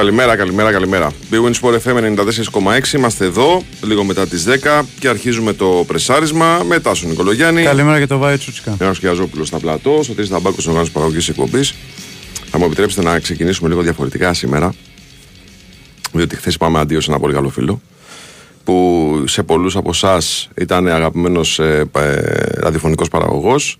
Καλημέρα, καλημέρα, καλημέρα. Big Win Sport FM 94,6. Είμαστε εδώ, λίγο μετά τις 10 και αρχίζουμε το πρεσάρισμα με Τάσο Νικολογιάννη. Καλημέρα και το Βάη Τσούτσικα. Ένα Κιαζόπουλος στα πλατό, στο Τρει Ταμπάκο στον οργάνωση παραγωγή εκπομπής. Θα μου επιτρέψετε να ξεκινήσουμε λίγο διαφορετικά σήμερα. Διότι χθες είπαμε αντίο σε ένα πολύ καλό φίλο που σε πολλούς από εσάς ήταν αγαπημένος ε, ε, ραδιοφωνικός παραγωγός.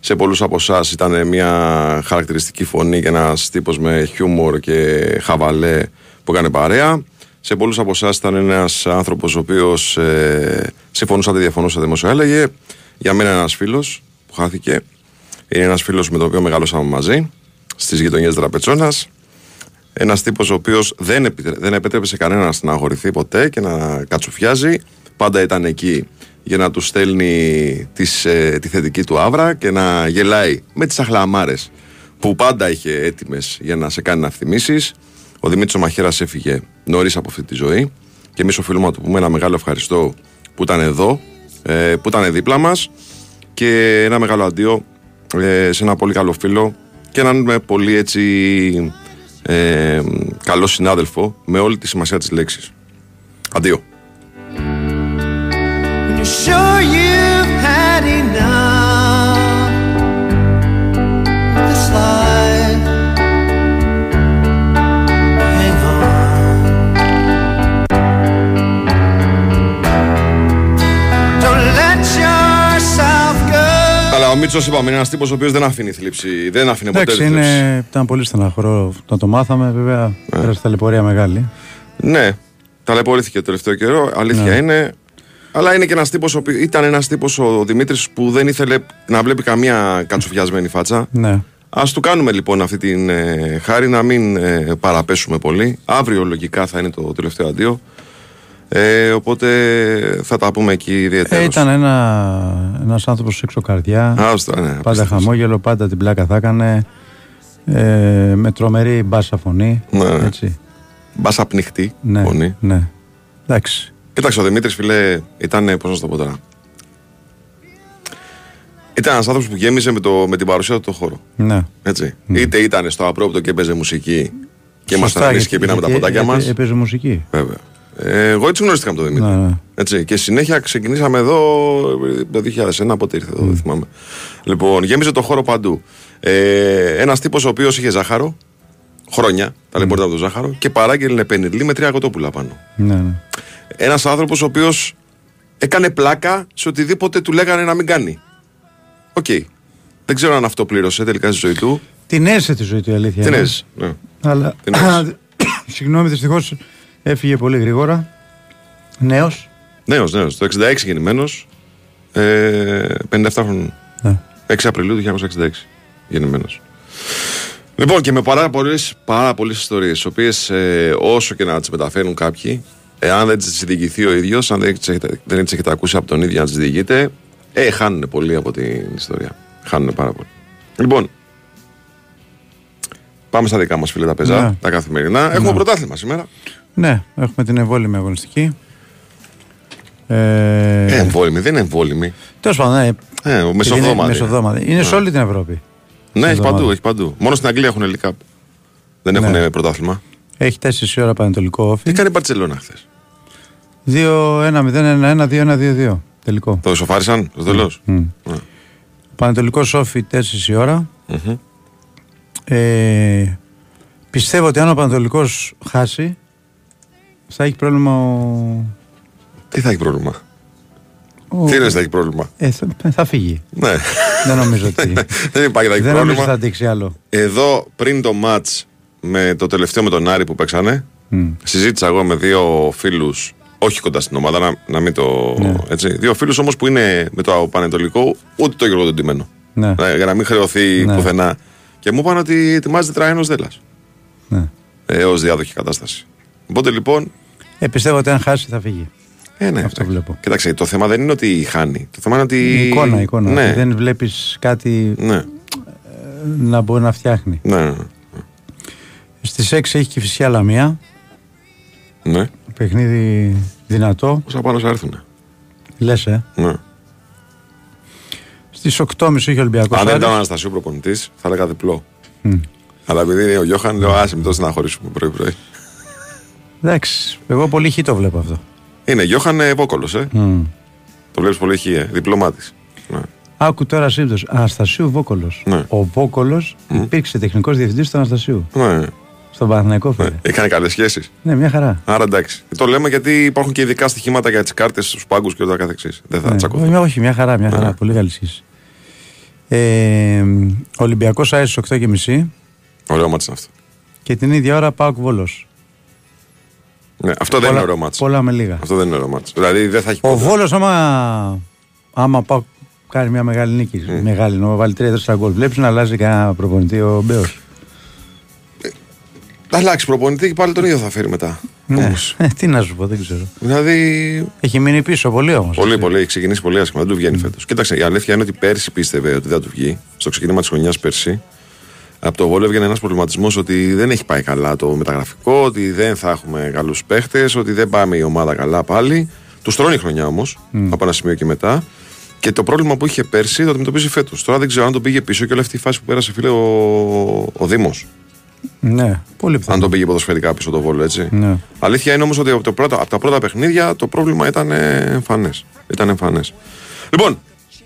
Σε πολλούς από εσάς ήταν μια χαρακτηριστική φωνή και ένας τύπος με χιούμορ και χαβαλέ που έκανε παρέα. Σε πολλούς από εσάς ήταν ένας άνθρωπος ο οποίος ε, συμφωνούσατε, διαφωνούσατε, δημόσιο έλεγε. Για μένα ένας φίλος που χάθηκε. Είναι ένας φίλος με τον οποίο μεγαλώσαμε μαζί στις γειτονιές Δραπετσόνα. Ένας τύπος ο οποίος δεν, επιτρέ, δεν επέτρεπε σε κανένα να αγορηθεί ποτέ και να κατσουφιάζει. Πάντα ήταν εκεί για να τους στέλνει τις, ε, τη θετική του άβρα και να γελάει με τις αχλαμάρε που πάντα είχε έτοιμες για να σε κάνει να θυμίσεις. Ο Δημήτρης Μαχαίρας έφυγε νωρίς από αυτή τη ζωή και εμείς οφείλουμε να του πούμε ένα μεγάλο ευχαριστώ που ήταν εδώ, ε, που ήταν δίπλα μας και ένα μεγάλο αντίο ε, σε ένα πολύ καλό φίλο και έναν πολύ έτσι ε, καλό συνάδελφο με όλη τη σημασία της λέξης. Αντίο. When you're sure you've had enough of this life, hang on. Don't let yourself go. Αλλά ο Μίτσος είπαμε είναι ένας τύπος ο οποίος δεν αφήνει θλίψη. Δεν αφήνει ποτέ Εντάξει, θλίψη. είναι, ήταν πολύ στεναχωρό να το μάθαμε. Βέβαια, πέρασε ταλαιπωρία μεγάλη. Ναι, ταλαιπωρήθηκε το τελευταίο καιρό. Αλήθεια Ναι. είναι. Αλλά είναι και ένας τύπος. Ήταν ένας τύπος ο Δημήτρης που δεν ήθελε να βλέπει καμία κατσουφιασμένη φάτσα. Ναι. Α του κάνουμε λοιπόν αυτή την ε, χάρη να μην ε, παραπέσουμε πολύ. Αύριο λογικά θα είναι το τελευταίο αντίο. Ε, οπότε θα τα πούμε εκεί Ε, ιδιαίτερα. ήταν ένα ένας άνθρωπος έξω καρδιά. Άστα, ναι, πάντα απίστευτος. χαμόγελο, πάντα την πλάκα θα έκανε. Ε, με τρομερή μπάσα φωνή. Ναι. Έτσι. Μπάσα πνιχτή Ναι, φωνή. ναι. Εντάξει. Κοίταξε, ο Δημήτρης, φιλέ, ήταν. Πώς να σου το πω τώρα. Ήταν ένας άνθρωπος που γέμιζε με, το, με την παρουσία του το χώρο. Ναι. Έτσι. Είτε ήταν στο απρόπτο και παίζε μουσική και ήμασταν Σωστά, εμεί και γιατί- πίναμε τα γιατί ποτάκια μας. έπαι- Έπαιζε μουσική. Βέβαια. Ε, εγώ έτσι γνωρίστηκα με τον Δημήτρη. Ναι, ναι. Έτσι. Και συνέχεια ξεκινήσαμε εδώ ε, το 2001, πότε ήρθε εδώ, δεν θυμάμαι. Λοιπόν, γέμιζε το χώρο παντού. Ε, ένας τύπος ο οποίος είχε ζάχαρο, χρόνια, ταλαιπωρείται από το ζάχαρο, και παράγγελνε πενιρλί με τρία κοτόπουλα πάνω. Ναι, ναι. Ένας άνθρωπος ο οποίος έκανε πλάκα σε οτιδήποτε του λέγανε να μην κάνει. Οκ. Δεν ξέρω αν αυτό πλήρωσε τελικά στη ζωή του. Την έζησε τη ζωή του η αλήθεια. Τι είναι. έζησε, ναι. Αλλά. Την έζησε. Συγγνώμη, δυστυχώς έφυγε πολύ γρήγορα. Νέος. Νέος, νέος. Το 66 γεννημένος. Ε, 57 χρόνων. Ναι. 6 Απριλίου του 1966 γεννημένος. Λοιπόν, και με πάρα πολλές πάρα πολλές ιστορίες, τι οποίες όσο και να τις μεταφέρουν κάποιοι, εάν δεν τι διηγηθεί ο ίδιος, αν δεν τι έχετε, δεν τις έχετε ακούσει από τον ίδιο να τι διηγείτε, ε, χάνουν πολύ από την ιστορία. Χάνουν πάρα πολύ. Λοιπόν, πάμε στα δικά μας φίλε τα πεζά, Ναι. τα καθημερινά. Έχουμε πρωτάθλημα σήμερα. Ναι, έχουμε την εμβόλυμη αγωνιστική. Ε, Ε, εμβόλυμη, δεν είναι εμβόλυμη. Τέλος πάντων, ναι. Ε, Είναι μεσοβδόματη. μεσοβδόματη. Είναι σε όλη την Ευρώπη. Ναι, έχει εβδομάδα. παντού, έχει παντού. Μόνο στην Αγγλία έχουν League Cup. Δεν Ναι. έχουν πρωτάθλημα. Έχει 4 ώρα πανετολικό Τι όφη. κάνει η Μπαρσελόνα χθες; 2-1-0-1-1, 2-1-2-2. Τελικό. Το ισοφάρισαν στο τέλος; Μμ. Πανετολικό όφη 4 η ώρα. Ε, πιστεύω ότι αν ο Πανετολικός χάσει, θα έχει πρόβλημα ο. Τι θα έχει πρόβλημα; ο- Τι είναι θα έχει πρόβλημα; Ε, θα, θα φύγει. Ναι. δεν νομίζω ότι. Δεν υπάρχει θα έχει δεν νομίζω ότι θα πρόβλημα. αντέξει άλλο. Εδώ πριν το match με το τελευταίο με τον Άρη που παίξανε, συζήτησα εγώ με δύο φίλους, όχι κοντά στην ομάδα, να, να μην το. Ναι. Έτσι, δύο φίλους όμως που είναι με το Πανετολικό, ούτε το Γιώργο τον Τιμένο. Ναι. Ε, Για να μην χρεωθεί Ναι. πουθενά. Και μου είπαν ότι ετοιμάζεται τραένο Δέλλα. Ναι. Ε, Ω διάδοχη κατάσταση. Οπότε λοιπόν. Ε, πιστεύω ότι αν χάσει θα φύγει. Ε, ναι, Αυτό εντάξει. βλέπω. Κοιτάξτε, το θέμα δεν είναι ότι χάνει. Το θέμα είναι ότι. Η εικόνα, εικόνα. Ναι, Ότι Δεν βλέπεις κάτι ναι, να μπορεί να φτιάχνει. ναι, ναι. Στις 6 έχει και φυσικά Λαμία. ναι. Παιχνίδι δυνατό. Πόσα πάνω θα έρθουν. Λες, ε. Ναι. Στις 8.30 είχε Ολυμπιακός. Αν δεν ήταν ο Αναστασίου προπονητής, θα έλεγα διπλό. Αλλά επειδή είναι ο Γιώχαν, λέω άσε μην το στεναχωρήσουμε πρωί-πρωί. Εντάξει, εγώ πολύ χι το βλέπω αυτό. Είναι Γιώχαν ε, Βόκολος, ε. Μμ. Το βλέπεις πολύ χι, ε. Διπλωμάτης. Ναι. Άκου τώρα σύμπτωση. Αναστασίου Βόκολος. Ναι. Ο Βόκολος υπήρξε τεχνικός διευθυντής του Αναστασίου. Ναι, Στον Παναθηναϊκό, ναι. φίλε. Έκανε καλές σχέσεις. Ναι, μια χαρά. Άρα εντάξει. Το λέμε γιατί υπάρχουν και ειδικά στοιχήματα για τις κάρτες στους πάγκους και όλα τα καθεξής. Δεν θα Ναι. τσακωθούμε. Όχι, όχι, μια χαρά, μια χαρά. Ναι. Πολύ καλή σχέση. Ε, Ολυμπιακός Άι στις 8.30 Ωραίο μάτι είναι αυτό. και την ίδια ώρα Πάοκ Βόλος. Ναι, αυτό δεν είναι ωραίο μάτι. Πολλά με λίγα. Αυτό δεν είναι ωραίο μάτι. Δηλαδή δεν θα έχει Ο ποτέ. Βόλος, άμα, άμα Πάοκ κάνει μια μεγάλη νίκη, μεγάλη, να βάλει 3-4 γκολ, βλέπεις να αλλάζει κανένα προπονητή ο Μπέος. Θα αλλάξει προπονητή και πάλι τον ίδιο θα φέρει μετά. Ναι. Όμως. Ε, τι να σου πω, δεν ξέρω. Δηλαδή. Έχει μείνει πίσω πολύ όμως. Πολύ, πολύ. Έχει ξεκινήσει πολύ άσχημα. Δεν του βγαίνει φέτος. Κοίταξε, η αλήθεια είναι ότι πέρσι πίστευε ότι δεν θα του βγει. Στο ξεκίνημα της χρονιάς πέρσι. Από το Βόλο έβγαινε ένας προβληματισμός ότι δεν έχει πάει καλά το μεταγραφικό, ότι δεν θα έχουμε καλούς παίχτες, ότι δεν πάμε η ομάδα καλά πάλι. Του τρώνει η χρονιά όμως, από ένα σημείο και μετά. Και το πρόβλημα που είχε πέρσι το αντιμετωπίζει φέτος. Τώρα δεν ξέρω αν τον πήγε πίσω και όλη αυτή η φάση που πέρασε, φίλε, ο, ο Δήμος. Ναι, πολύ Αν πιθανό. τον πήγε ποδοσφαιρικά πίσω το Βόλο, έτσι. Ναι. Αλήθεια είναι όμως ότι από, το πρώτο, από τα πρώτα παιχνίδια το πρόβλημα ήταν εμφανές. Ήταν εμφανές. Λοιπόν,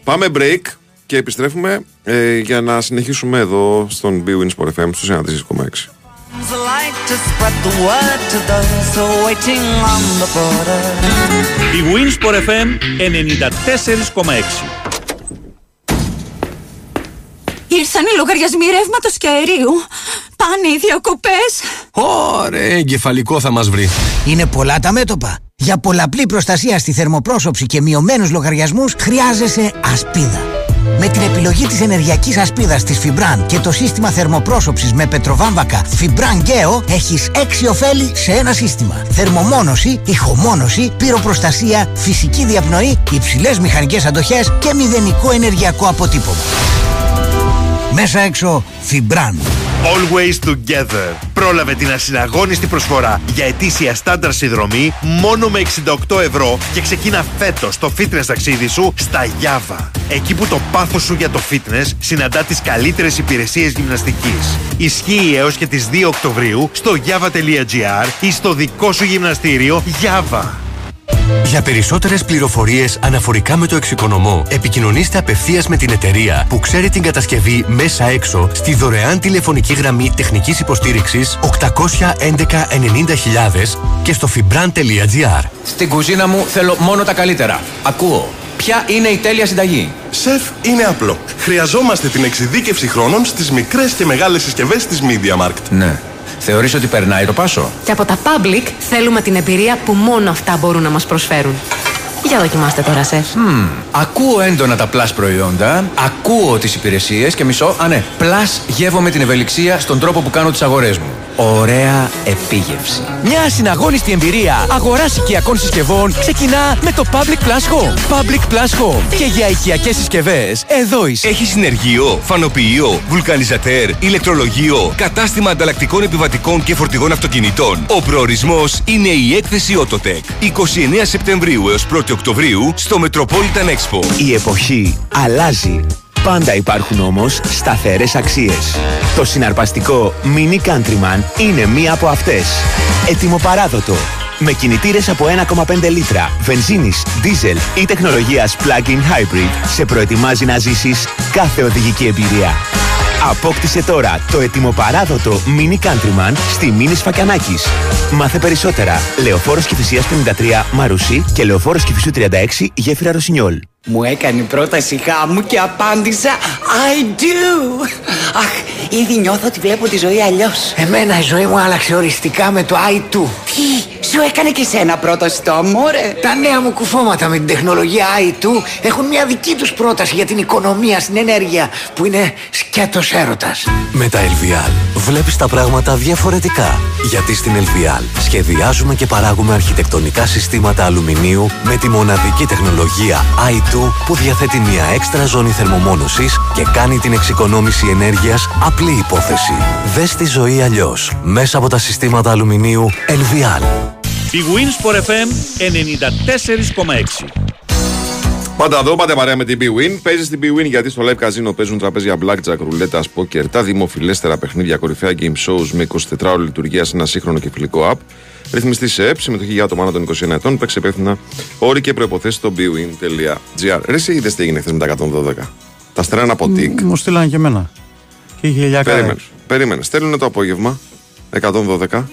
πάμε break και επιστρέφουμε ε, για να συνεχίσουμε εδώ στον Big Wins Sport FM στο 103,6. Like to spread the word to those who are waiting on the border. Η Winsport FM 94,6. Ήρθαν οι λογαριασμοί ρεύματος και αερίου. Πάνε οι διακοπές. Ωραία, εγκεφαλικό θα μας βρει. Είναι πολλά τα μέτωπα. Για πολλαπλή προστασία στη θερμοπρόσωψη και μειωμένους λογαριασμούς χρειάζεσαι ασπίδα. Με την επιλογή της ενεργειακής ασπίδας της Fibran και το σύστημα θερμοπρόσωψης με πετροβάμβακα Fibran Geo έχεις έξι ωφέλη σε ένα σύστημα. Θερμομόνωση, ηχομόνωση, πυροπροστασία, φυσική διαπνοή, υψηλές μηχανικές αντοχές και μηδενικό ενεργειακό αποτύπωμα. Μέσα έξω Fibran. Always Together. Πρόλαβε την ασυναγώνιστη προσφορά για ετήσια στάνταρ συνδρομή μόνο με 68 ευρώ και ξεκίνα φέτος το fitness ταξίδι σου στα Java. Εκεί που το πάθος σου για το fitness συναντά τις καλύτερες υπηρεσίες γυμναστικής. Ισχύει έως και τις 2 Οκτωβρίου στο java.gr ή στο δικό σου γυμναστήριο Java. Για περισσότερες πληροφορίες αναφορικά με το εξοικονομώ, επικοινωνήστε απευθείας με την εταιρεία που ξέρει την κατασκευή μέσα έξω στη δωρεάν τηλεφωνική γραμμή τεχνικής υποστήριξης 811 90.000 και στο fibran.gr. Στην κουζίνα μου θέλω μόνο τα καλύτερα. Ακούω. Ποια είναι η τέλεια συνταγή; Σεφ, είναι απλό. Χρειαζόμαστε την εξειδίκευση χρόνων στις μικρές και μεγάλες συσκευές της MediaMarkt. Ναι. Θεωρείς ότι περνάει το πάσο; Και από τα public θέλουμε την εμπειρία που μόνο αυτά μπορούν να μας προσφέρουν. Για δοκιμάστε τώρα, σεφ. Μμμ. Ακούω έντονα τα plus προϊόντα, ακούω τις υπηρεσίες και μισό, α ναι, plus γεύομαι την ευελιξία στον τρόπο που κάνω τις αγορές μου. Ωραία επίγευση. Μια συναγώνιστη εμπειρία αγοράς οικιακών συσκευών ξεκινά με το Public Plus Home. Public Plus Home. Και για οικιακές συσκευές, εδώ είσαι. Έχει συνεργείο, φανοποιείο, βουλκανιζατέρ, ηλεκτρολογείο, κατάστημα ανταλλακτικών επιβατικών και φορτηγών αυτοκινητών. Ο προορισμός είναι η έκθεση Autotech. 29 Σεπτεμβρίου έως 1 Οκτωβρίου στο Metropolitan Expo. Η εποχή αλλάζει. Πάντα υπάρχουν όμως σταθερές αξίες. Το συναρπαστικό Mini Countryman είναι μία από αυτές. Ετοιμοπαράδοτο. Με κινητήρες από 1,5 λίτρα, βενζίνης, δίζελ ή τεχνολογίας plug-in hybrid σε προετοιμάζει να ζήσεις κάθε οδηγική εμπειρία. Απόκτησε τώρα το ετοιμοπαράδοτο Mini Countryman στη Μίνης Σφακιανάκης. Μάθε περισσότερα. Λεωφόρος Κηφισίας 53 Μαρουσί και Λεωφόρος Κηφισού 36 Γέφυρα Ρωσινιόλ. Μου έκανε πρόταση γάμου και απάντησα I do! Αχ, ήδη νιώθω ότι βλέπω τη ζωή αλλιώς. Εμένα η ζωή μου άλλαξε οριστικά με το i2. Τι, σου έκανε και σένα πρόταση το αμόρε; Τα νέα μου κουφώματα με την τεχνολογία i2 έχουν μια δική τους πρόταση για την οικονομία στην ενέργεια που είναι σκέτος έρωτας. Με τα LVL βλέπεις τα πράγματα διαφορετικά. Γιατί στην LVL σχεδιάζουμε και παράγουμε αρχιτεκτονικά συστήματα αλουμινίου με τη μοναδική τεχνολογία i2 που διαθέτει μια έξτρα ζώνη θερμομόνωσης και κάνει την εξοικονόμηση ενέργειας απλή υπόθεση. Δες τη ζωή αλλιώς μέσα από τα συστήματα αλουμινίου LVL. Η Winsport FM 94,6. Πάντα εδώ, πάτε παρέα με την BWIN. Παίζεις στην BWIN γιατί στο live casino παίζουν τραπέζια blackjack, ρουλέτας, poker, τα δημοφιλέστερα παιχνίδια, κορυφαία game shows με 24 ώρε λειτουργία σε ένα σύγχρονο και φιλικό app. Ρυθμιστή σε ΕΠ, συμμετοχή για άτομα άνω των 21 ετών, παίξει υπεύθυνα όροι και προποθέσει στο bwin.gr. Ρε, εσύ είδες τι έγινε χθες με τα 112. Τα στρένα από τικ. Μου στείλανε και εμένα. Και είχε ηλιακά. Περίμενε. Περίμενε. Στέλνουν το απόγευμα 112.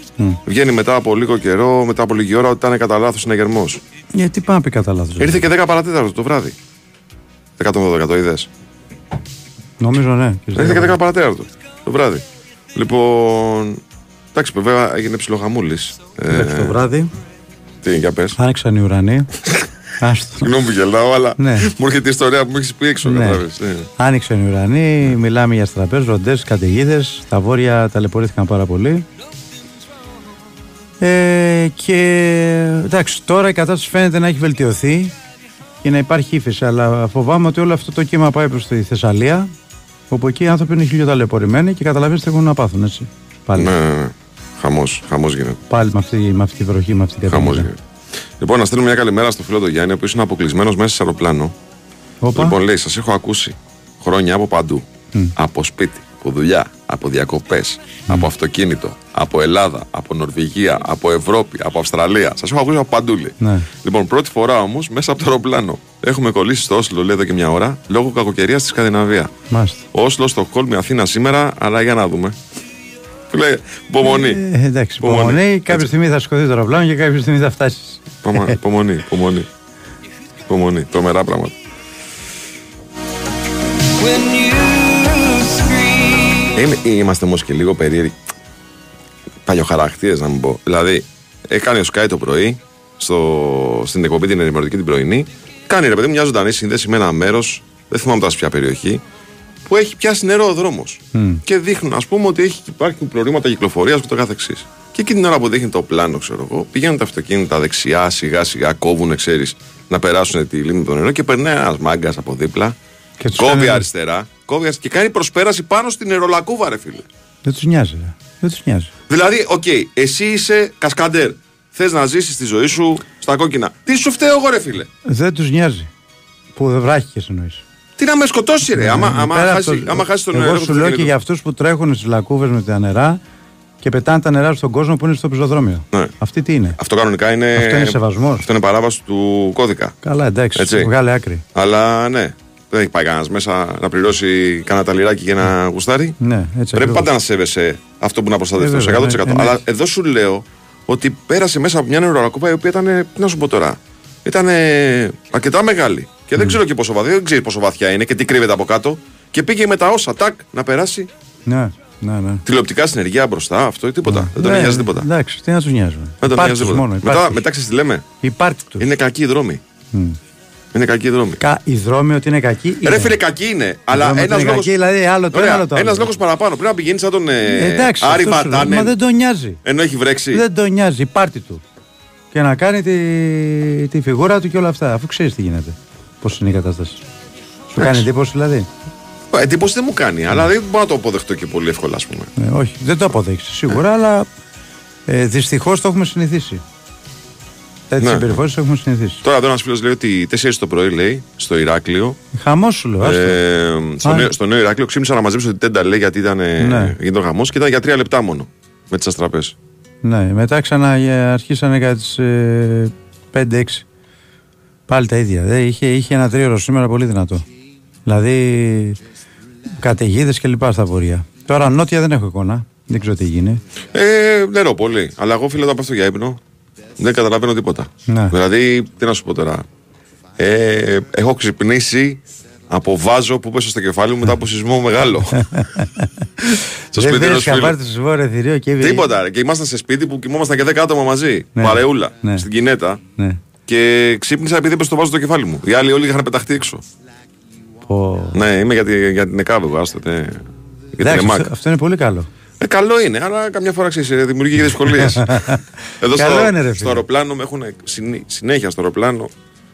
Βγαίνει μετά από λίγο καιρό, μετά από λίγη ώρα ότι ήταν κατά λάθος συναγερμός. Γιατί πάμε να πει κατά λάθος. Ήρθε και 10 παρατέταρτο το βράδυ. 112 το είδες; Νομίζω ναι. Ήρθε και 10 παρατέταρτο το βράδυ. Λοιπόν. Εντάξει, βέβαια έγινε ψιλοχαμούλη. Εντάξει, το βράδυ Τι, για πες. άνοιξαν οι ουρανοί. Άστο. Συγγνώμη που γελάω, αλλά Ναι. μου έρχεται η ιστορία που μου έχεις πει έξω. Ναι. κατάλαβες, ναι. Άνοιξαν οι ουρανοί, μιλάμε για στραπές, ροντές, καταιγίδες. Τα βόρεια ταλαιπωρήθηκαν πάρα πολύ. Ε, και εντάξει, τώρα η κατάσταση φαίνεται να έχει βελτιωθεί και να υπάρχει ύφεση. Αλλά φοβάμαι ότι όλο αυτό το κύμα πάει προς τη Θεσσαλία, όπου εκεί οι άνθρωποι είναι χιλιοταλαιπωρημένοι και καταλαβαίνετε τι έχουν να πάθουν, έτσι. Πάλι, Ναι, ναι, ναι. Χαμός, χαμός γίνεται. πάλι με, αυτή, με αυτή τη βροχή, με αυτή την Χαμός καταιγίδα. γίνεται. Λοιπόν, να στείλουμε μια καλημέρα στο φίλο του Γιάννη, ο οποίος είναι αποκλεισμένος μέσα σε αεροπλάνο. Όπα. Λοιπόν, λέει, σας έχω ακούσει χρόνια από παντού. Από σπίτι, από δουλειά, από διακοπές, από αυτοκίνητο, από Ελλάδα, από Νορβηγία, από Ευρώπη, από Αυστραλία. Σας έχω ακούσει από παντού, λέει. Ναι. Λοιπόν, πρώτη φορά όμως μέσα από το αεροπλάνο. Έχουμε κολλήσει στο Όσλο, λέει εδώ και μια ώρα, λόγω κακοκαιρίας στη Σκανδιναβία. Μάλιστα. Όσλο, Στοκχόλμη, Αθήνα σήμερα, αλλά για να δούμε. Του λέει, υπομονή. Ε, εντάξει, υπομονή. Κάποια στιγμή θα σηκωθεί το αεροπλάνο και κάποια στιγμή θα φτάσεις. Υπομονή, υπομονή, υπομονή. Υπομονή, τρομερά πράγματα. Είμαι, είμαστε όμως και λίγο περίεργοι. Παλιοχαρακτήρες να μην πω. Δηλαδή, έκανε ο Sky το πρωί στο, στην εκπομπή την ενημερωτική την πρωινή. Κάνει ρε παιδί μου μια ζωντανή σύνδεση με ένα μέρος, δεν θυμάμαι τώρα σε ποια περιοχή, που έχει πιάσει νερό ο δρόμος. Και δείχνουν, ας πούμε, ότι έχει, υπάρχουν προβλήματα κυκλοφορίας και το καθεξής. Και εκείνη την ώρα που δείχνει το πλάνο, ξέρω εγώ, πηγαίνουν τα αυτοκίνητα δεξιά, σιγά σιγά κόβουν, ξέρεις, να περάσουν τη λίμνη το νερό και περνάει ένας μάγκας από δίπλα. Και τους κόβει κάνει- αριστερά, κόβει αριστερά και κάνει προσπέραση πάνω στην νερολακούβα, ρε φίλε. Δεν τους νοιάζει. ρε. Δεν τους νοιάζει. Δηλαδή, οκ, εσύ είσαι κασκαντέρ. Θες να ζήσεις τη ζωή σου στα κόκκινα. Τι σου φταίω εγώ, ρε φίλε. Δεν τους νοιάζει. Που δεν βράχηκες εννοείς. Τι να με σκοτώσει, ρε. Άμα, άμα, Πέρα χάσει, από το- άμα χάσει τον Εγώ νερό σου του λέω και αυτοκίνητου. για αυτούς που τρέχουν στις λακκούβες με τα νερά και πετάνε τα νερά στον κόσμο που είναι στο πεζοδρόμιο. Ναι. Αυτή τι είναι; Αυτό κανονικά είναι. Αυτό είναι σεβασμός. Αυτό είναι παράβαση του κώδικα. Καλά, εντάξει. Έτσι. Βγάλε άκρη. Αλλά ναι, δεν έχει πάει κανένας μέσα να πληρώσει κανένα ταλιράκι για ένα γουστάρι. Ναι, έτσι. Πρέπει ακριβώς. πάντα να σέβεσαι αυτό που να προστατευτείς Ε, βέβαια, 100%. ναι, Αλλά εννοείται. εδώ σου λέω ότι πέρασε μέσα από μια νερολακούπα η οποία ήταν. Τι να σου πω τώρα. Ήταν αρκετά μεγάλη. Και δεν ξέρω και πόσο βαθιά, δεν ξέρεις πόσο βαθιά είναι και τι κρύβεται από κάτω. Και πήγε με τα όσα τάκ να περάσει Ναι, ναι, ναι. τηλεοπτικά συνεργεία μπροστά, αυτό ή τίποτα. δεν τον Ναι, νοιάζει τίποτα. Εντάξει, τι να τους νοιάζει. Δεν τον Υπάρχει νοιάζει τους τίποτα. μόνο. Μετά, υπάρχει. μετά ξέρεις τι λέμε. Υπάρχει τους. Είναι κακοί οι δρόμοι. Είναι κακοί οι δρόμοι. Κα... Οι δρόμοι ότι είναι κακοί. Ρε φίλε, κακοί είναι. Αλλά δρόμοι ένας ότι είναι λόγο. κακοί, δηλαδή, άλλο το ένα, άλλο το άλλο. Ένας λόγος παραπάνω. Πρέπει να πηγαίνεις σαν τον ε, Εντάξει, Άρη αυτό σου λέω. Βατάνεν, Μα δεν τον νοιάζει. Ενώ έχει βρέξει. Δεν τον νοιάζει. Πάρτι του. Και να κάνει τη, τη φιγούρα του και όλα αυτά. Αφού ξέρεις τι γίνεται. Πώς είναι η κατάσταση; Σου κάνει εντύπωση δηλαδή; Ε, Εντύπωση δεν μου κάνει, αλλά δεν μπορώ να το αποδεχτώ και πολύ εύκολα, ας πούμε. Ε, όχι, δεν το αποδέχει σίγουρα, αλλά ε, δυστυχώς το έχουμε συνηθίσει. Τέτοιες Ναι. συμπεριφορές το έχουμε συνηθίσει. Τώρα εδώ ένας φίλος λέει ότι 4 το πρωί λέει στο Ηράκλειο. Χαμό σου λέω. άστο. Ε, στο, Α. νέο, στο νέο Ηράκλειο ξύπνησα να μαζέψω την τέντα λέει γιατί ήταν Ναι. ναι. γίνεται ο χαμός και ήταν για τρία λεπτά μόνο με τις αστραπές. Ναι, μετά ξανά ε, αρχίσανε για τις ε, 5-6. Πάλι τα ίδια. Δε, είχε, είχε ένα τρίωρο σήμερα πολύ δυνατό. Δηλαδή καταιγίδες και λοιπά στα βορεία. Τώρα νότια δεν έχω εικόνα. Δεν ξέρω τι γίνει. Ε, νερό πολύ. Αλλά εγώ φίλε όταν πέφτω για ύπνο δεν καταλαβαίνω τίποτα. Ναι. Δηλαδή, τι να σου πω τώρα. Ε, έχω ξυπνήσει από βάζο που πέσω στο κεφάλι μου μετά από σεισμό μεγάλο. στο δεν σπίτι πήρε ενός φίλου. καβάρι του βόρειο θηρίο και Τίποτα. Ρε. Και ήμασταν σε σπίτι που κοιμόμασταν και 10 άτομα μαζί. Ναι. Παρεούλα. Ναι. Στην κινέτα. Ναι. Και ξύπνησα επειδή έπεσε το βάζο στο κεφάλι μου. Οι άλλοι όλοι είχαν πεταχτεί έξω. Πω. Ναι, είμαι για, τη, για την ΕΚΑΒ, εγώ, άστο. ναι. Για την Εντάξει, ΕΜΑΚ. αυτό, αυτό είναι πολύ καλό. Ε, καλό είναι, αλλά καμιά φορά ξέρεις, δημιουργεί και δυσκολίες. Εδώ Καλό στο, είναι, ρε φίλε. στο αεροπλάνο με έχουν συνή- συνέχεια στο αεροπλάνο.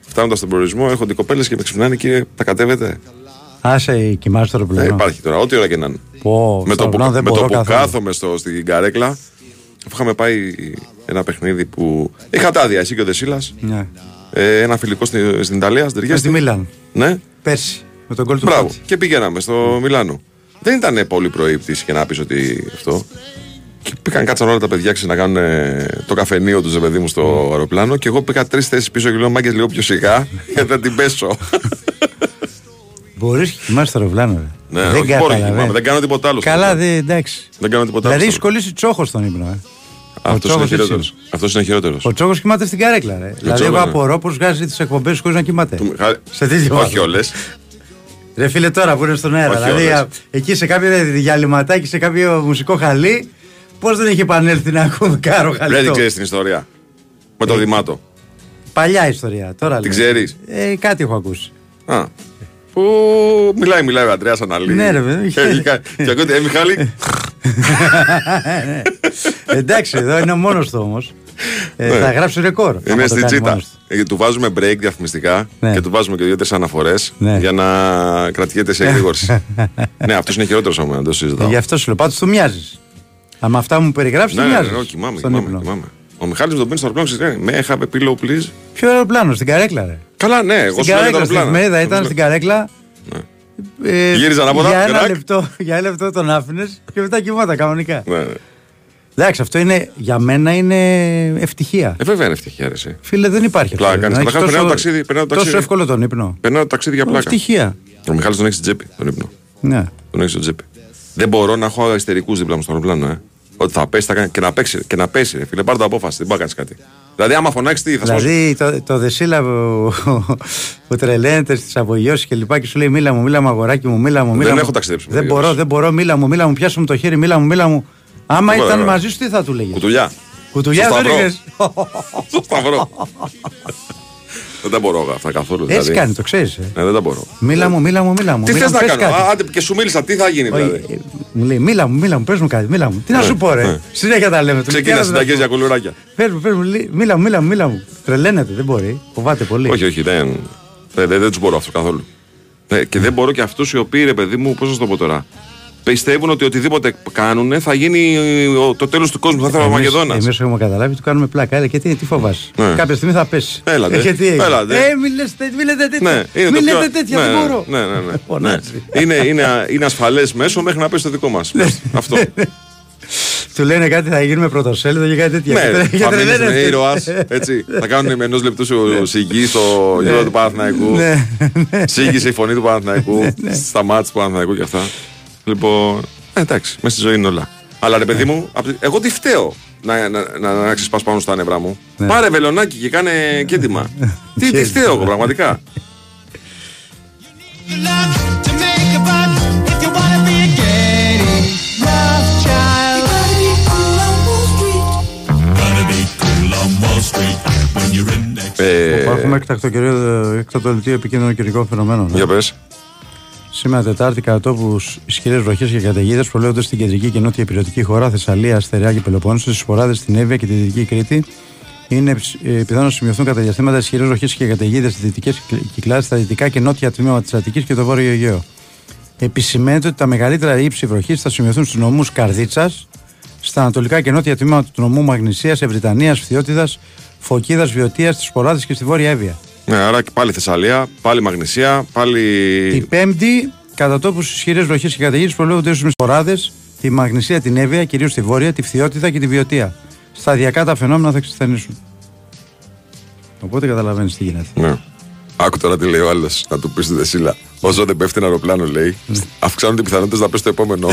Φτάνοντας στον προορισμό, έρχονται οι κοπέλες και με ξυπνάνε, κύριε, τα κατέβετε; Άσε κοιμάσαι το Δεν αεροπλάνο. υπάρχει τώρα, ό,τι ώρα και να είναι. Πω, με στο το που, αεροπλάνο δεν με το μπορώ που καθόλου. κάθομαι στο, στην καρέκλα, αφού είχαμε πάει ένα παιχνίδι που. Είχα τα άδεια, εσύ και ο Δεσίλας. Ναι. ε, ένα φιλικό στη- στην Ιταλία, στην Με τη Τριέστη. Μίλαν. Ναι, Πέρσι. Με τον κόλ του μπράβο. Φάτσι. Και πηγαίναμε στο Μιλάνο. Δεν ήταν πολύ πρωί η πτήση και να πεις ότι αυτό. Και πήγαν κάτσαν όλα τα παιδιά ξέρεις, να κάνουν ε, το καφενείο τους, παιδί μου, στο αεροπλάνο. Και εγώ πήγα τρεις θέσεις πίσω και λέω Μάγκες λίγο πιο σιγά, γιατί θα την πέσω. Μπορείς και κοιμάσαι στο αεροπλάνο. ρε. ναι, δεν όχι, μπορώ να καταλαβαίνω. κοιμάμαι, δεν κάνω τίποτα άλλο. στο Καλά, αεροπλάνο. δε, εντάξει. Δεν κάνω τίποτα άλλο. Δηλαδή στο έχει κολλήσει τσόχος στον ύπνο. Ε. Αυτός είναι Τσόχος χειρότερος. έτσι Αυτός είναι χειρότερος. Ο τσόχος κοιμάται στην καρέκλα. Ρε. δηλαδή, εγώ Τσόχος, ναι. απορώ πώ βγάζει τις εκπομπές χωρίς να κοιμάται. Σε τέτοιο Όχι βαθμό. όλες. Ρε φίλε, τώρα που είναι στον αέρα. Όχι δηλαδή, όλες. α, εκεί σε κάποιο διαλυματάκι, σε κάποιο μουσικό χαλί, πώ δεν έχει επανέλθει να ακούμε κάρο Δεν χαλί. την ξέρεις την ιστορία. Με το Δημάτο. Παλιά ιστορία. Τώρα Την λέω. ξέρεις. Ε, κάτι έχω ακούσει. Α. Που μιλάει, μιλάει ο Αντρέας Αναλύη. Ναι, ρε, βέβαια. Έχει κα- Και ακούτε, ε, Μιχάλη. Ναι. Εντάξει, εδώ είναι ο μόνος του όμως. Ε, Ναι. Θα γράψει ρεκόρ. άμα Είναι το στην κάνει τσίτα. μόνος του. Ε, Του βάζουμε break διαφημιστικά Ναι. και του βάζουμε και δύο-τρεις αναφορές Ναι. για να κρατιέται σε εγρήγορση. ναι, αυτός είναι χειρότερος από μένα, δεν το Ε, συζητάω. Γι' αυτό σου λέω, πάντως του μοιάζεις. Αν με αυτά μου περιγράψεις, Ναι, του ναι, μοιάζεις. ναι, κοιμάμαι, στον κοιμάμαι, ύπνο. κοιμάμαι. Ο Μιχάλης με τον πίνει στο αεροπλάνο, ξέρεις, με have a pillow, please; Ποιο αεροπλάνο, στην καρέκλα, ρε. Καλά, ναι, εγώ Στην σου λέω για το καρέκλα, στην αεροπλάνο. εφημερίδα ήταν στην καρέκλα. Ε, Γύριζε ανάποδα, Για ένα, κρακ. λεπτό, για ένα λεπτό τον άφηνες και μετά κοιμόταν κανονικά. Ναι, ναι. Εντάξει, αυτό είναι, για μένα είναι ευτυχία. Ε, βέβαια είναι ευτυχία, ρε, εσύ. Φίλε, δεν υπάρχει Πλάκα αυτό. κάνεις. Να έχεις Καταρχάς, περνάω τόσο- το ταξίδι, περνάω το Τόσο ταξίδι. εύκολο τον ύπνο. Περνάω το ταξίδι για πλάκα. Ευτυχία. Ο Μιχάλης τον έχει στην τσέπη, τον ύπνο. Ναι. Τον έχει στην τσέπη. Δεν μπορώ να έχω αριστερικούς δίπλα μου στο αεροπλάνο, ε. Ότι θα πέσει, θα κάνει και να παίξει, και να πέσει, ρε, φίλε. Πάρε το απόφαση, δεν πάει να κάνεις κάτι. Δηλαδή, άμα φωνάξεις, τι θα σπάσω. Δηλαδή το, το δεσίλαβο που τρελαίνεται στις απογειώσεις και λοιπά και σου λέει Μίλα μου, μίλα μου, αγοράκι μου, μίλα μου. Μίλα Δεν μου. έχω ταξιδέψει με Δεν απογειώσεις. μπορώ, δεν μπορώ, μίλα μου, μίλα μου, πιάσου μου το χέρι, μίλα μου, μίλα μου. Άμα Ωραία, ήταν ωραία. μαζί σου, τι θα του λέγες; Κουτουλιά. Κουτουλιά Στο δεν σταυρό. έλεγες; Στο σταυρό. Δεν τα μπορώ αυτά καθόλου. Έτσι δηλαδή. κάνει, το ξέρεις. Ναι, δεν τα μπορώ. Μίλα μου, μίλα μου, μίλα μου. Τι μίλα θες μου, να πες κάνω, κάτι. Α, άντε και σου μίλησα, τι θα γίνει Όχι, δηλαδή; ε, Μου λέει, μίλα μου, μίλα μου, πες μου κάτι, μίλα μου. Τι να Ναι, σου πω, ρε. ναι. Συνέχεια τα λέμε. του λέει, Ξεκίνα «Τι άλλο να συνταγές σου για πω». κουλουράκια. Πες μου, πες μου, λέει, μίλα μου, μίλα μου, μίλα μου. Τρελαίνεται, δεν μπορεί. Φοβάται πολύ. Όχι, όχι, δεν, δεν, δεν, δεν τους μπορώ αυτού καθόλου. Ε, και δεν μπορώ και αυτούς οι οποίοι, ρε παιδί μου, πώς να σου το πω τώρα. Πιστεύουν ότι οτιδήποτε κάνουν θα γίνει ε, ο- το τέλος του κόσμου. Θα θέλω Μακεδόνα. Εμείς έχουμε καταλάβει, του κάνουμε πλάκα. Έλα, και τι, τι φοβάσαι; Ναι. Κάποια στιγμή θα πέσει. Έλατε, Ε, και τι έγινε; έλατε. Ε, μη λες τε- μη λέτε τέτοια. Ναι, είναι μη το πιο- λέτε τέτοια, ναι, δεν μπορώ. Ναι, ναι, ναι. ναι. Φωνάζει. είναι, είναι, είναι ασφαλές μέσο μέχρι να πέσει το δικό μας. Αυτό. Του λένε κάτι θα γίνουμε πρωτοσέλιδο και κάτι τέτοια. ναι, Και τρε- και θα μείνεις τρελαίνεται. με ήρωας. Έτσι. θα κάνουν με ενός λεπτού σου σιγή στο γύρο του Παναθηναϊκού. Ναι, Σύγχυσε η φωνή του Παναθηναϊκού. Στα μάτια του Παναθηναϊκού και αυτά. Λοιπόν. ε, εντάξει, μέσα στη ζωή είναι όλα. Αλλά ρε παιδί μου, απ' τη- εγώ τι φταίω να, να, να, να ξεσπάς πάνω στα νευρά μου. Ναι. Πάρε βελονάκι και κάνε κέντημα. τι, τι φταίω εγώ πραγματικά. Ε, Όπου Έχουμε έκτακτο, καιρό- έκτακτο δελτίο επικίνδυνων καιρικών φαινομένων. ε. για πες. Σήμερα Τετάρτη, κατά τόπους ισχυρές βροχές και καταιγίδες προβλέπονται στην κεντρική και νότια υπηρετική χώρα, Θεσσαλία, Αστεριά και Πελοπόννησο, στις σποράδες στην Εύβοια και τη Δυτική Κρήτη. Είναι ε, πιθανό να σημειωθούν κατά διαστήματα ισχυρές βροχές και καταιγίδες στις δυτικές κυκλάδες, στα δυτικά και νότια τμήματα της Αττικής και το βόρειο Αιγαίο. Επισημαίνεται ότι τα μεγαλύτερα ύψη βροχής θα σημειωθούν στους νομούς Καρδίτσας, στα ανατολικά και νότια τμήματα του νομού Μαγνησίας, Ευρυτανίας, Φθιώτιδας, Φωκίδας, Βιωτίας, στις Σποράδες και στη Βόρεια Εύβοια. Ναι, άρα και πάλι Θεσσαλία, πάλι Μαγνησία, πάλι. Την Πέμπτη, κατά τόπους ισχυρέ βροχέ και καταιγίδες προβλέπονται ίσω με σποράδε, τη Μαγνησία, την Εύβοια, κυρίως τη Βόρεια, τη Φθιότητα και τη Βιωτία. Σταδιακά τα φαινόμενα θα εξασθενήσουν. Οπότε καταλαβαίνεις τι γίνεται. Ναι. Άκου τώρα τι λέει ο άλλος, να του πεις στη Δεσίλα. Όσο δεν πέφτει ένα αεροπλάνο, λέει, αυξάνονται οι πιθανότητες να πέσει το επόμενο.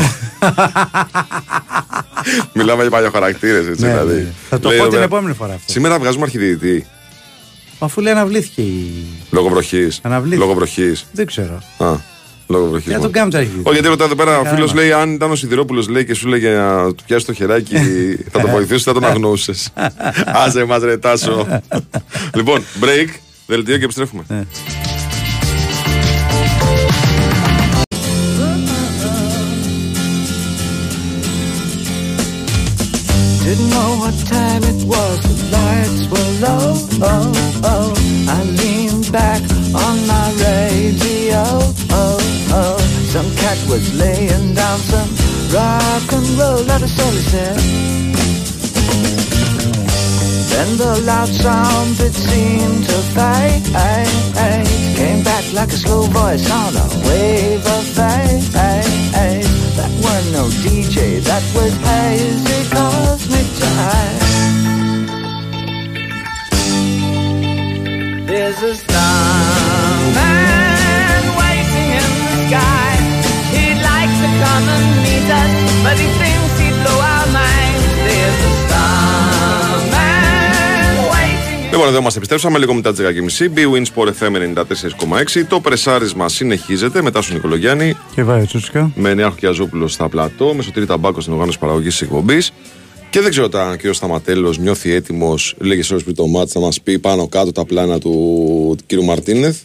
Μιλάμε για παλιοχαρακτήρες, έτσι Ναι, δηλαδή. ναι. Θα το Λέει πω εδώ την πέρα, επόμενη φορά αυτό. Σήμερα βγάζουμε αρχιδιετή. Αφού λέει αναβλήθηκε η. Λόγω βροχής. Αναβλήθηκε. Λόγω βροχής. Δεν ξέρω. Α, λόγω βροχής. Για τον κάνουμε τα αρχίδια. Όχι, γιατί ρωτάω εδώ πέρα, ο Κάμα. φίλος λέει: Αν ήταν ο Σιδηρόπουλος, λέει και σου λέγε να του πιάσει το χεράκι, θα το βοηθήσεις, θα τον αγνοούσε. Άσε μας, ρε Τάσο. λοιπόν, break, δελτίο και επιστρέφουμε. Didn't know what time it was, the lights were low. Oh, oh. I leaned back on my radio. Oh, oh. Some cat was laying down some rock and roll, is all he said. Then the loud sound that seemed to fade came back like a slow voice on a wave of fate. That were no DJ, that was hazy cosmic jive. There's a starman waiting in the sky. He'd like to come and meet us, but he thinks Λοιπόν, εδώ μα επιστρέψαμε λίγο μετά τις 10.30. BWIN Sport FM 94,6. Το πρεσάρισμα συνεχίζεται μετά στον Νικολογιάννη. Και βάει Τσούτσικα. Με Νέαρχο Κιαζόπουλο στα πλατό. Με Σωτήρη Ταμπάκο στην οργάνωση παραγωγής της εκπομπής. Και δεν ξέρω αν ο κ. Σταματέλος νιώθει έτοιμος, λέγε ώρες πριν το μάτι, να μας πει πάνω κάτω τα πλάνα του κ. Μαρτίνεθ.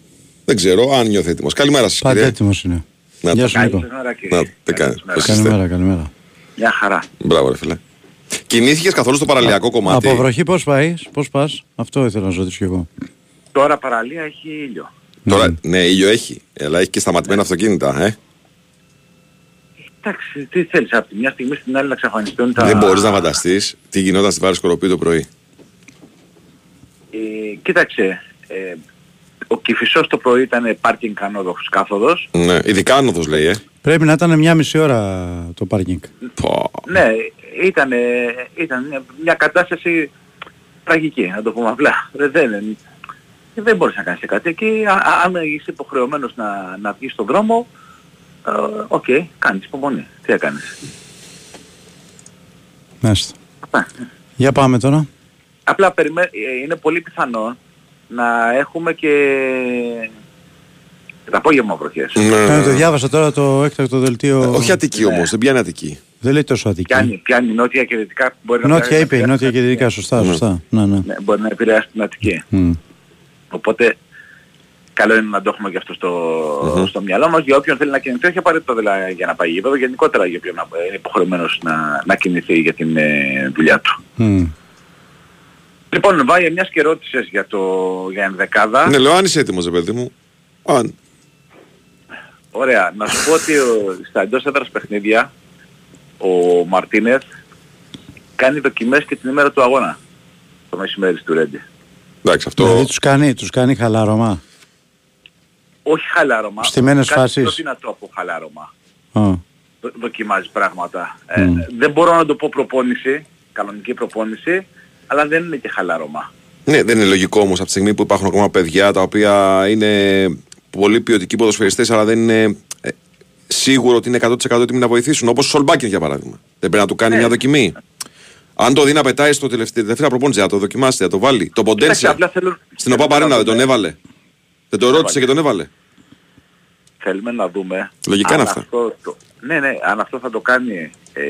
Δεν ξέρω αν νιώθει έτοιμος. Καλημέρα σας, Πάντα κύριε. έτοιμος είναι. Να Γεια το- σου Νίκο. Καλημέρα, κύριε. Να τι κάνεις. Καλημέρα, καλημέρα. Μια χαρά. Μπράβο, ρε φίλε. Κινήθηκες καθόλου στο παραλιακό κομμάτι; Από βροχή πώς πάει, πώς πας, αυτό ήθελα να σου ρωτήσω κι εγώ. Τώρα παραλία έχει ήλιο. Τώρα, ναι, ήλιο έχει. Αλλά έχει και σταματημένα αυτοκίνητα, ε. Εντάξει, τι θέλεις από τη μια στιγμή στην άλλη να εξαφανιστούν τα... Δεν μπορείς να φανταστείς τι γινόταν στη Βάρη Σκοροπή το πρωί. Ε, κοίταξε, ε, ο Κηφισός το πρωί ήταν πάρκινγκ ανόδοχος κάθοδος. Ναι, ειδικά άνοδος λέει, ε. Πρέπει να ήταν μια μισή ώρα το πάρκινγκ. Ναι, ήταν, ήταν μια κατάσταση τραγική, να το πούμε απλά. Δεν, δεν, δεν μπορείς να κάνεις κάτι. Και α- α- αν είσαι υποχρεωμένος να, να βγεις στον δρόμο, ε, οκ, κάνεις υπομονή. Τι έκανες; Μάλιστα. Για πάμε τώρα. Απλά περιμέ... ε, είναι πολύ πιθανό να έχουμε και τα απόγευμα βροχές. Ναι, το διάβασα τώρα το έκτακτο δελτίο. Ε, Όχι Αττική όμως, δεν πιάνει Αττική. Δεν λέει τόσο Αττική. Πιάνει, πιάνει νότια και δυτικά. Μπορεί να Νότια πιάσει- είπε, νότια και δυτικά, σωστά, σωστά. Ναι, ναι. Ναι, μπορεί να επηρεάσει την Αττική. Μμ. Οπότε καλό είναι να το έχουμε και αυτό στο, στο μυαλό μας για όποιον θέλει να κινηθεί, όχι απαραίτητα δηλαδή για να πάει γήπεδο, γενικότερα για όποιον να- είναι υποχρεωμένος να, να κινηθεί για την ε, δουλειά του. Μμ. Λοιπόν, Βάγε, μιας και ρώτησες για, το, για ενδεκάδα. Ναι, λέω αν είσαι έτοιμος, ρε παιδί μου. Αν. Ωραία. Να σου πω ότι ο, στα εντός έδρας παιχνίδια ο Μαρτίνεθ κάνει δοκιμές και την ημέρα του αγώνα. Το μεσημέρι του Ρέντι. Εντάξει, αυτό. Δηλαδή τους κάνει, τους κάνει χαλάρωμα. Όχι χαλάρωμα. Στημένες κάτι φάσεις. πιο δυνατό από χαλάρωμα. Α. Δο- δοκιμάζει πράγματα. Ε, Μμ. δεν μπορώ να το πω προπόνηση, κανονική προπόνηση, αλλά δεν είναι και χαλάρωμα. Ναι, δεν είναι λογικό όμως από τη στιγμή που υπάρχουν ακόμα παιδιά τα οποία είναι πολύ ποιοτικοί ποδοσφαιριστές αλλά δεν είναι ε, σίγουρο ότι είναι 100% έτοιμοι να βοηθήσουν. Όπως ο Σολμπάκιν για παράδειγμα. Δεν πρέπει να του κάνει μια δοκιμή. Αν το δει να πετάει στο τελευταίο, τελευταία προπόνηση, να το δοκιμάσει, να το βάλει. Το Κοίταξε, Ποντένσε απλά θέλω- στην ΟΠΑ Παρένα δεν τον έβαλε. Δεν το ρώτησε και τον έβαλε. Θέλουμε να δούμε. Λογικά αν είναι αυτά. Αυτό, το, ναι, ναι, αν αυτό θα το κάνει ε,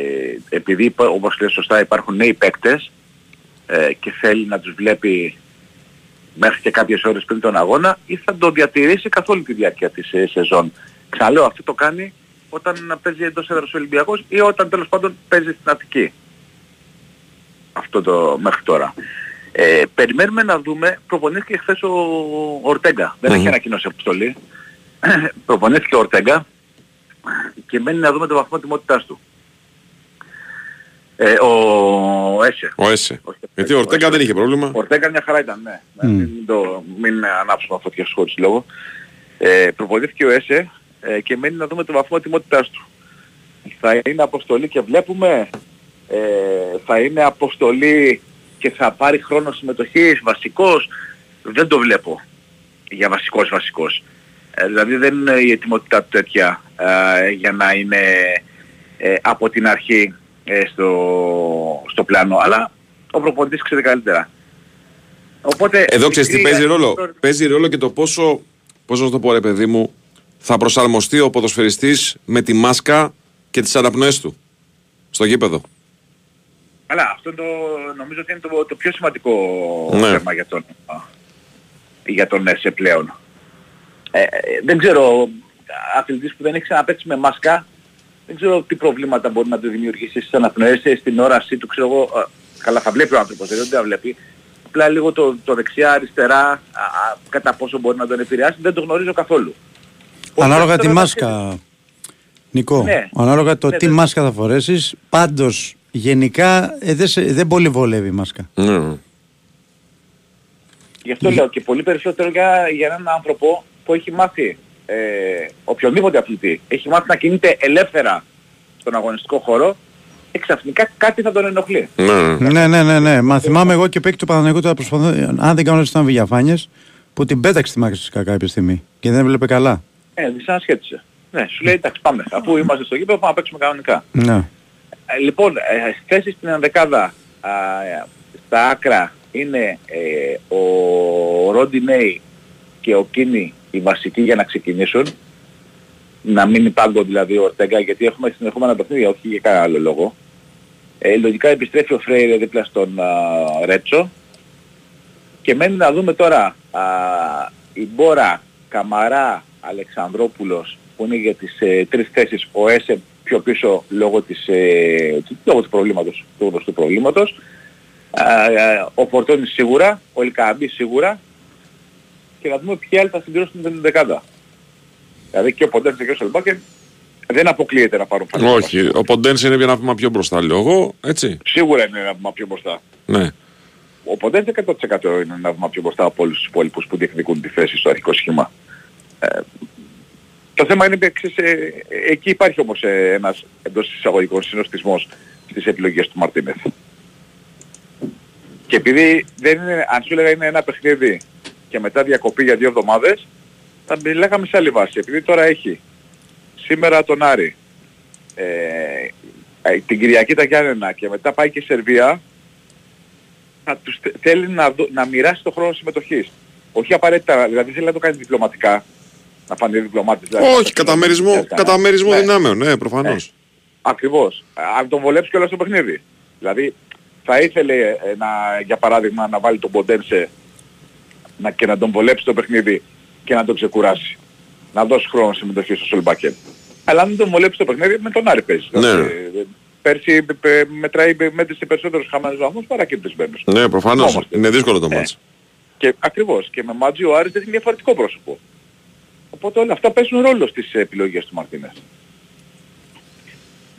επειδή υπά- όπως λέει σωστά υπάρχουν νέοι παίκτες ε, και θέλει να τους βλέπει μέχρι και κάποιες ώρες πριν τον αγώνα ή θα το διατηρήσει καθ' όλη τη διάρκεια της ε, σεζόν. Ξαναλέω, αυτό το κάνει όταν παίζει εντός έδρας ο Ολυμπιακός ή όταν τέλος πάντων παίζει στην Αττική. Αυτό το μέχρι τώρα. Ε, περιμένουμε να δούμε, προπονήθηκε χθες ο Ορτέγκα. Δεν έχει ανακοινώσει αποστολή. προπονήθηκε ο Ορτέγκα και μένει να δούμε το βαθμό τιμότητάς του. Ε, ο Έσε. Ο Έσε. Γιατί ο Ορτέγκα δεν είχε πρόβλημα. Ο Ορτέγκα μια χαρά ήταν, ναι. Μμ. Μην, το, μην ανάψουμε φωτιά στους χωρίς λόγο. Ε, προπονήθηκε ο Έσε ε, και μένει να δούμε το βαθμό τιμότητάς του. Θα είναι αποστολή και βλέπουμε, ε, θα είναι αποστολή και θα πάρει χρόνο συμμετοχής, βασικός, δεν το βλέπω για βασικός βασικός. Ε, δηλαδή δεν είναι η ετοιμότητά του τέτοια ε, για να είναι ε, από την αρχή ε, στο, στο πλάνο, αλλά ο προπονητής ξέρει καλύτερα. Οπότε, Εδώ ξέρεις τι η- παίζει η- ρόλο. Παίζει ρόλο και το πόσο, πόσο να το πω ρε παιδί μου, θα προσαρμοστεί ο ποδοσφαιριστής με τη μάσκα και τις αναπνοές του στο γήπεδο. Αλλά αυτό το, νομίζω ότι είναι το, το πιο σημαντικό Ναι. θέμα για τον, για τον ΕΣΕ πλέον. Ε, ε, δεν ξέρω, αθλητής που δεν έχει ξαναπαίξει με μάσκα, δεν ξέρω τι προβλήματα μπορεί να του δημιουργήσει στις αναπνοές, ε, στην όρασή του, ξέρω εγώ, ε, καλά θα βλέπει ο άνθρωπος, δεν τα βλέπει. Απλά λίγο το, το δεξιά, αριστερά, α, α, κατά πόσο μπορεί να τον επηρεάσει, δεν το γνωρίζω καθόλου. Ανάλογα τη μάσκα, Νικό, Ναι. ανάλογα το Ναι, τι ναι. μάσκα θα φορέσεις, πάντως γενικά ε, δεν, σε- δεν πολύ βολεύει η μάσκα. Ναι. Γι' αυτό λέω και πολύ περισσότερο για, για έναν άνθρωπο που έχει μάθει ε, οποιονδήποτε αθλητή, έχει μάθει να κινείται ελεύθερα στον αγωνιστικό χώρο, εξαφνικά κάτι θα τον ενοχλεί. Ναι, ναι, ναι, ναι. Μα θυμάμαι εγώ και παίκτη του Παναγιώτου τώρα προσπαθώ. Αν δεν κάνω λάθος ήταν Βηγιαφάνιε που την πέταξε τη μάξι κάποια στιγμή και δεν έβλεπε καλά. Ε, δυσανασχέτισε. Ναι, σου λέει εντάξει πάμε. Αφού είμαστε στο γήπεδο πάμε να παίξουμε κανονικά. Ναι. Ε, λοιπόν, ε, θέσεις στην ενδεκάδα α, στα άκρα είναι ε, ο Ρόντι και ο Κίνη οι βασικοί για να ξεκινήσουν. Να μην υπάρχει δηλαδή ο Ορτέγκα γιατί έχουμε συνεχόμενα παιχνίδια, όχι για κανένα άλλο λόγο. Ε, λογικά επιστρέφει ο Φρέιρε δίπλα στον α, Ρέτσο. Και μένει να δούμε τώρα α, η Μπόρα, Καμαρά, Αλεξανδρόπουλος που είναι για τις ε, τρεις θέσεις ο Έσε πιο πίσω λόγω, της, ε, του- λόγω του προβλήματος, του γνωστού προβλήματος. Α, ε, ο Φορτώνης σίγουρα, ο Ελκαμπής σίγουρα και να δούμε ποιοι άλλοι θα συμπληρώσουν την δεκάδα. Δηλαδή και ο Ποντένσε και ο Σελμπάκερ δεν αποκλείεται να πάρουν φανέλα. Όχι, ο Ποντένσε είναι ένα βήμα πιο μπροστά, λέω εγώ, έτσι. Σίγουρα είναι ένα βήμα πιο μπροστά. Ναι. Ο Ποντένσε 100% είναι ένα βήμα πιο μπροστά από όλους τους υπόλοιπους που διεκδικούν τη θέση στο αρχικό σχήμα. Ε, το θέμα είναι εξής, ε, εκεί υπάρχει όμως ε, ένας εντός εισαγωγικών συνοστισμός στις επιλογές του Μαρτίνεθ. Και επειδή δεν είναι, αν σου έλεγα είναι ένα παιχνίδι και μετά διακοπή για δύο εβδομάδες, θα μιλάγαμε σε άλλη βάση. Επειδή τώρα έχει σήμερα τον Άρη, ε, ε, την Κυριακή τα Γιάννενα και μετά πάει και η Σερβία, θα τους θε- θέλει να, δω- να μοιράσει το χρόνο συμμετοχής. Όχι απαραίτητα, δηλαδή θέλει να το κάνει διπλωματικά, να φανεί διπλωμάτης. Δηλαδή, Όχι, καταμερισμό, καταμερισμό Ναι. δυνάμεων, ναι, προφανώς. Ακριβώς. Αν τον βολέψει κιόλας στο παιχνίδι. Δηλαδή θα ήθελε ε, να, για παράδειγμα να βάλει τον Ποντένσε να, και να τον βολέψει το παιχνίδι και να τον ξεκουράσει. Να δώσει χρόνο συμμετοχή στο Σολμπάκεν. Αλλά αν δεν τον βολέψει το παιχνίδι με τον Άρη παίζει. Ναι. Δηλαδή, ε, Πέρσι ε, ε, μετράει μέτρησε περισσότερους χαμένους βαθμούς παρά κερδισμένους. Ναι, προφανώς. Όμως, Είναι δύσκολο το ε, μάτς. Και ακριβώς. Και με Μάτζι ο Άρης έχει διαφορετικό πρόσωπο. Οπότε όλα αυτά παίζουν ρόλο στις επιλογές του Μαρτίνες.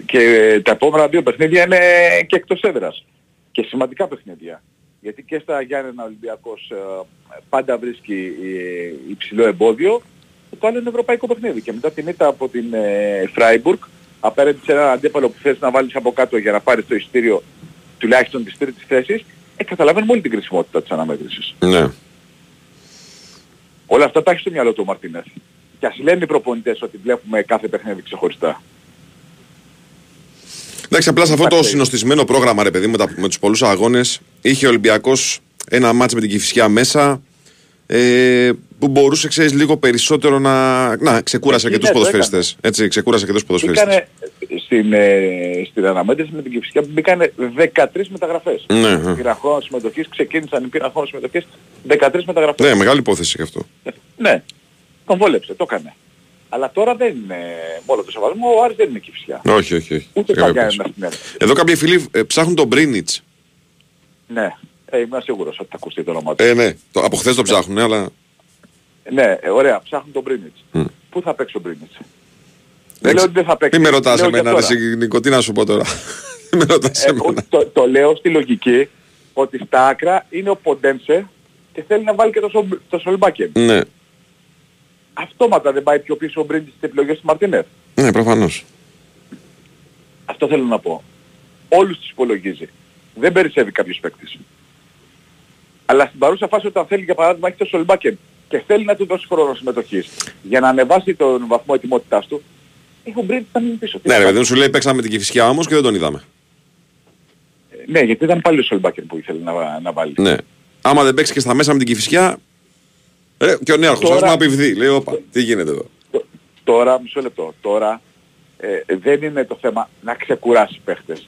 Και ε, τα επόμενα δύο παιχνίδια είναι και εκτός έδρας. Και σημαντικά παιχνίδια. Γιατί και στα Γιάννενα Ολυμπιακός ε, πάντα βρίσκει ε, υψηλό εμπόδιο. Το άλλο είναι ευρωπαϊκό παιχνίδι. Και μετά την ήττα από την ε, Φράιμπουργκ απέναντι σε έναν αντίπαλο που θες να βάλεις από κάτω για να πάρεις το ειστήριο τουλάχιστον της τρίτης θέσης, ε, καταλαβαίνουμε όλη την κρισιμότητα της αναμέτρησης. Ναι. Όλα αυτά τα έχεις στο μυαλό του ο Μαρτίνεθ. Και ας λένε οι προπονητές ότι βλέπουμε κάθε παιχνίδι ξεχωριστά. Εντάξει, απλά σε αυτό το Εντάξει. συνοστισμένο πρόγραμμα, ρε παιδί, με, τα, με τους πολλούς αγώνες, είχε ο Ολυμπιακός ένα μάτς με την Κηφισιά μέσα, ε, που μπορούσε, ξέρεις, λίγο περισσότερο να... Να, ξεκούρασε Εκεί και τους ναι, το ποδοσφαιριστές. Έτσι, ξεκούρασε και τους ποδοσφαιριστές. Μπήκανε στην, ε, στην αναμέτρηση με την Κυφσιά μπήκανε 13 μεταγραφές. Ναι, ναι. Πήραν χρόνο συμμετοχής, ξεκίνησαν, πήραν χρόνο συμμετοχής, 13 μεταγραφές. Ναι, μεγάλη υπόθεση και αυτό. Ναι, τον βόλεψε, το έκανε. Αλλά τώρα δεν είναι, με όλο το σεβασμό, ο Άρης δεν είναι Κυφσιά. Όχι, όχι, όχι. Ούτε Καμία θα κάνει υπόθεση. ένα στην Εδώ κάποιοι φίλοι ε, ψάχνουν τον Μπρίνιτς. Ναι, ε, είμαι σίγουρος ότι θα ακουστεί το όνομα του. Ε, ναι. Το, από χθες το ψάχνουν, αλλά... Ναι, ε, ωραία, ψάχνουν τον Μπρίνιτς. Μμ. Πού θα παίξει ο Μπρίνιτς; Δεν λέω ότι δεν θα παίξει. Μην με ρωτάς Λέω για εμένα, ρε τώρα. εσύ, Νίκο, τι να σου πω τώρα. με ρωτάς Ε, εμένα. το, το λέω στη λογική ότι στα άκρα είναι ο Ποντένσε και θέλει να βάλει και το, Σολ- το Σολμπάκεν. Ναι, Αυτόματα δεν πάει πιο πίσω ο Μπρίντις στις επιλογές του Μαρτινέτ. ναι, προφανώς. Αυτό θέλω να πω. Όλους τους υπολογίζει. Δεν περισσεύει κάποιος παίκτης. Αλλά στην παρούσα φάση όταν θέλει για παράδειγμα έχει το Σολμπάκεν και θέλει να του δώσει χρόνο συμμετοχής για να ανεβάσει τον βαθμό ετοιμότητάς του, έχει ο Μπρίντις να μείνει πίσω. Τι Ναι, να ρε κάνει. παιδί μου, σου λέει παίξαμε με την Κηφισιά όμως και δεν τον είδαμε. Ναι, γιατί ήταν πάλι ο Σολμπάκεν που ήθελε να, να βάλει. Ναι. Άμα δεν παίξει και στα μέσα με την Κηφισιά, ρε, και ο νέαρχος Τώρα- ας πούμε απειβδεί. Λέει, όπα, τι γίνεται εδώ. Τώρα, μισό λεπτό, τώρα ε, δεν είναι το θέμα να ξεκουράσει παίχτες.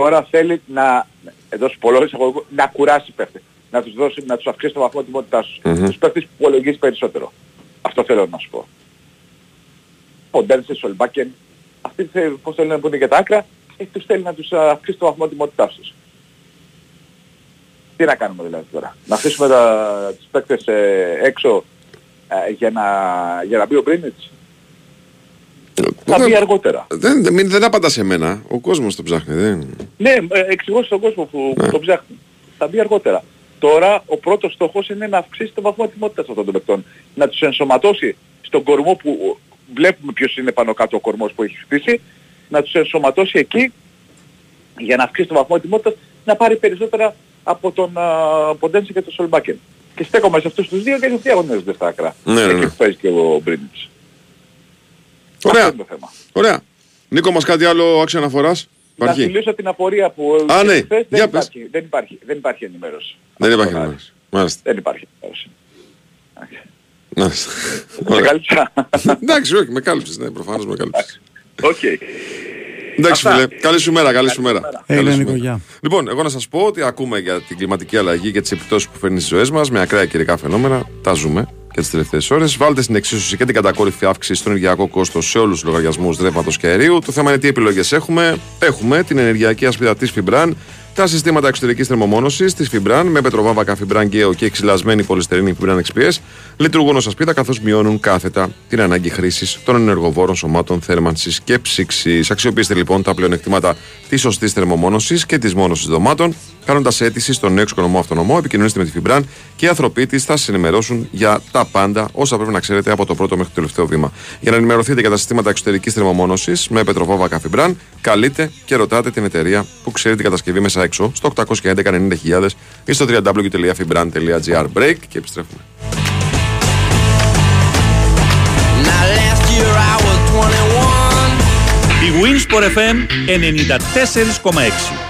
Τώρα θέλει να, εδώ στους πολλούς εισαγωγικούς, να κουράσει παίχτες. Να τους δώσει, να τους αυξήσει το βαθμό τιμότητάς τους. Μμμ. Τους παίχτες που υπολογίζει περισσότερο. Αυτό θέλω να σου πω. Ο Ντένσε, Σολμπάκεν, αυτοί θε- πώς θέλουν να πούνε για τα άκρα, ε, τους θέλει να τους α, αυξήσει το βαθμό τιμότητάς τους. Τι να κάνουμε δηλαδή τώρα. Να αφήσουμε τα, τους παίκτες ε, έξω ε, για, να, για να μπει ο Μπρίνιτς. Θα μπει αργότερα. Δεν, δεν, μην- δεν απαντάς σε μένα. Ο κόσμος το ψάχνει. Δεν... Ναι, ε, εξηγώ στον κόσμο που, που το ψάχνει. Θα μπει αργότερα. Τώρα ο πρώτος στόχος είναι να αυξήσει το βαθμό ετοιμότητας αυτών των παικτών. Να τους ενσωματώσει στον κορμό που βλέπουμε ποιος είναι πάνω κάτω ο κορμός που έχει χτίσει, να τους ενσωματώσει εκεί για να αυξήσει το βαθμό ετοιμότητας, να πάρει περισσότερα από τον uh, Ποντένση και τον Σολμπάκεν. Και στέκομαι σε αυτούς τους δύο και σε αυτοί αγωνίζονται στα άκρα. Ναι, ναι, ναι. Εκεί που παίζει και ο Μπρίνιτς. Ωραία. Αυτό είναι το θέμα. Ωραία. Νίκο μας κάτι άλλο άξιο αναφοράς; Να Υπάρχει. δηλώσω την απορία που Α, ναι. χθες Για δεν, πες. υπάρχει, δεν, υπάρχει, δεν υπάρχει ενημέρωση. Δεν υπάρχει ενημέρωση. Μάλιστα. Δεν υπάρχει ενημέρωση. Μάλιστα. Σε κάλυψα. Εντάξει, όχι, με κάλυψες, ναι, προφανώς με κάλυψες. Οκ. Εντάξει Αυτά. φίλε, καλή σου μέρα, καλή σου μέρα. Έλα, Καλή σου Νίκο, μέρα. γεια. Λοιπόν, εγώ να σας πω ότι ακούμε για την κλιματική αλλαγή και τις επιπτώσεις που φέρνει στις ζωές μας με ακραία καιρικά φαινόμενα. Τα ζούμε και τις τελευταίες ώρες. Βάλτε στην εξίσωση και την κατακόρυφη αύξηση στο ενεργειακό κόστος σε όλους τους λογαριασμούς ρεύματος και αερίου. Το θέμα είναι τι επιλογές έχουμε. Έχουμε την ενεργειακή ασπίδα της Φιμπραν, τα συστήματα εξωτερικής θερμομόνωσης της Fibran με πετροβάμβακα Fibran Geo και εξυλασμένη πολυστερίνη Fibran XPS λειτουργούν ως ασπίδα καθώς μειώνουν κάθετα την ανάγκη χρήσης των ενεργοβόρων σωμάτων θέρμανσης και ψήξη. Αξιοποιήστε λοιπόν τα πλεονεκτήματα της σωστής θερμομόνωσης και της μόνωσης δωμάτων κάνοντας αίτηση στον νέο εξοικονομώ αυτονομό. Επικοινωνήστε με τη Fibran και οι άνθρωποι της θα σας ενημερώσουν για τα πάντα όσα πρέπει να ξέρετε από το πρώτο μέχρι το τελευταίο βήμα. Για να ενημερωθείτε για τα συστήματα εξωτερικής θερμομόνωσης με πετροβόμβακα Fibran, καλείτε και ρωτάτε την εταιρεία που ξέρει την κατασκευή μέσα έξω στο 811 90.000 ή στο www.fibran.gr. Break και επιστρέφουμε. Now last year I was 21. Η Winsport FM 94,6.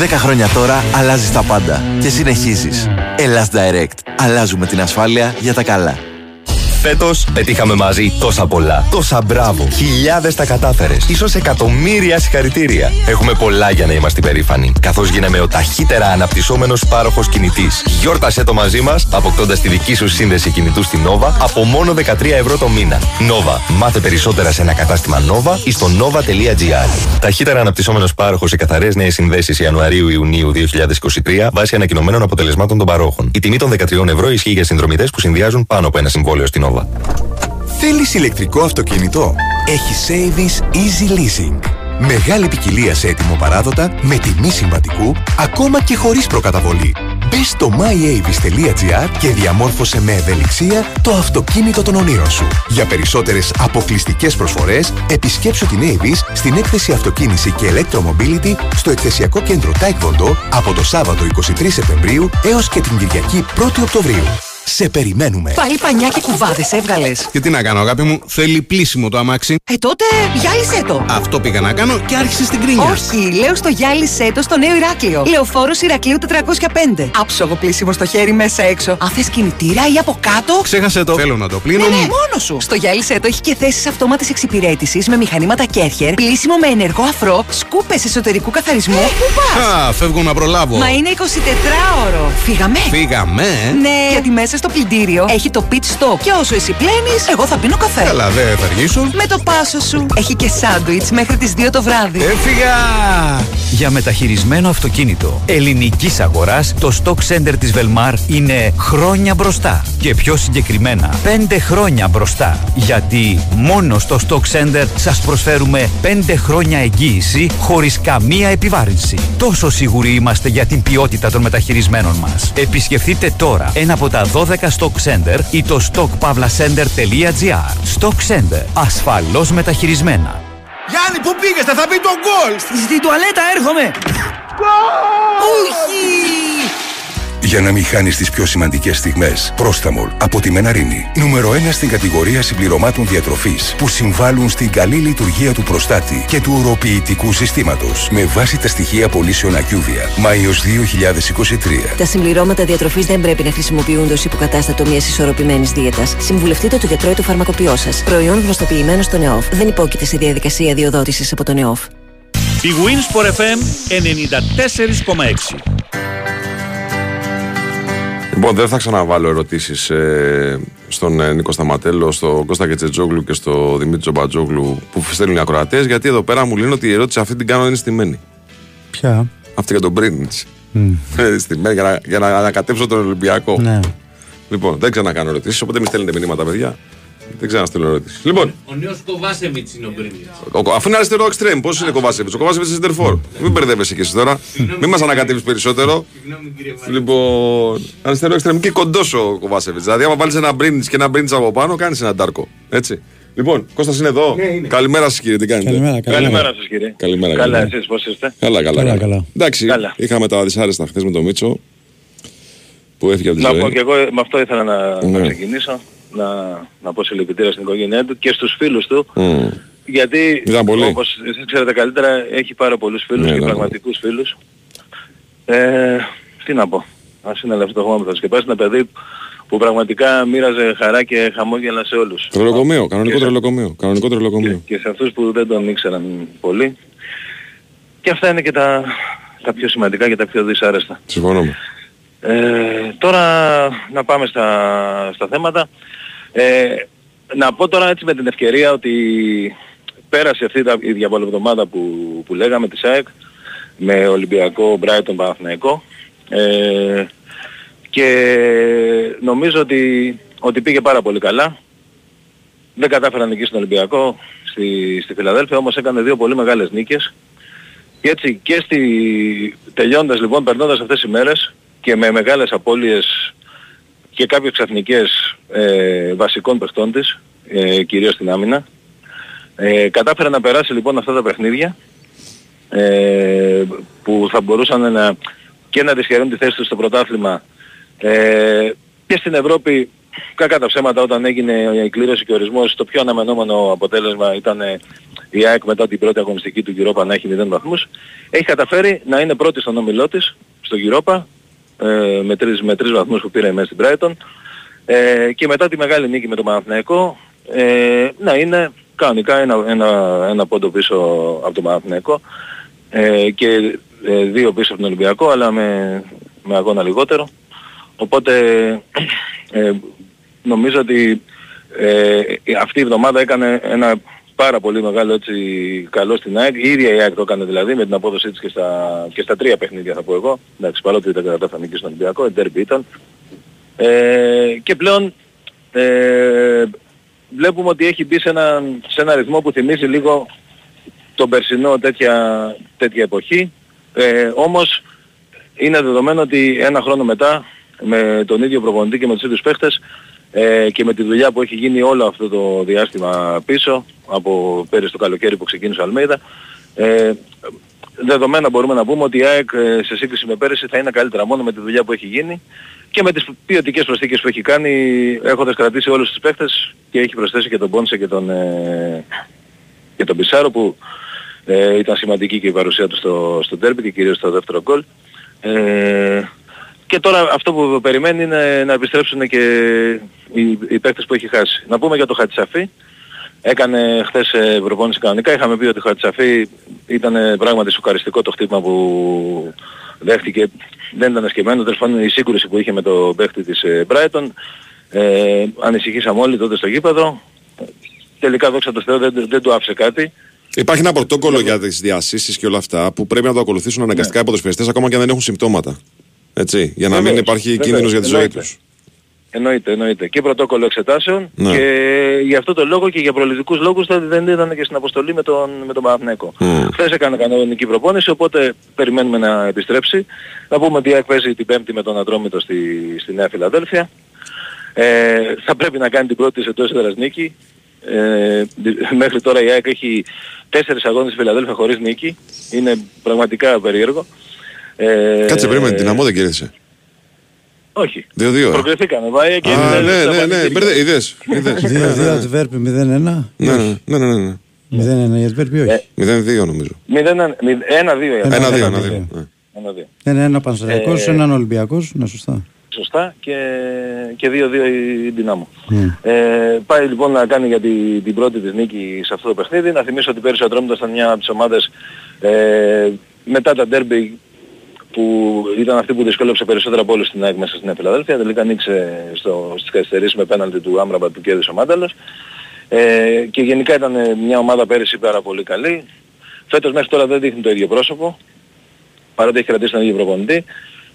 10 χρόνια τώρα αλλάζεις τα πάντα και συνεχίζεις. Ελλάς Direct. Αλλάζουμε την ασφάλεια για τα καλά. Φέτος πετύχαμε μαζί τόσα πολλά. Τόσα μπράβο. Χιλιάδες τα κατάφερες. σω εκατομμύρια συγχαρητήρια. Έχουμε πολλά για να είμαστε περήφανοι. Καθώς γίναμε ο ταχύτερα αναπτυσσόμενος πάροχος κινητής. Γιόρτασε το μαζί μας, αποκτώντας τη δική σου σύνδεση κινητού στην Nova από μόνο 13 ευρώ το μήνα. Nova. Μάθε περισσότερα σε ένα κατάστημα Nova ή στο nova.gr. Ταχύτερα αναπτυσσόμενος πάροχος σε καθαρές νέες συνδέσεις Ιανουαρίου-Ιουνίου 2023 βάσει ανακοινωμένων αποτελεσμάτων των παρόχων. Η τιμή των 13 ευρώ ισχύει για συνδρομητές που συνδυάζουν πάνω από ένα συμβόλαιο στην Nova. Θέλεις ηλεκτρικό αυτοκίνητο; Έχει Savings Easy Leasing. Μεγάλη ποικιλία σε έτοιμο παράδοτα, με τιμή συμβατικού, ακόμα και χωρίς προκαταβολή. Μπες στο myavis.gr και διαμόρφωσε με ευελιξία το αυτοκίνητο των ονείρων σου. Για περισσότερες αποκλειστικές προσφορές, επισκέψου την Avis στην έκθεση Αυτοκίνηση και Electromobility στο εκθεσιακό κέντρο Taekwondo από το Σάββατο 23 Σεπτεμβρίου έως και την Κυριακή 1η Οκτωβρίου. Σε περιμένουμε. Πάλι πανιά και κουβάδες έβγαλες. Και τι να κάνω, αγάπη μου, θέλει πλήσιμο το αμάξι. Ε, τότε γυάλισέ το. Αυτό πήγα να κάνω και άρχισε στην κρίνια. Όχι, λέω στο γυάλισέ το στο νέο Ηράκλειο. Λεωφόρος Ηρακλείου 405. Άψογο πλήσιμο στο χέρι μέσα έξω. Αν θες κινητήρα ή από κάτω. Ξέχασε το. Θέλω να το πλύνω. Ναι, ναι, μόνος σου. Στο γυάλισέ το έχει και θέσεις αυτόματη εξυπηρέτησης με μηχανήματα Κέρχερ, πλήσιμο με ενεργό αφρό, σκούπες εσωτερικού καθαρισμού. Πού πας! Α, φεύγω να προλάβω. Μα είναι 24ωρο. Φύγαμε. Φύγαμε. ε. Ναι, γιατί μέσα στο πλυντήριο έχει το pit stop. Και όσο εσύ πλένεις, εγώ θα πίνω καφέ. Καλά, δεν θα αργήσω. Με το πάσο σου. Έχει και σάντουιτς μέχρι τις 2 το βράδυ. Έφυγα! Για μεταχειρισμένο αυτοκίνητο ελληνικής αγοράς, το Stock Center της Velmar είναι χρόνια μπροστά. Και πιο συγκεκριμένα, 5 χρόνια μπροστά. Γιατί μόνο στο Stock Center σας προσφέρουμε 5 χρόνια εγγύηση χωρίς καμία επιβάρυνση. Τόσο σίγουροι είμαστε για την ποιότητα των μεταχειρισμένων μας. Επισκεφτείτε τώρα ένα από τα 12 Stock Center ή το stockpavlacenter.gr. Stock Center. Ασφαλώς μεταχειρισμένα. Γιάννη, πού πήγες, θα πει το γκολ! Στην τουαλέτα έρχομαι. Όχι! Για να μην χάνεις τις πιο σημαντικές στιγμές. Πρόσταμολ από τη Μεναρίνη. Νούμερο 1 στην κατηγορία συμπληρωμάτων διατροφής που συμβάλλουν στην καλή λειτουργία του προστάτη και του οροποιητικού συστήματος. Με βάση τα στοιχεία πωλήσεων Ακιούβια. Μάιος 2023. Τα συμπληρώματα διατροφής δεν πρέπει να χρησιμοποιούνται ως υποκατάστατο μιας ισορροπημένης δίαιτας. Συμβουλευτείτε το γιατρό ή το φαρμακοποιό σας. Προϊόν γνωστοποιημένο στον ΕΟΦ. Δεν υπόκειται σε διαδικασία διοδότησης από τον ΕΟΦ. Η Winsport FM 94,6. Λοιπόν, δεν θα ξαναβάλω ερωτήσεις ε, στον ε, Νίκο Σταματέλο, στον Κώστα Κετσετζόγλου και στο Δημήτρη Τζομπατζόγλου που στέλνουν οι ακροατές, γιατί εδώ πέρα μου λένε ότι η ερώτηση αυτή την κάνω είναι στημένη. Ποια; Αυτή για τον Πρίνιτς. Μμ. στημένη για να, για να ανακατέψω τον Ολυμπιακό. Ναι. Λοιπόν, δεν ξανακάνω ερωτήσεις, οπότε μην στέλνετε μηνύματα, παιδιά. Δεν ξαναστέλνω ερωτήσει. Λοιπόν, Ο νέος Κοβάσεμιτς είναι ο Μπρίνιτς. ο- αφού είναι αριστερό εξτρέμ, πώς είναι ο Κοβάσεβιτ. Ο Κοβάσεβιτ είναι σεντερφόρ. Μην μπερδεύεσαι και εσύ τώρα. Μην μας ανακατεύει περισσότερο. Λοιπόν, αριστερό εξτρέμ και κοντός ο Κοβάσεβιτ. Δηλαδή, άμα βάλεις ένα Μπρίνιτ και ένα Μπρίνιτ από πάνω, κάνεις ένα ντάρκο. Έτσι. Λοιπόν, Κώστας είναι εδώ. Καλημέρα σας, κύριε. Τι κάνετε; Καλημέρα, Καλημέρα σας κύριε. Καλημέρα, Καλά, καλημέρα. εσείς πώς είστε; Καλά, καλά. Καλά, καλά. καλά. Εντάξει, Καλά. είχαμε τα δυσάρεστα χθες με τον Μίτσο που έφυγε από τη Να ζωή. πω και εγώ, με αυτό ήθελα να, Ναι. να ξεκινήσω, να, να πω συλληπιτήρια στην οικογένειά του και στους φίλους του, Μμ. γιατί Ήταν πολλοί. όπως εσείς ξέρετε καλύτερα έχει πάρα πολλούς φίλους Ναι, και ήταν πραγματικούς φίλους. Ε, τι να πω, ας είναι αυτό το χώμα που θα σκεπάσει, ένα παιδί που πραγματικά μοίραζε χαρά και χαμόγελα σε όλους. Τρελοκομείο, κανονικό Και σε- τρελοκομείο. Κανονικό τρελοκομείο. και σε αυτούς που δεν τον ήξεραν πολύ. Και αυτά είναι και τα, τα πιο σημαντικά και τα πιο δυσάρεστα. Συμφωνώ. Ε, τώρα να πάμε στα, στα θέματα. Ε, να πω τώρα έτσι με την ευκαιρία ότι πέρασε αυτή τα, η διαβολοβδομάδα που, που λέγαμε της ΑΕΚ με Ολυμπιακό Μπράιτον Παναθηναϊκό ε, και νομίζω ότι, ότι πήγε πάρα πολύ καλά. Δεν κατάφεραν εκεί στον Ολυμπιακό στη, στη Φιλαδέλφια όμως έκανε δύο πολύ μεγάλες νίκες και έτσι και στη, τελειώντας λοιπόν, περνώντας αυτές τις μέρες και με μεγάλες απώλειες και κάποιες ξαφνικές ε, βασικών παιχτών της, ε, κυρίως στην άμυνα, ε, κατάφερε να περάσει λοιπόν αυτά τα παιχνίδια ε, που θα μπορούσαν να, και να δυσχερούν τη θέση τους στο πρωτάθλημα. Ε, και στην Ευρώπη κακά τα ψέματα όταν έγινε η κλήρωση και ο ορισμός το πιο αναμενόμενο αποτέλεσμα ήταν ε, η ΑΕΚ μετά την πρώτη αγωνιστική του Europa να έχει 0 βαθμούς. Έχει καταφέρει να είναι πρώτη στον όμιλό της στο Europa ε, με, τρεις, με τρεις βαθμούς που πήρε μέσα στην Brighton. Ε, και μετά τη μεγάλη νίκη με τον Παναθηναϊκό ε, να είναι κανονικά ένα, ένα, ένα πόντο πίσω από τον Παναθηναϊκό. Ε, και ε, δύο πίσω από τον Ολυμπιακό αλλά με, με αγώνα λιγότερο. Οπότε ε, νομίζω ότι ε, αυτή η εβδομάδα έκανε ένα πάρα πολύ μεγάλο έτσι καλό στην ΑΕΚ. Η ίδια η ΑΕΚ το έκανε δηλαδή με την απόδοσή της και στα, και στα τρία παιχνίδια θα πω εγώ. Εντάξει, παρότι δεν κατάφεραν νίκη στον Ολυμπιακό, εντέρμπι ήταν. Ε, και πλέον ε, βλέπουμε ότι έχει μπει σε ένα, σε ένα ρυθμό που θυμίζει λίγο τον περσινό τέτοια, τέτοια εποχή. Ε, όμως είναι δεδομένο ότι ένα χρόνο μετά με τον ίδιο προπονητή και με τους ίδιους παίχτες ε, και με τη δουλειά που έχει γίνει όλο αυτό το διάστημα πίσω από πέρυσι το καλοκαίρι που ξεκίνησε ο Αλμέιδα ε, δεδομένα μπορούμε να πούμε ότι η ΑΕΚ ε, σε σύγκριση με πέρυσι θα είναι καλύτερα μόνο με τη δουλειά που έχει γίνει και με τις ποιοτικές προσθήκες που έχει κάνει έχοντας κρατήσει όλους τους παίχτες και έχει προσθέσει και τον Πόνσε και τον, ε, και τον Πισάρο που ε, ήταν σημαντική και η παρουσία τους στο, στο τέρμπι και κυρίως στο δεύτερο γκολ. Ε, και τώρα αυτό που περιμένει είναι να επιστρέψουν και οι, οι παίκτες που έχει χάσει. Να πούμε για το Χατσαφή. Έκανε χθες ε, προπόνηση κανονικά. Είχαμε πει ότι ο Χατσαφή ήταν ε, πράγματι σοκαριστικό το χτύπημα που δέχτηκε. Δεν ήταν ασκημένο. Τέλος πάντων η σύγκρουση που είχε με το παίχτη της ε, Brighton. Ε, ανησυχήσαμε όλοι τότε στο γήπεδο. Τελικά δόξα τω Θεώ δεν, δεν του άφησε κάτι. Υπάρχει ένα πρωτόκολλο για τις διασύσεις και όλα αυτά που πρέπει να το ακολουθήσουν αναγκαστικά οι ποδοσφαιριστές ακόμα και αν δεν έχουν συμπτώματα. Έτσι, για να μην Βεβαίως, υπάρχει βεβαίως, κίνδυνος για τη ζωή εννοείται. τους. Εννοείται, εννοείται. Και πρωτόκολλο εξετάσεων Ναι. και γι' αυτό το λόγο και για προληπτικούς λόγους δεν- δεν ήταν και στην αποστολή με τον, με τον Παναθηναϊκό. Mm. Χθες έκανε κανονική προπόνηση, οπότε περιμένουμε να επιστρέψει. Να πούμε ότι η ΑΕΚ παίζει την Πέμπτη με τον Ατρόμητο στη, στη Νέα Φιλαδέλφια. Ε, θα πρέπει να κάνει την πρώτη της εντός έδρας νίκη. Ε, δι- μέχρι τώρα η ΑΕΚ έχει τέσσερις αγώνες στη Φιλαδέλφια χωρίς νίκη. Είναι πραγματικά περίεργο. Ε, Κάτσε, περίμενε, την αμό δεν κέρδισε. Όχι. 2-2. ε. Προκριθήκαμε, βάει και Α, είναι ναι, στα ναι, ναι, πανηγύρια. μπερδε, είδες, είδες. Ναι, ναι, 2-2 ναι. Αντβέρπη 0-1. Ναι, ναι, ναι, ναι, ναι. 0-1 η Αντβέρπη όχι. 0-2 νομίζω. 1-2. Ένα-δύο, Ένα-δύο, ένα-δύο. ένα-δύο. ναι. Ένα-δύο. Ένα, ένα Πανσεραϊκός, Ε, έναν Ολυμπιακός, ναι σωστά. Σωστά και, και 2-2 η Δυνάμω. Mm. Ε, πάει λοιπόν να κάνει για την, την πρώτη της νίκη σε αυτό το παιχνίδι. Να θυμίσω ότι πέρυσι ο Ατρόμητος ήταν μια από τις ομάδες ε, μετά τα ντέρμπι που ήταν αυτή που δυσκόλεψε περισσότερα από όλους στην ΑΕΚ μέσα στην Νέα Φιλαδέλφια. Τελικά ανοίξε στο, στις καθυστερήσεις με πέναλτι του Άμραμπατ που κέρδισε ο Μάνταλος. Ε, και γενικά ήταν μια ομάδα πέρυσι πάρα πολύ καλή. Φέτος μέχρι τώρα δεν δείχνει το ίδιο πρόσωπο, παρότι έχει κρατήσει τον ίδιο προπονητή.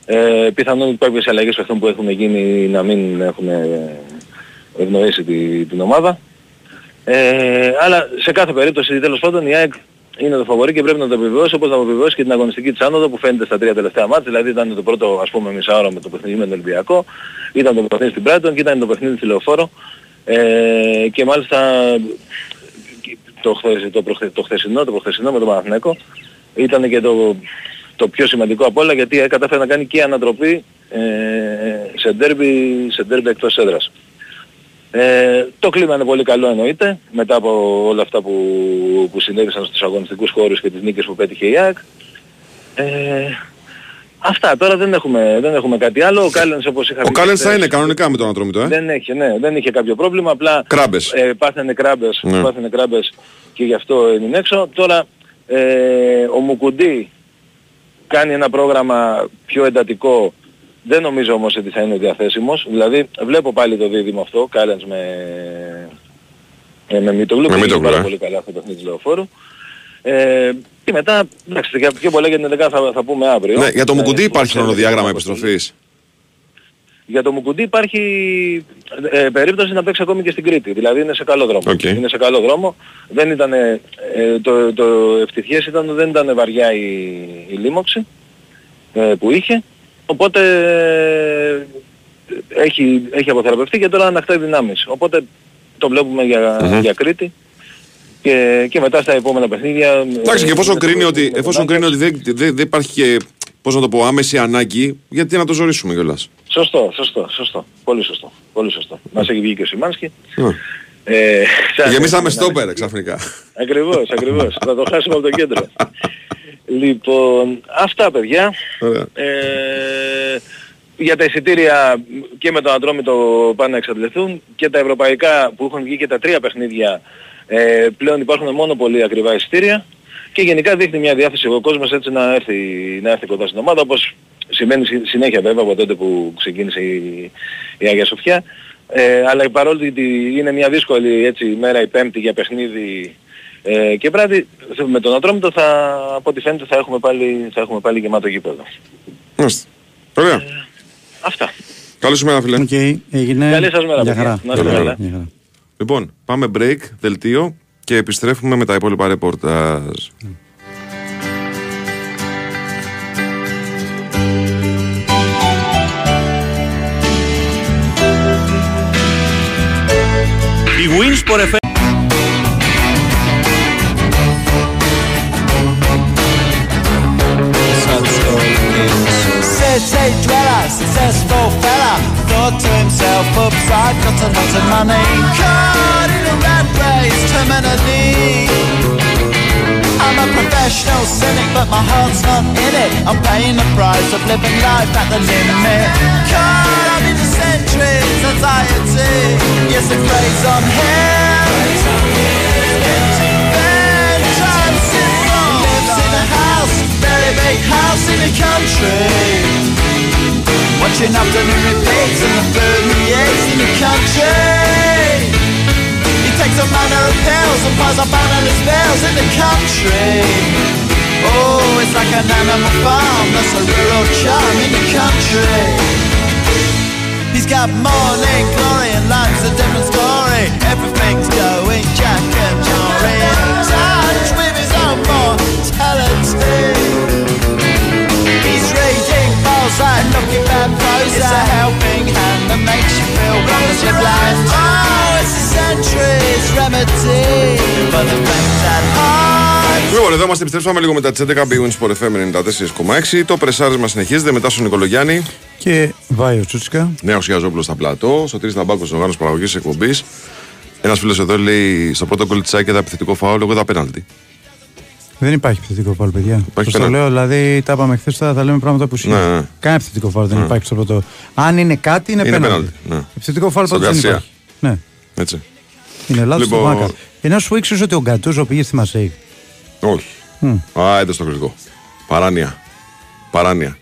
Ε, πιθανόν ότι κάποιες αλλαγές αυτών που έχουν γίνει να μην έχουν ε, ευνοήσει τη, την ομάδα. Ε, αλλά σε κάθε περίπτωση τέλος πάντων η ΑΕΚ είναι το φαβορή και πρέπει να το επιβεβαιώσει όπως να το επιβεβαιώσει και την αγωνιστική της άνοδο που φαίνεται στα τρία τελευταία μάτια. Δηλαδή ήταν το πρώτο ας πούμε μισάωρο με το παιχνίδι με τον Ολυμπιακό, ήταν το παιχνίδι στην Brighton και ήταν το παιχνίδι στη Λεωφόρο. Ε, και μάλιστα το, χθες, το, προχθε, το χθεσινό, το προχθεσινό με τον Παναθηναϊκό ήταν και το, το πιο σημαντικό από όλα γιατί κατάφερε να κάνει και ανατροπή ε, σε ντέρμπι, σε ντέρμπι εκτός έδρας. Ε, το κλίμα είναι πολύ καλό εννοείται, μετά από όλα αυτά που, που συνέβησαν στους αγωνιστικούς χώρους και τις νίκες που πέτυχε η ΑΕΚ. Ε, αυτά, τώρα δεν έχουμε, δεν έχουμε κάτι άλλο. Ο Κάλενς όπως είχα Ο πει Κάλενς θα χθες, είναι κανονικά με τον Ατρόμητο, ε; Δεν έχει, ναι, δεν είχε κάποιο πρόβλημα, απλά Κράμπες. ε, πάθαινε κράμπες, Ναι. πάθαινε κράμπες και γι' αυτό έμεινε έξω. Τώρα ε, ο Μουκουντή κάνει ένα πρόγραμμα πιο εντατικό δεν νομίζω όμως ότι θα είναι διαθέσιμος. Δηλαδή βλέπω πάλι το δίδυμο αυτό, Κάλενς με, ε, με Μίτογλου, Με που Μίτογλου, πάρα ε. πολύ καλά αυτό το παιχνίδι της Λεωφόρου. Ε, και μετά, εντάξει, για πιο πολλά για την 11 θα, θα πούμε αύριο. Ναι, για το Ε, Μουκουντή που υπάρχει ξέρετε χρονοδιάγραμμα πώς επιστροφής. για το Μουκουντί υπάρχει ε, περίπτωση να παίξει ακόμη και στην Κρήτη. Δηλαδή είναι σε καλό δρόμο. Οκ. Είναι σε καλό δρόμο. Δεν ήταν, ε, το, το ευτυχές ήταν ότι δεν ήταν βαριά η, η λίμωξη ε, που είχε. Οπότε ε, έχει, έχει αποθεραπευτεί και τώρα ανακτάει δυνάμεις. Οπότε το βλέπουμε για, Μμμ. για Κρήτη. Και, και μετά στα επόμενα παιχνίδια... Εντάξει, και ε, εφόσον με το- κρίνει ότι, με τον εφόσον κρίνει ότι δεν, δεν, δεν υπάρχει και, πώς να το πω, άμεση ανάγκη, γιατί να το ζωρίσουμε κιόλας; Σωστό, σωστό, σωστό. Πολύ σωστό. Πολύ σωστό. Μας έχει βγει και ο Σιμάνσκι. Ναι. Ε, Γεμίσαμε στόπερ ξαφνικά. Ακριβώς, ακριβώς. Θα το χάσουμε από το κέντρο. Λοιπόν, αυτά παιδιά. Ωραία. Ε, για τα εισιτήρια και με τον Ατρόμητο πάνε να εξαντληθούν και τα ευρωπαϊκά που έχουν βγει και τα τρία παιχνίδια ε, πλέον υπάρχουν μόνο πολύ ακριβά εισιτήρια και γενικά δείχνει μια διάθεση ο κόσμος έτσι να έρθει, να έρθει κοντά στην ομάδα όπως συμβαίνει συ- συνέχεια βέβαια από τότε που ξεκίνησε η, η Αγία Σοφιά ε, αλλά παρόλο ότι είναι μια δύσκολη έτσι, ημέρα η πέμπτη για παιχνίδι ε, και βράδυ με τον Ατρόμητο θα, από ό,τι φαίνεται θα έχουμε πάλι, θα έχουμε πάλι γεμάτο γήπεδο. Μάλιστα. Ωραία. Αυτά. Καλή σου μέρα, φίλε. Οκ, έγινε. Καλή σας μέρα, Γεια παιδιά. χαρά. Να είστε Καλή καλά. Γεια χαρά. Λοιπόν, πάμε break, δελτίο και επιστρέφουμε με τα υπόλοιπα ρεπορτάζ. Η Winsport City dweller, successful fella, thought to himself, oops, I've got a lot of money. Caught in a rat race, terminally. I'm a professional cynic, but my heart's not in it. I'm paying the price of living life at the limit. Caught up in the centuries, anxiety. Yes, the craze on him. Big house in the country. Watching afternoon repeats and the food he eats in the country. He takes a manner of pills and piles up analyst bills in the country. Oh, it's like an animal farm, that's a rural charm in the country. He's got morning glory and life's a different story. Everything's going Jack and Jory touch with his own mortality. Reading Balzac, looking bad Prozac. It's a helping hand that makes you feel wonderfully blind. Oh, it's a century's remedy for the friends at heart. Λοιπόν, εδώ είμαστε. Επιστρέψαμε λίγο μετά τις 11. Big Sport FM 94,6. Το πρεσάρισμα συνεχίζεται μετά στον Νικολογιάννη. Και Βάιο Τσούτσικα. Νέος Γιαζόπουλος στα πλατό. Στο Τρεις Ναμπάκο, οργάνωση παραγωγής εκπομπής. Ένας φίλος εδώ λέει στο πρώτο γκολ της ΑΕΚ είδα επιθετικό φάουλ, εγώ είδα πέναλτι. Δεν υπάρχει επιθετικό φάουλ, παιδιά. Υπάρχει Σας το πέναλτι. λέω, δηλαδή τα είπαμε χθες, θα, θα λέμε πράγματα που Ναι, σημαίνει. ναι. Κανένα επιθετικό φάουλ δεν Ναι. υπάρχει στο πρώτο. Αν είναι κάτι, είναι, Είναι πέναλτι. πέναλτι, ναι. Επιθετικό φάουλ Στον πάντως δεν Γκαρσία. υπάρχει. Ναι, Έτσι. είναι λάθος Λοιπόν- το Μάκα. Ενώ σου ήξερε ότι ο Γκατούζο πήγε στη Μασέη. Όχι. Μμ. Α, είδες στο κριτικό. Παράνοια. Παράνοια.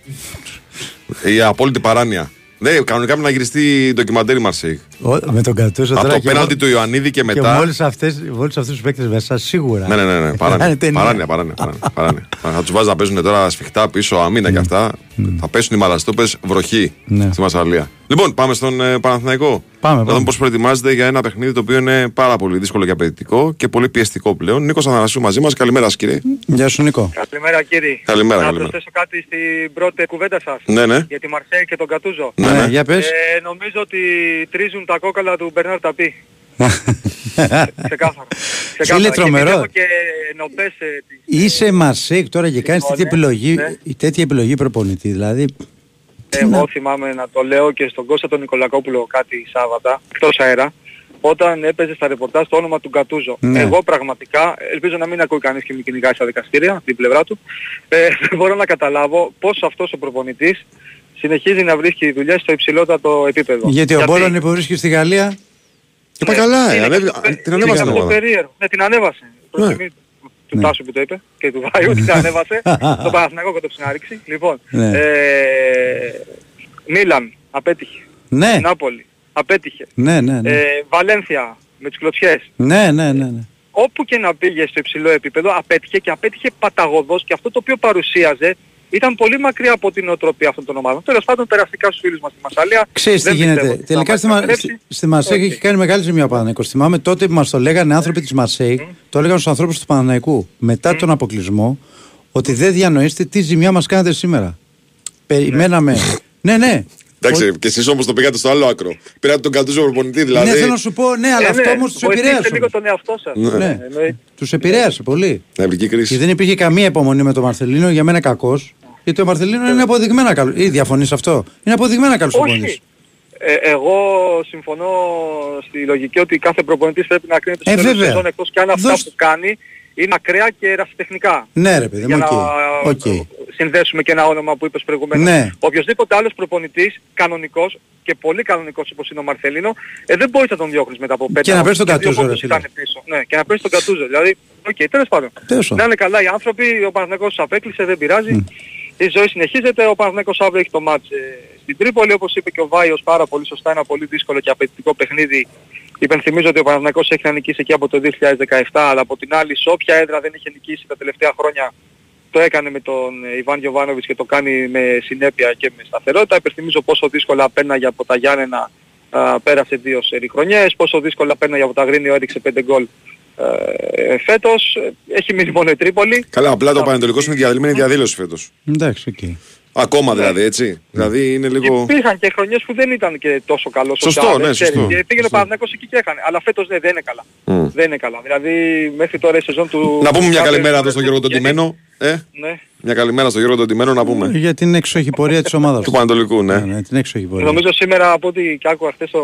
Η απόλυτη παράνοια. Ναι, κανονικά πρέπει να γυριστεί ντοκιμαντέρ Μαρσέικ. Ο- Με τον Κατούζο Από τώρα το και πέναλτι μόλις- του Ιωαννίδη και Και μετά. μόλις αυτές, μόλις αυτούς τους παίκτες μέσα, σίγουρα. Ναι, ναι, ναι, ναι. Κάνε Παράνοια. ταινία. παράνοια, παράνοια, παράνοια, παράνοια. Θα τους βάζει να παίζουν τώρα σφιχτά πίσω, αμήνα και αυτά. Θα πέσουν οι μαλαστόπες βροχή Ναι. στη Μασαλία. Λοιπόν, πάμε στον ε, Παναθηναϊκό. Πάμε, Να πάμε. δούμε πώς προετοιμάζεται για ένα παιχνίδι το οποίο είναι πάρα πολύ δύσκολο και απαιτητικό και πολύ πιεστικό πλέον. Νίκος Αθανασίου μαζί μας. Καλημέρα, σας, κύριε. Γεια σου Νίκο. Καλημέρα κύριε. Καλημέρα, Να καλημέρα. προσθέσω κάτι στην πρώτη κουβέντα σας. Ναι, ναι. Για τη Μαρσέη και τον Κατούζο. Ναι, ναι. Για πες. Ε, νομίζω ότι τρίζουν τα κόκαλα του Μπερνάρ Ταπί. Ξεκάθαρα. Είναι τρομερό. Και βλέπω και νοπές ε, της- Είσαι Μαρσέικ τώρα και κάνεις τέτοια ναι, επιλογή, ναι. τέτοια επιλογή προπονητή. Δηλαδή, Εγώ θυμάμαι να το λέω και στον Κώστα τον Νικολακόπουλο κάτι Σάββατα, εκτός αέρα, όταν έπαιζε στα ρεπορτάζ το όνομα του Γκατούζο. Ναι. Εγώ πραγματικά, ελπίζω να μην ακούει κανείς και μην κυνηγάει στα δικαστήρια, την πλευρά του, ε, δεν μπορώ να καταλάβω πώς αυτός ο προπονητής συνεχίζει να βρίσκει δουλειές στο υψηλότατο επίπεδο. γιατί ο Μπόλων υποβρίσκει στη Γαλλία. Και πάει καλά, ε, είναι ανέβη- κάτι το- την ανέβασε είναι την κάτι το ομάδα. περίεργο. Ναι, την ανέβασε. Προς τιμή του Τάσου που το είπε και του Βάιου την ανέβασε. το Παναθηναϊκό και το ψινάριξη. Λοιπόν, Ναι. ε, Μίλαν απέτυχε. Ναι. Νάπολη απέτυχε. Ναι, ναι, ναι. Ε, Βαλένθια με τις κλωτσιές. Ναι, ναι, ναι. ναι. Όπου και να πήγε στο υψηλό επίπεδο απέτυχε και απέτυχε παταγωδός και αυτό το οποίο παρουσίαζε ήταν πολύ μακριά από την οτροπία αυτών των ομάδων. Τέλος πάντων περαστικά στους φίλους μας στη Μασαλία. Ξέρεις τι Δεν πιστεύω γίνεται. ότι θα Τελικά μας στη, Μα... επιστρέψει. στη, στη Μαρσέικ έχει κάνει μεγάλη ζημιά ο Παναναϊκός. Θυμάμαι τότε που μας το λέγανε άνθρωποι της Μαρσέικ, το έλεγαν στους ανθρώπους του Παναναϊκού μετά τον αποκλεισμό, ότι δεν διανοείστε τι ζημιά μας κάνετε σήμερα. Περιμέναμε. ναι, ναι. Εντάξει, και εσείς όμως το πήγατε στο άλλο άκρο. Πήρατε τον Κατούζο προπονητή, δηλαδή. Ναι, θέλω να σου πω, ναι, αλλά Ε, αυτό ναι, όμως τους βοηθήστε επηρέασε. λίγο τον εαυτό σας. Ναι. Ναι. Εννοείται. Τους επηρέασε πολύ. Νευρική κρίση. Και δεν υπήρχε καμία υπομονή με τον Μαρθελίνο, για μένα κακός. Γιατί ο Μαρθελίνο είναι αποδειγμένα καλός. Ή διαφωνείς σε αυτό; Είναι αποδειγμένα καλό προπονητή. Όχι. Ε, εγώ συμφωνώ στη λογική ότι κάθε προπονητής πρέπει να κρίνεται Ε, στο τέλος της βέβαια. σεζόν εκτός και αν αυτά Δώσ' που κάνει είναι ακραία και ερασιτεχνικά. Ναι, ρε παιδί Για μου, να οκ. Οκ. συνδέσουμε και ένα όνομα που είπες προηγουμένως. Ναι. Οποιοςδήποτε άλλος προπονητής, κανονικός και πολύ κανονικός όπως είναι ο Μαρθελίνο, ε, δεν μπορείς να τον διώχνεις μετά από πέντε Και να παίρνεις τον και δύο Γκατούζο, ρε πόντους φίλε. ήταν πίσω. Ναι, και να παίρνεις τον Γκατούζο. Δηλαδή, οκ, τέλος πάντων. Τέλος πάντων. Να είναι καλά οι άνθρωποι, ο Παναθηναϊκός τους απέκλεισε, δεν πειράζει. Η ζωή συνεχίζεται, ο Παναθηναϊκός αύριο έχει το μάτς ε, στην Τρίπολη, όπως είπε και ο Βάιος πάρα πολύ σωστά, ένα πολύ δύσκολο και απαιτητικό παιχνίδι. Υπενθυμίζω ότι ο Παναθηναϊκός έχει να νικήσει εκεί από το 2017, αλλά από την άλλη σε όποια έδρα δεν είχε νικήσει τα τελευταία χρόνια το έκανε με τον ε, Ιβάν Γιοβάνοβιτς και το κάνει με συνέπεια και με σταθερότητα. Υπενθυμίζω πόσο δύσκολα πέρναγε από τα Γιάννενα, α, πέρασε δύο σερί χρονιές, πόσο δύσκολα πέρναγε από το Αγρίνιο, έριξε πέντε γκολ ε, φέτος. Έχει μείνει μόνο η Τρίπολη. Καλά, απλά το Πανετολικό είναι διαδηλωμένη διαδήλωση φέτος. Εντάξει, οκ. Ακόμα δηλαδή, έτσι. Δηλαδή είναι λίγο. Υπήρχαν και χρονιές που δεν ήταν και τόσο καλός Σωστό, ο Τσάβες, ναι, ξέρεις. σωστό. Και πήγαινε ο Παναθηναϊκός εκεί και έκανε. Αλλά φέτος ναι, δεν είναι καλά. Μμ. Δεν είναι καλά. Δηλαδή μέχρι τώρα η σεζόν του... Να πούμε μια Τσάβες- καλημέρα εδώ στον Γιώργο τον Τιμένο. Ε, Ναι. μια καλημέρα στον Γιώργο τον Τιμένο να πούμε. Για την έξοχη πορεία της ομάδας. Του Πανετολικού, ναι. ναι, την έξοχη πορεία. Νομίζω σήμερα από ό,τι και άκουγα χθες το,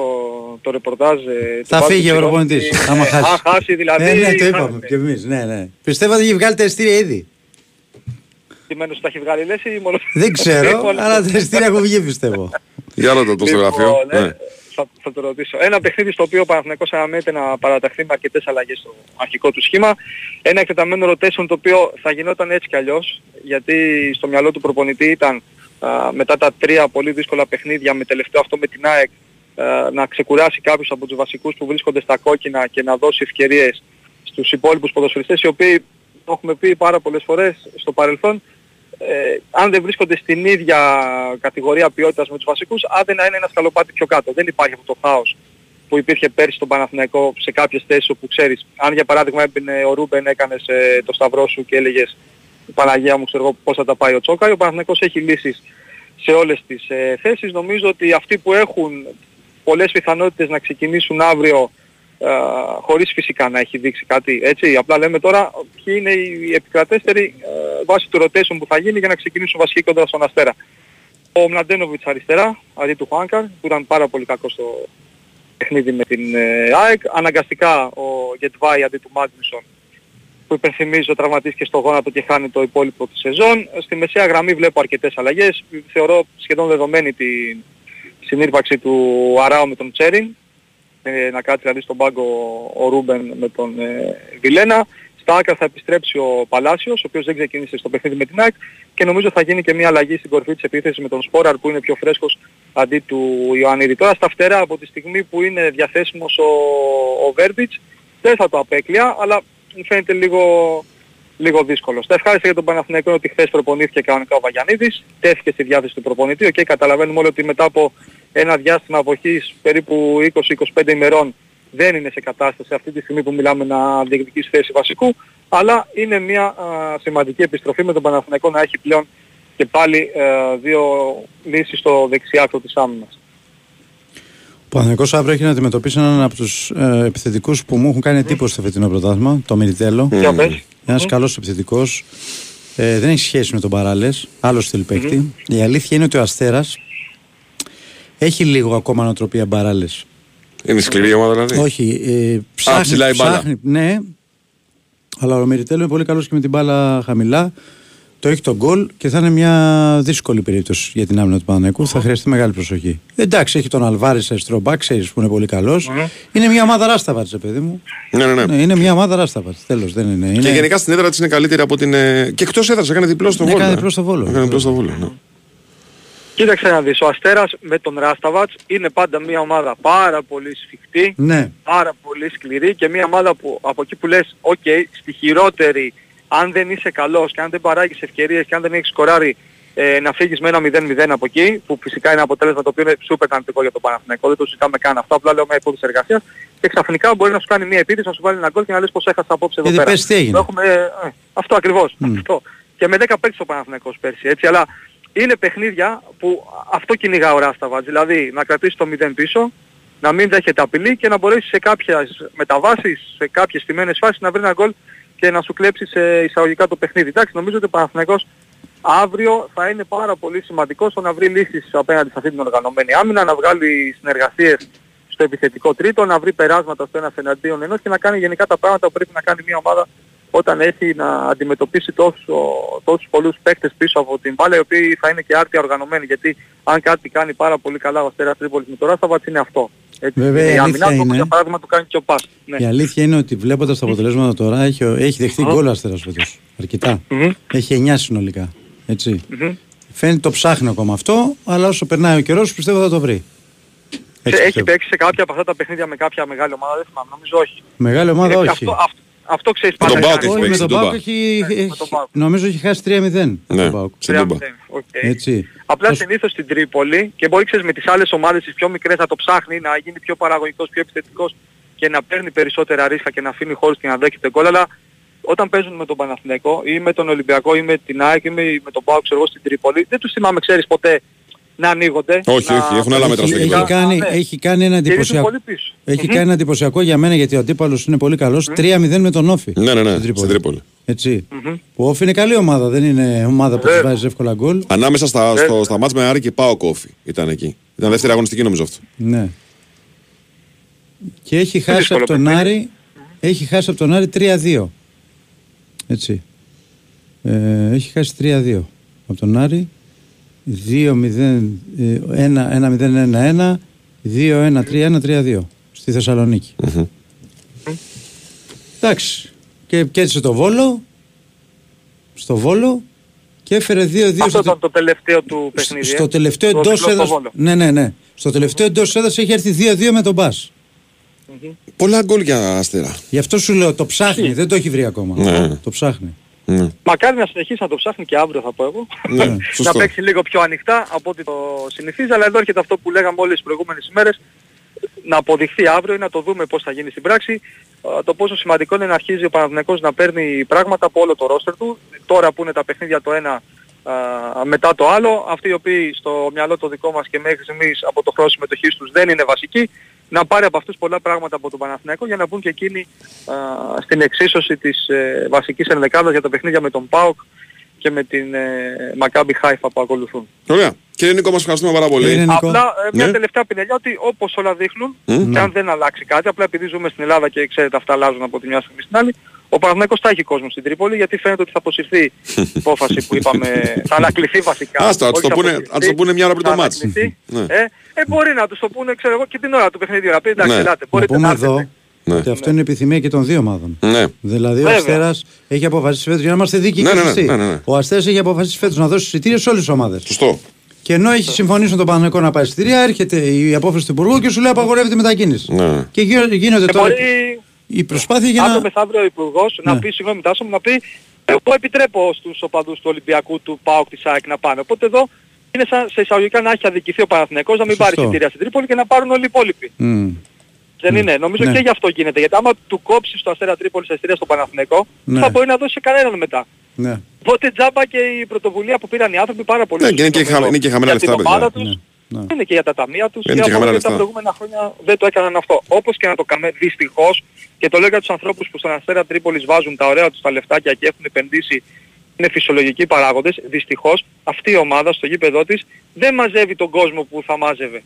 το ρεπορτάζ... ε, του Θα Παύλου φύγει ο Ψηλόπουλου, προπονητής. ότι, Άμα ε, χάσει. Αν χάσει δηλαδή... Ε, ναι, το χάνεται. είπαμε κι εμείς. Ναι, ναι. Πιστεύω ότι έχει βγάλει τα εστία ήδη. Κειμένως τα έχει βγάλει λες ή μόνο... Δεν ξέρω, Λοιπόν, αλλά τα εστία έχουν βγει πιστεύω. Για ρώτα το στο Λοιπόν, γραφείο. ναι, Ναι. θα, θα το ρωτήσω. Ένα παιχνίδι στο οποίο ο Παναθηναϊκός αναμένεται να παραταχθεί με αρκετές αλλαγές στο αρχικό του σχήμα. Ένα εκτεταμένο rotation το οποίο θα γινόταν έτσι κι αλλιώς, γιατί στο μυαλό του προπονητή ήταν α, μετά τα τρία πολύ δύσκολα παιχνίδια με τελευταίο αυτό με την ΑΕΚ α, να ξεκουράσει κάποιους από τους βασικούς που βρίσκονται στα κόκκινα και να δώσει ευκαιρίες στους υπόλοιπους ποδοσφαιριστές οι οποίοι το έχουμε πει πάρα πολλές φορές στο παρελθόν ε, αν δεν βρίσκονται στην ίδια κατηγορία ποιότητας με τους βασικούς, άντε να είναι ένα σκαλοπάτι πιο κάτω. Δεν υπάρχει αυτό το χάος που υπήρχε πέρσι στον Παναθηναϊκό σε κάποιες θέσεις όπου ξέρεις, αν για παράδειγμα έμπαινε ο Ρούμπεν έκανες ε, το σταυρό σου και έλεγες Παναγία μου ξέρω εγώ πώς θα τα πάει ο Τσόκα, ο Παναθηναϊκός έχει λύσεις σε όλες τις ε, θέσεις. Νομίζω ότι αυτοί που έχουν πολλές πιθανότητες να ξεκινήσουν αύριο ε, χωρίς φυσικά να έχει δείξει κάτι έτσι. Απλά λέμε τώρα ποιοι είναι οι επικρατέστεροι ε, βάσει του rotation που θα γίνει για να ξεκινήσουν βασικοί κοντά στον Αστέρα. Ο Μλαντένοβιτς αριστερά, αντί του Χουάνκαρ, που ήταν πάρα πολύ κακό στο παιχνίδι με την ε, ΑΕΚ. Αναγκαστικά ο Γετβάη αντί του Μάγνουσον που υπενθυμίζω τραυματίστηκε στο γόνατο και χάνει το υπόλοιπο της σεζόν. Στη μεσαία γραμμή βλέπω αρκετές αλλαγές. Θεωρώ σχεδόν δεδομένη την συνήρπαξη του Αράου με τον Τσέριν. Ε, να κάτσει δηλαδή στον πάγκο ο Ρούμπεν με τον ε, Βιλένα. Στα άκρα θα επιστρέψει ο Παλάσιος, ο οποίος δεν ξεκίνησε στο παιχνίδι με την ΑΕΚ. και νομίζω θα γίνει και μια αλλαγή στην κορφή της επίθεσης με τον Σπόραρ που είναι πιο φρέσκος αντί του Ιωαννίδη. Τώρα στα φτερά από τη στιγμή που είναι διαθέσιμος ο, ο Βέρμπιτς δεν θα το απέκλεια αλλά μου φαίνεται λίγο, λίγο δύσκολο. Στα ευχάριστα για τον Παναθηναϊκό είναι ότι χθες προπονήθηκε κανονικά ο Βαγιανίδης, τέθηκε στη διάθεση του προπονητή. Και καταλαβαίνουμε όλοι ότι μετά από ένα διάστημα αποχής περίπου 20-25 ημερών δεν είναι σε κατάσταση αυτή τη στιγμή που μιλάμε να διεκδικήσει θέση βασικού, αλλά είναι μια α, σημαντική επιστροφή με τον Παναθηναϊκό να έχει πλέον και πάλι ε, δύο λύσεις στο δεξιάκρο της άμυνας. Ο Παναθηναϊκός αύριο έχει να αντιμετωπίσει έναν από τους ε, επιθετικούς που μου έχουν κάνει εντύπωση στο φετινό πρωτάθλημα, το Μυριτέλο. Για πες. Ένας καλός επιθετικός. Ε, δεν έχει σχέση με τον Παράλες, άλλος στυλ παίκτη. Η αλήθεια είναι ότι ο Αστέρας έχει λίγο ακόμα νοοτροπία Παράλες. Είναι σκληρή η ομάδα δηλαδή. Όχι, ε, ψάχνει, ψηλά η μπάλα. ψάχνει, ναι, αλλά ο Μυριτέλο είναι πολύ καλός και με την μπάλα χαμηλά. Το έχει τον γκολ και θα είναι μια δύσκολη περίπτωση για την άμυνα του Παναναϊκού. Θα χρειαστεί μεγάλη προσοχή. Εντάξει, έχει τον Αλβάρη αριστερό μπακ, ξέρεις που είναι πολύ καλός. Είναι μια ομάδα ράσταβατ, παιδί μου. Ναι, ναι, ναι. Ναι, είναι μια ομάδα ράσταβατ. Τέλος, δεν είναι. είναι... Και γενικά στην έδρα της είναι καλύτερη από την. ε, Και εκτός έδρας έκανε διπλό στο Ναι, Βόλο. έκανε ε. διπλό στο Βόλο. Έκανε διπλό στο Βόλο. ναι. Κοίταξε να δεις, ο Αστέρας με τον Ράσταβατς είναι πάντα μια ομάδα πάρα πολύ σφιχτή, Ναι. πάρα πολύ σκληρή και μια ομάδα που από εκεί που λες, οκ, στη χειρότερη, αν δεν είσαι καλός και αν δεν παράγεις ευκαιρίες και αν δεν έχεις σκοράρει, ε, να φύγεις με ένα 0-0 από εκεί, που φυσικά είναι αποτέλεσμα το οποίο είναι σούπερ θετικό για τον Παναθηναϊκό, δεν το συζητάμε καν αυτό, απλά λέω με υπόδειξη εργασίας και ξαφνικά μπορεί να σου κάνει μια επίθεση, να σου βάλει ένα γκολ και να λες πως έχασα απόψε εδώ Γιατί πέρα. πες τι έγινε. Το Έχουμε, ε, ε, αυτό ακριβώς. Αυτό. Και με 10 παίκτες ο Παναθηναϊκός πέρσι, έτσι, αλλά είναι παιχνίδια που αυτό κυνηγά ο Ράσταβατς, δηλαδή να κρατήσεις το 0 πίσω, να μην δέχεται απειλή και να μπορέσεις σε κάποιες μεταβάσεις, σε κάποιες στιμένες φάσεις να βρει ένα γκολ και να σου κλέψει σε εισαγωγικά το παιχνίδι. Εντάξει, νομίζω ότι ο Παναθηναϊκός αύριο θα είναι πάρα πολύ σημαντικό στο να βρει λύσεις απέναντι σε αυτή την οργανωμένη άμυνα, να βγάλει συνεργασίες στο επιθετικό τρίτο, να βρει περάσματα στο ένας εναντίον ενός και να κάνει γενικά τα πράγματα που πρέπει να κάνει μια ομάδα όταν έχει να αντιμετωπίσει τόσο, τόσους πολλούς παίκτες πίσω από την μπάλα οι οποίοι θα είναι και άρτια οργανωμένοι γιατί αν κάτι κάνει πάρα πολύ καλά ο Αστέρας Τρίπολης με το Ράσταβατς είναι αυτό. Έτσι, Βέβαια, είναι η η αλήθεια άμυνα του, είναι- για παράδειγμα του κάνει και ο Πας. Ναι. Η αλήθεια είναι ότι βλέποντας τα αποτελέσματα τώρα έχει, έχει δεχτεί γκολ ο Αστέρας φέτος. Αρκετά. Έχει 9 συνολικά. Έτσι. Μμμ. Φαίνεται το ψάχνει ακόμα αυτό, αλλά όσο περνάει ο καιρός πιστεύω θα το βρει. Έτσι έχει πιστεύω. παίξει σε κάποια από αυτά τα παιχνίδια με κάποια μεγάλη ομάδα, δεν θυμάμαι, νομίζω όχι. Μεγάλη ομάδα Ε, όχι. Αυτό, αυτό, αυτό ξέρεις Με τον πάντα Πάοκ κάνει. έχει Όχι, με παίξει, τον τον Πάουκ Πάοκ. έχει, Ναι, με έχει- τον Πάοκ. νομίζω έχει χάσει 3-0. Ναι, τον Πάουκ. στην Τούμπα. Οκ. Έτσι. Απλά Ως- συνήθως στην Τρίπολη και μπορεί ξέρεις με τις άλλες ομάδες τις πιο μικρές να το ψάχνει, να γίνει πιο παραγωγικός, πιο επιθετικός και να παίρνει περισσότερα ρίσκα και να αφήνει χώρους και να δέχεται γκολ, αλλά όταν παίζουν με τον Παναθηναϊκό ή με τον Ολυμπιακό ή με την ΑΕΚ ή με, με τον ΠΑΟΚ ξέρω εγώ στην Τρίπολη, δεν τους θυμάμαι ξέρεις ποτέ να ανοίγονται. Όχι, να... όχι, έχουν άλλα μέτρα στο Έχει, κήπεδο. έχει, κάνει, Ναι. έχει κάνει ένα Και ρίχνουν εντυπωσιακό. πολύ πίσω. Έχει Μμμ. κάνει ένα εντυπωσιακό για μένα γιατί ο αντίπαλος είναι πολύ καλός. 3-0 με τον Όφη. Ναι, ναι, ναι, στην στην Τρίπολη. Έτσι. Που ο Όφη είναι καλή ομάδα, δεν είναι ομάδα που Βέβαια. τη βάζει εύκολα γκολ. Ανάμεσα στα, Βέβαια. στο, στα μάτς με Άρη και Πάο Κόφι ήταν εκεί. Ήταν δεύτερη αγωνιστική νομίζω αυτό. Ναι. Και έχει χάσει δύσκολο από τον παιχνίδι. Άρη, έχει χάσει από τον Άρη 3-2. Έτσι. Ε, έχει χάσει 3-2 από τον Άρη. 2-0, ε, 1-0-1-1, 2-1-3-1, 3-2 στη θεσσαλονικη Εντάξει. Και κέρδισε το Βόλο, στο Βόλο και έφερε 2-2 Αυτό στο, ήταν το τελευταίο του παιχνίδι. στο ε. τελευταίο Το εντός διπλό στο έδρα. Βόλο. Ναι, ναι, ναι. Στο τελευταίο εντός έδρας έχει έρθει 2-2 με τον Μπα. Πολλά γκολ για αστέρα. Γι' αυτό σου λέω το ψάχνει, δεν το έχει βρει ακόμα. Ναι. Το ψάχνει. Ναι. Μακάρι να συνεχίσει να το ψάχνει και αύριο θα πω εγώ. Ναι, να σωστό. παίξει λίγο πιο ανοιχτά από ό,τι το συνηθίζει, αλλά εδώ έρχεται αυτό που λέγαμε όλες τις προηγούμενες ημέρες, να αποδειχθεί αύριο ή να το δούμε πώς θα γίνει στην πράξη, ε, το πόσο σημαντικό είναι να αρχίζει ο Παναθηναϊκός να παίρνει πράγματα από όλο το ρόστερ του, τώρα που είναι τα παιχνίδια το ένα α, μετά το άλλο, αυτοί οι οποίοι στο μυαλό το δικό μας και μέχρι στιγμής από το χρόνο συμμετοχής τους δεν είναι βασικοί, να πάρει από αυτούς πολλά πράγματα από τον Παναθηναϊκό για να μπουν και εκείνοι α, στην εξίσωση της ε, βασικής ενδεκάδας για τα παιχνίδια με τον ΠΑΟΚ και με την ε, Μακάμπι Χάιφα που ακολουθούν. Ωραία. Κύριε Νίκο, μας ευχαριστούμε πάρα πολύ. Κύριε Νίκο. Απλά ε, μια Ναι. τελευταία πινελιά ότι όπως όλα δείχνουν Μμ. και αν δεν αλλάξει κάτι, απλά επειδή ζούμε στην Ελλάδα και ξέρετε αυτά αλλάζουν από τη μια στιγμή στην άλλη, ο Παναθηναϊκός θα έχει κόσμο στην Τρίπολη γιατί φαίνεται ότι θα αποσυρθεί η υπόφαση που είπαμε, θα ανακληθεί βασικά. Άστα, ας όχι το θα πούνε- αποσυρθεί, ας το πούνε μια ώρα πριν το θα μάτς. ανακληθεί. Ναι. Ε, ε, μπορεί να τους το πούνε, ξέρω εγώ, και την ώρα του παιχνιδιού. Να πει εντάξει, Ναι. ελάτε, Να μπορείτε πούμε να εδώ, έρθετε. Ναι. Ότι αυτό είναι επιθυμία και των δύο ομάδων. Ναι. Δηλαδή ο Βέβαια. Αστέρας έχει αποφασίσει φέτος, για να είμαστε δίκαιοι Ναι, και ναι, ναι, σωστοί. ναι, ναι, ναι. Ο Αστέρας έχει αποφασίσει φέτος να δώσει εισιτήρια σε όλες τις ομάδες. Σωστό. Και ενώ έχει συμφωνήσει με τον Παναγενικό να πάει εισιτήρια, έρχεται η απόφαση του Υπουργού και σου λέει απαγορεύεται η μετακίνηση. Ναι. Και γι- γίνονται Και τώρα. μπορεί Η προσπάθεια για αύριο να. μεθαύριο ο Υπουργός να Ναι. πει, συγγνώμη Τάσο μου, να πει εγώ επιτρέπω στους οπαδούς του Ολυμπιακού, του ΠΑΟΚ, της ΑΕΚ να πάνε. Οπότε εδώ είναι σαν σε εισαγωγικά να έχει αδικηθεί ο Παναθηναϊκός, να μην πάρει Σωστό. εισιτήρια στην Τρίπολη και να πάρουν όλοι οι υπόλοιποι. Μμ. Δεν είναι. Νομίζω Ναι. και γι' αυτό γίνεται. Γιατί άμα του κόψεις το Αστέρα Τρίπολη στα εισιτήρια στο Παναθηναϊκό, Ναι. θα μπορεί να δώσει σε κανέναν μετά. Ναι. Οπότε τζάμπα και η πρωτοβουλία που πήραν οι άνθρωποι πάρα πολύ. Ναι, και είναι και σωστό χα- είναι και χαμηλά για την λεφτά, ομάδα παιδιά. τους, Ναι. Είναι και για τα ταμεία τους. Είναι και και από χαμηλά τα λεφτά. προηγούμενα χρόνια δεν το έκαναν αυτό. Όπως και να το κάνουμε δυστυχώς και το λέω για τους ανθρώπους που στον Αστέρα Τρίπολης βάζουν τα ωραία τους τα λεφτάκια και έχουν επενδύσει είναι φυσιολογικοί παράγοντες. Δυστυχώς αυτή η ομάδα στο γήπεδό της δεν μαζεύει τον κόσμο που θα μάζευε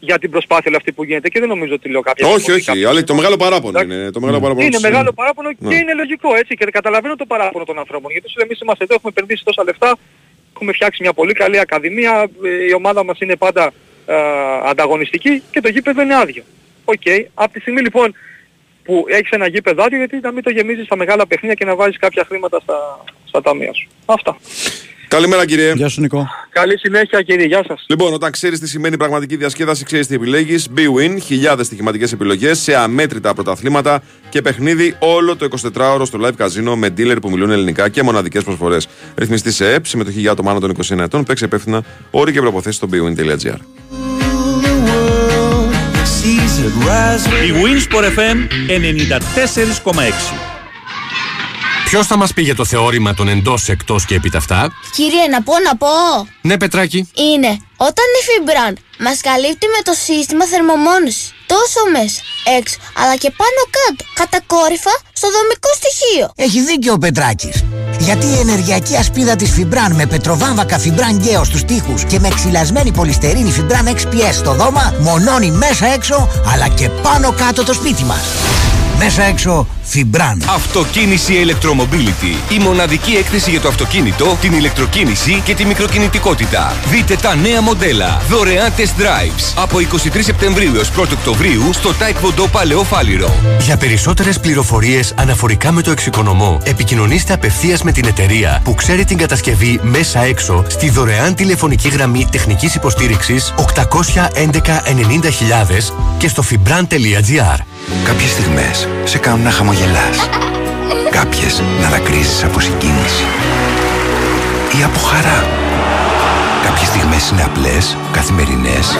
για την προσπάθεια όλη αυτή που γίνεται και δεν νομίζω ότι λέω κάποια Όχι, στιγμή όχι. κάποιος- Αλλά το μεγάλο παράπονο είναι. Το μεγάλο παράπονο είναι τους μεγάλο παράπονο Ναι. και είναι λογικό έτσι και καταλαβαίνω το παράπονο των ανθρώπων. Γιατί σου λέει εμείς είμαστε εδώ, έχουμε επενδύσει τόσα λεφτά, έχουμε φτιάξει μια πολύ καλή ακαδημία, ε, η ομάδα μας είναι πάντα ε, ανταγωνιστική και το γήπεδο είναι άδειο. Οκ. Από τη στιγμή λοιπόν που έχεις ένα γήπεδο άδειο, γιατί να μην το γεμίζεις στα μεγάλα παιχνίδια και να βάζεις κάποια χρήματα στα, στα ταμεία σου. Αυτά. Καλημέρα κύριε. Γεια σου Νικό. Καλή συνέχεια κύριε, γεια σας. Λοιπόν, όταν ξέρεις τι σημαίνει πραγματική διασκέδαση, ξέρεις τι επιλέγεις. BWIN, χιλιάδες στοιχηματικές επιλογές σε αμέτρητα πρωταθλήματα και παιχνίδι όλο το 24ωρο στο live καζίνο με dealer που μιλούν ελληνικά και μοναδικές προσφορές. Ρυθμιστή σε ΕΠ, συμμετοχή για άτομα άνω των 21 ετών, παίξει υπεύθυνα όροι και προποθέσει στο bwin.gr. Η Winsport FM 94,6. Ποιος θα μας πει για το θεώρημα των εντός, εκτός και επιταυτά. Κύριε, να πω, να πω. Ναι, Πετράκη. Είναι όταν η Fibran μας καλύπτει με το σύστημα θερμομόνωσης τόσο μέσα, έξω, αλλά και πάνω κάτω, κατακόρυφα στο δομικό στοιχείο. Έχει δίκιο ο Πετράκης. Γιατί η ενεργειακή ασπίδα της Φιμπράν με πετροβάμβακα Φιμπράν Γκέο στους τοίχους και με ξυλασμένη πολυστερίνη Φιμπράν XPS στο δώμα μονώνει μέσα έξω αλλά και πάνω κάτω το σπίτι μας. Μέσα έξω Φιμπράν. Αυτοκίνηση Electromobility. Η μοναδική έκθεση για το αυτοκίνητο, την ηλεκτροκίνηση και τη μικροκινητικότητα. Δείτε τα νέα μοντέλα. Δωρεάν test drives. Από 23 Σεπτεμβρίου έως 1 Οκτωβρίου στο Taekwondo Παλαιό Φάληρο. Για περισσότερες πληροφορίες αναφορικά με το εξοικονομώ, επικοινωνήστε απευθείας με την εταιρεία που ξέρει την κατασκευή μέσα έξω στη δωρεάν τηλεφωνική γραμμή τεχνικής υποστήριξης 811 και στο fibran.gr. Κάποιες στιγμές σε κάνουν να χαμογελάς. Κάποιες να δακρύζεις από συγκίνηση. Ή από χαρά. Κάποιες στιγμές είναι απλές, καθημερινές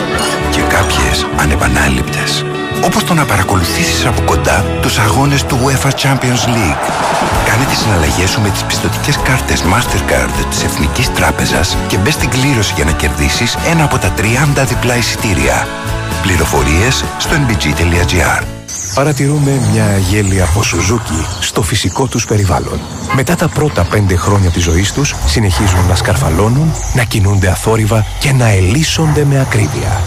και κάποιες ανεπανάληπτες. Όπως το να παρακολουθήσεις από κοντά τους αγώνες του UEFA Champions League. Κάνε τις συναλλαγές σου με τις πιστοτικές κάρτες Mastercard της Εθνικής Τράπεζας και μπες στην κλήρωση για να κερδίσεις ένα από τα 30 διπλά εισιτήρια. Πληροφορίες στο nbg.gr Παρατηρούμε μια γέλια από Σουζούκι στο φυσικό τους περιβάλλον. Μετά τα πρώτα πέντε χρόνια της ζωής τους, συνεχίζουν να σκαρφαλώνουν, να κινούνται αθόρυβα και να ελίσσονται με ακρίβεια.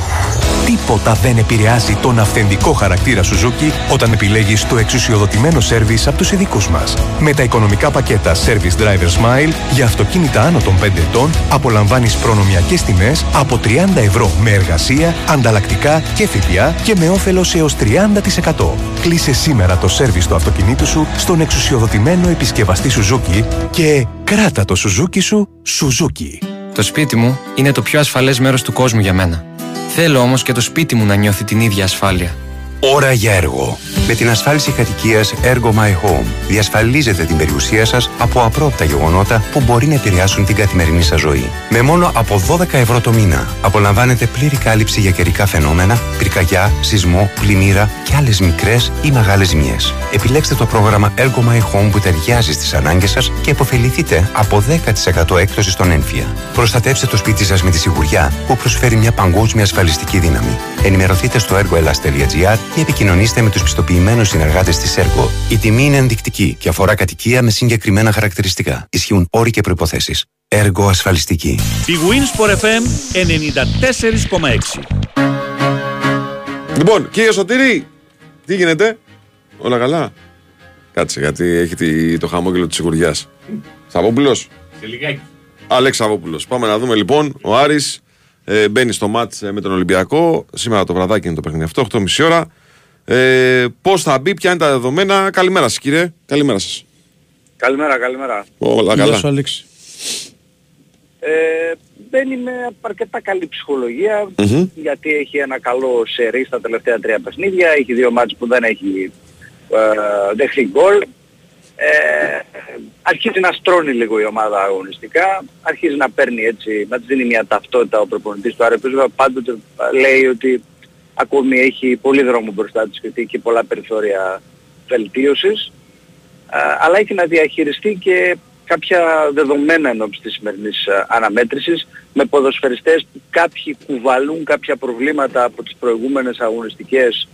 Τίποτα δεν επηρεάζει τον αυθεντικό χαρακτήρα Suzuki όταν επιλέγεις το εξουσιοδοτημένο σέρβις από τους ειδικούς μας. Με τα οικονομικά πακέτα Service Driver Smile για αυτοκίνητα άνω των 5 ετών απολαμβάνεις προνομιακές τιμές από 30 ευρώ με εργασία, ανταλλακτικά και ΦΠΑ και με όφελος έως 30%. Κλείσε σήμερα το σέρβις του αυτοκινήτου σου στον εξουσιοδοτημένο επισκευαστή Suzuki και κράτα το Suzuki σου Suzuki. Το σπίτι μου είναι το πιο ασφαλές μέρος του κόσμου για μένα. Θέλω όμως και το σπίτι μου να νιώθει την ίδια ασφάλεια. Ώρα για έργο. Με την ασφάλιση κατοικίας Ergo My Home διασφαλίζετε την περιουσία σας από απρόπτα γεγονότα που μπορεί να επηρεάσουν την καθημερινή σας ζωή. Με μόνο από 12 ευρώ το μήνα απολαμβάνετε πλήρη κάλυψη για καιρικά φαινόμενα, πυρκαγιά, σεισμό, πλημμύρα και άλλες μικρές ή μεγάλες ζημιές. Επιλέξτε το πρόγραμμα Ergo My Home που ταιριάζει στις ανάγκες σας και επωφεληθείτε από 10% έκπτωση στον έμφυα. Προστατεύστε το σπίτι σας με τη σιγουριά που προσφέρει μια παγκόσμια ασφαλιστική δύναμη. Ενημερωθείτε στο ergoelas.gr ή επικοινωνήστε με τους πιστοποιημένους συνεργάτες της Ergo. Η τιμή είναι ενδεικτική και αφορά κατοικία με συγκεκριμένα χαρακτηριστικά. Ισχύουν όροι και προποθέσει. Ergo ασφαλιστική. Η Winsport FM 94,6. Λοιπόν, κύριε Σωτήρη, τι γίνεται, όλα καλά; Κάτσε, γιατί έχει τη- το χαμόγελο της σιγουριάς. Σαββόπουλος. Σε λιγάκι. Αλέξ Σαββόπουλος. Πάμε να δούμε λοιπόν. Ο Άρης ε, μπαίνει στο μάτς με τον Ολυμπιακό. Σήμερα το βραδάκι είναι το παιχνίδι αυτό, 8.30 ώρα. Ε, Πώς θα μπει, ποια είναι τα δεδομένα. Καλημέρα σας, κύριε. Καλημέρα σας. Καλημέρα, καλημέρα. Όλα Γεια καλά. σου, Αλέξη. Ε, μπαίνει με αρκετά καλή ψυχολογία Μμμ. γιατί έχει ένα καλό σερί στα τελευταία τρία παιχνίδια, έχει δύο μάτς που δεν έχει ε, δεχθεί γκολ. Ε, αρχίζει να στρώνει λίγο η ομάδα αγωνιστικά, αρχίζει να παίρνει έτσι, να της δίνει μια ταυτότητα ο προπονητής του Άρεπης, βέβαια πάντοτε λέει ότι ακόμη έχει πολύ δρόμο μπροστά της γιατί έχει πολλά περιθώρια βελτίωσης. Ε, αλλά έχει να διαχειριστεί και κάποια δεδομένα ενώπιση της σημερινής ε, αναμέτρησης με ποδοσφαιριστές που κάποιοι κουβαλούν κάποια προβλήματα από τις προηγούμενες αγωνιστικές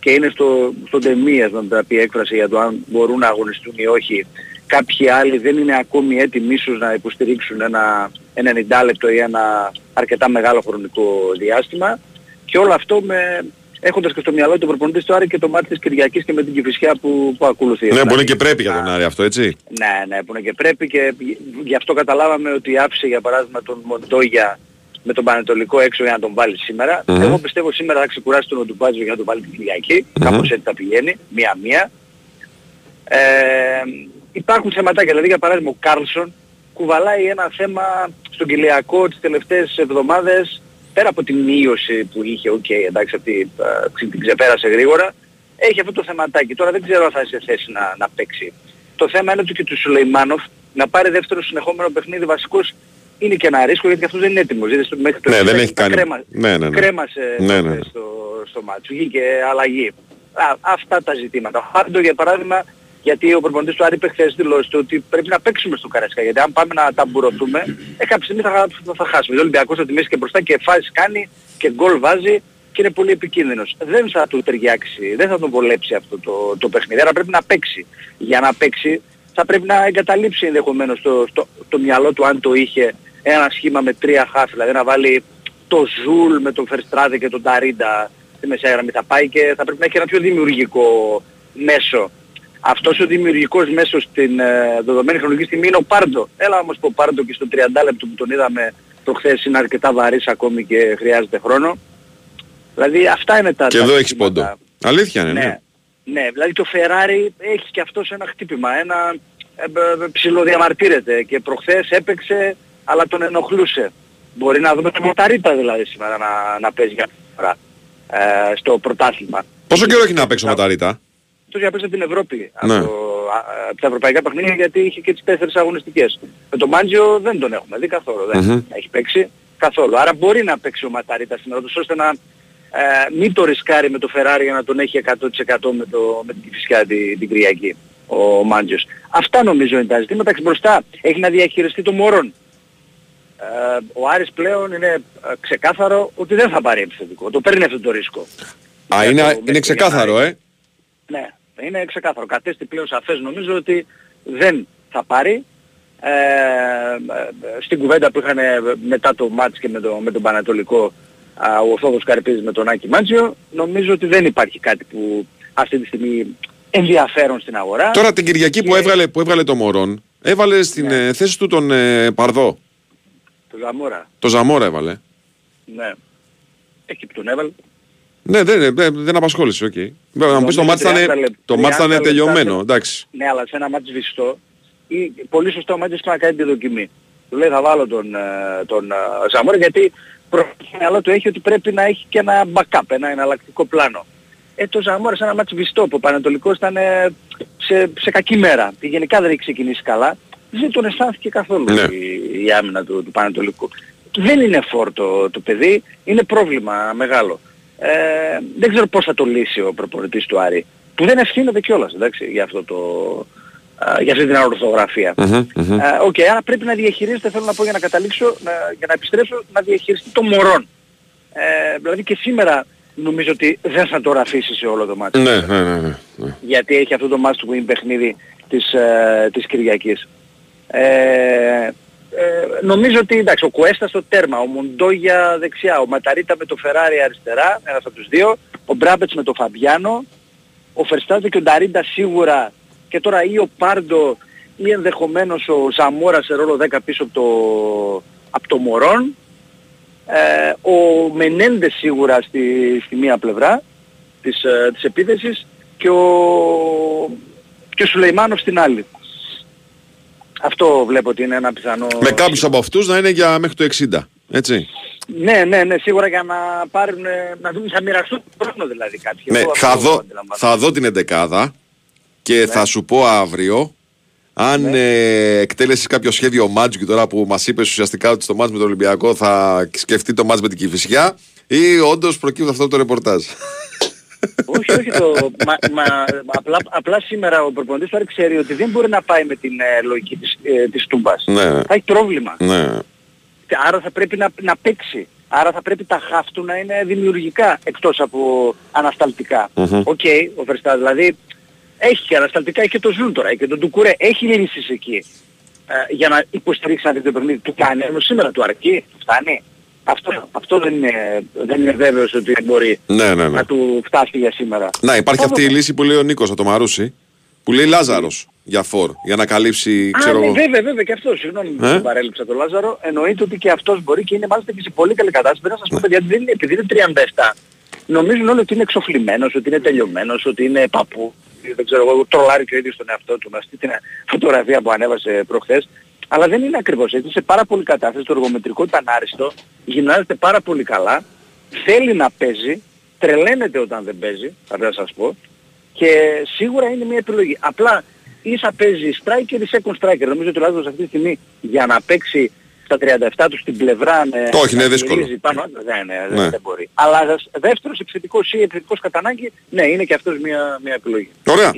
και είναι στο, στο τεμίας να τα πει έκφραση για το αν μπορούν να αγωνιστούν ή όχι. Κάποιοι άλλοι δεν είναι ακόμη έτοιμοι ίσως να υποστηρίξουν ένα, ένα 90 λεπτό ή ένα αρκετά μεγάλο χρονικό διάστημα και όλο αυτό με, έχοντας και στο μυαλό του προπονητή του Άρη και το μάτι της Κυριακής και με την Κηφισιά που, που ακολουθεί. Ναι, Δηλαδή, μπορεί και πρέπει για τον Άρη αυτό, έτσι. ναι, ναι, που είναι και πρέπει και γι' αυτό καταλάβαμε ότι άφησε για παράδειγμα τον Μοντόγια με τον Πανετολικό έξω για να τον βάλει σήμερα. Μμμ. Εγώ πιστεύω σήμερα θα ξεκουράσει τον Οντουμπάτζο για να τον βάλει την Κυριακή. Κάπως έτσι θα πηγαίνει, μία-μία. Ε, υπάρχουν θεματάκια, δηλαδή για παράδειγμα ο Κάρλσον κουβαλάει ένα θέμα στον κοιλιακό τις τελευταίες εβδομάδες πέρα από τη μείωση που είχε, οκ, εντάξει, αυτή ε, την ξεπέρασε γρήγορα, έχει αυτό το θεματάκι. Τώρα δεν ξέρω αν θα είναι σε θέση να, να παίξει. Το θέμα είναι ότι και του Σουλεϊμάνοφ να πάρει δεύτερο συνεχόμενο παιχνίδι βασικός είναι και ένα ρίσκο γιατί αυτός δεν είναι έτοιμος. Είδες, μέχρι το Ναι, δεν εξήντα έχει κάνει. κρέμα- Ναι, ναι, ναι. κρέμασε Ναι, ναι. στο, στο μάτσο. Βγήκε αλλαγή. Α, αυτά τα ζητήματα. Πάντο για παράδειγμα, γιατί ο προπονητής του Άρη είπε χθες δηλώσεις του ότι πρέπει να παίξουμε στο Καρέσκα. Γιατί αν πάμε να ταμπουρωθούμε, ε, κάποια στιγμή θα, θα, θα χάσουμε. Ο Ολυμπιακός από τη μέση και μπροστά και φάσεις κάνει και γκολ βάζει και είναι πολύ επικίνδυνος. Δεν θα του ταιριάξει, δεν θα τον βολέψει αυτό το, το παιχνίδι. Άρα πρέπει να παίξει. Για να παίξει θα πρέπει να εγκαταλείψει ενδεχομένως το, στο, το μυαλό του αν το είχε ένα σχήμα με τρία χαφ. Δηλαδή να βάλει το Ζουλ με τον Φερστράτε και τον Ταρίντα στη μεσαία γραμμή θα πάει και θα πρέπει να έχει ένα πιο δημιουργικό μέσο. Αυτός ο δημιουργικός μέσος στην ε, δεδομένη χρονική στιγμή είναι ο Πάρντο. Έλα όμως που ο Πάρντο και στο 30 λεπτό που τον είδαμε προχθές είναι αρκετά βαρύς ακόμη και χρειάζεται χρόνο. Δηλαδή αυτά είναι τα... Και τα εδώ έχεις ζητήματα. πόντο. Αλήθεια είναι, ναι. Ναι, ναι, δηλαδή το Φεράρι έχεις και αυτός ένα χτύπημα, ένα ε, ε, ε, ψιλοδιαμαρτύρεται και προχθές έπαιξε αλλά τον ενοχλούσε. Μπορεί να δούμε τον Μοταρίτα δηλαδή σήμερα να, να παίζει για αυτή τη φορά ε, στο πρωτάθλημα. Πόσο καιρό έχει να παίξει ο Ματαρίτα; Τους για παίξει την Ευρώπη Ναι. από, α, από τα ευρωπαϊκά παιχνίδια γιατί είχε και τις τέσσερις αγωνιστικές. Με τον Μάντζιο δεν τον έχουμε δει καθόλου, δεν Μμμ. έχει παίξει καθόλου. Άρα μπορεί να παίξει ο Ματαρίτα σήμερα τους ώστε να ε, μην το ρισκάρει με το Ferrari για να τον έχει 100% με, το, με την φυσικά την, την Κυριακή ο Μάντζιος. Αυτά νομίζω είναι τα ζητήματα. Και μπροστά έχει να διαχειριστεί το Μωρόν. Ε, ο Άρης πλέον είναι ε, ξεκάθαρο ότι δεν θα πάρει επιθετικό. Το παίρνει αυτό το ρίσκο. Α, Για είναι, το είναι μέχρι ξεκάθαρο, Γενάρη. ε. Ναι, είναι ξεκάθαρο. Κατέστη πλέον σαφές νομίζω ότι δεν θα πάρει. Ε, ε, στην κουβέντα που είχαν μετά το μάτς και με, το, με τον Πανατολικό α, ο Θόδος Καρπίζης με τον Άκη Μάτζιο νομίζω ότι δεν υπάρχει κάτι που αυτή τη στιγμή ενδιαφέρον στην αγορά. Τώρα την Κυριακή που, έβγαλε, που έβγαλε το Μωρόν, έβαλε στην Ναι. ε, θέση του τον ε, Παρδό. Το Ζαμόρα. Το Ζαμόρα έβαλε. Ναι. Εκεί που τον έβαλε. Ναι, δεν, δεν, δεν απασχόλησε, οκ. Βέβαια, να μου πεις το μάτς 30 ήταν, λεπτά- το μάτς 30 ήταν λεπτά τελειωμένο, σε- εντάξει. Ναι, αλλά σε ένα μάτς βιστό ή πολύ σωστό ο Μάτζης να κάνει τη δοκιμή. Του λέει θα βάλω τον, ε, τον ε, Ζαμόρα γιατί προ το μυαλό του έχει ότι πρέπει να έχει και ένα backup, ένα εναλλακτικό πλάνο. Ε, το Ζαμόρα σε ένα μάτς βιστό που ο Πανατολικός ήταν ε, σε, σε κακή μέρα. Και γενικά δεν έχει ξεκινήσει καλά. Δεν τον αισθάνθηκε καθόλου Ναι. η, η άμυνα του, του Πανατολικού. Δεν είναι φόρτο το παιδί, είναι πρόβλημα μεγάλο. Ε, δεν ξέρω πώς θα το λύσει ο προπονητής του Άρη. Που δεν ευθύνεται κιόλας, εντάξει, για, αυτό το, α, για αυτή την αρθρογραφία. Μμμ, μμμ. Ε, Οκ, άρα πρέπει να διαχειρίζεται, θέλω να πω για να καταλήξω, να, για να επιστρέψω, να διαχειριστεί το Μορόν. Ε, δηλαδή και σήμερα νομίζω ότι δεν θα το αφήσει σε όλο το ματς. Ναι, ναι, ναι, ναι, ναι. Γιατί έχει αυτό το ματς που είναι παιχνίδι της, ε, της Κυριακής. Ε, ε, νομίζω ότι εντάξει, ο Κουέστα στο τέρμα, ο Μοντόγια δεξιά, ο Ματαρίτα με το Φεράρι αριστερά, ένας από τους δύο, ο Μπράμπετς με το Φαμπιάνο, ο Φερστάδε και ο Νταρίντα σίγουρα και τώρα ή ο Πάρντο ή ενδεχομένως ο Ζαμόρα σε ρόλο 10 πίσω από το, από το Μωρόν, ε, ο Μενέντες σίγουρα στη, στη μία πλευρά της, ε, της επίθεσης και ο, και ο Σουλεϊμάνов στην άλλη. Αυτό βλέπω ότι είναι ένα πιθανό... Με κάποιους από αυτούς να είναι για μέχρι το 60. Έτσι. Ναι, ναι, ναι, σίγουρα για να πάρουν, ε, να δούμε, θα μοιραστούν τον χρόνο δηλαδή κάποιοι. Ναι, Εγώ θα αυτό δω, αντιλαμβάνομαι. θα δω την εντεκάδα και θα σου πω αύριο αν ε, εκτέλεσες κάποιο σχέδιο μάτζου και τώρα που μας είπες ουσιαστικά ότι στο μάτζ με τον Ολυμπιακό θα σκεφτεί το μάτζ με την Κηφισιά ή όντως προκύπτει αυτό το ρεπορτάζ. Όχι, όχι το, μα, μα, απλά, απλά σήμερα ο προπονητής τώρα ξέρει ότι δεν μπορεί να πάει με την ε, λογική της, ε, της Τούμπας. ναι, Θα έχει πρόβλημα. ναι. Και Άρα θα πρέπει να, να παίξει. Άρα θα πρέπει τα χαφ του να είναι δημιουργικά εκτός από ανασταλτικά. Οκέι, Μμμ. ο Φερστάς δηλαδή έχει και ανασταλτικά, έχει και το Ζουν τώρα, έχει και τον Τουκουρέ, έχει λύσεις εκεί ε, για να υποστηρίξει ένα τέτοιο παιχνίδι. Του κάνει, όμως σήμερα του αρκεί, του φτάνει. Αυτό, αυτό δεν, είναι, δεν είναι βέβαιος ότι μπορεί Ναι, ναι, ναι. να του φτάσει για σήμερα. Να, υπάρχει Θα αυτή η δούμε. λύση που λέει ο Νίκος από το Μαρούσι που λέει Λάζαρος για φορ, για να καλύψει, Α, ξέρω ναι, εγώ. βέβαια, βέβαια και αυτός, συγγνώμη που Ε; τον παρέλειψα τον Λάζαρο, εννοείται ότι και αυτός μπορεί και είναι μάλιστα και σε πολύ καλή κατάσταση. Πρέπει να σας πω παιδιά, δεν είναι, επειδή είναι 37, νομίζουν όλοι ότι είναι εξοφλημένος, ότι είναι τελειωμένος, ότι είναι παππού. Δεν ξέρω εγώ, τρολάρει και ο ίδιος τον εαυτό του, να δει την φωτογραφία που ανέβασε προχθές. Αλλά δεν είναι ακριβώς έτσι, σε πάρα πολύ κατάσταση, το εργομετρικό ήταν άριστο, γυμνάζεται πάρα πολύ καλά, θέλει να παίζει, τρελαίνεται όταν δεν παίζει, θα πρέπει να σας πω, και σίγουρα είναι μια επιλογή. Απλά ή θα παίζει striker ή second striker. Νομίζω ότι ο Λάζαρος αυτή τη στιγμή για να παίξει στα 37 του στην πλευρά με Όχι, είναι να δύσκολο. γυρίζει Πάνω, ναι, ναι, Ναι. δεν, δεν μπορεί. Αλλά δεύτερος επιθετικός ή επιθετικός κατά ανάγκη, ναι, είναι και αυτός μια, μια επιλογή. Ωραία.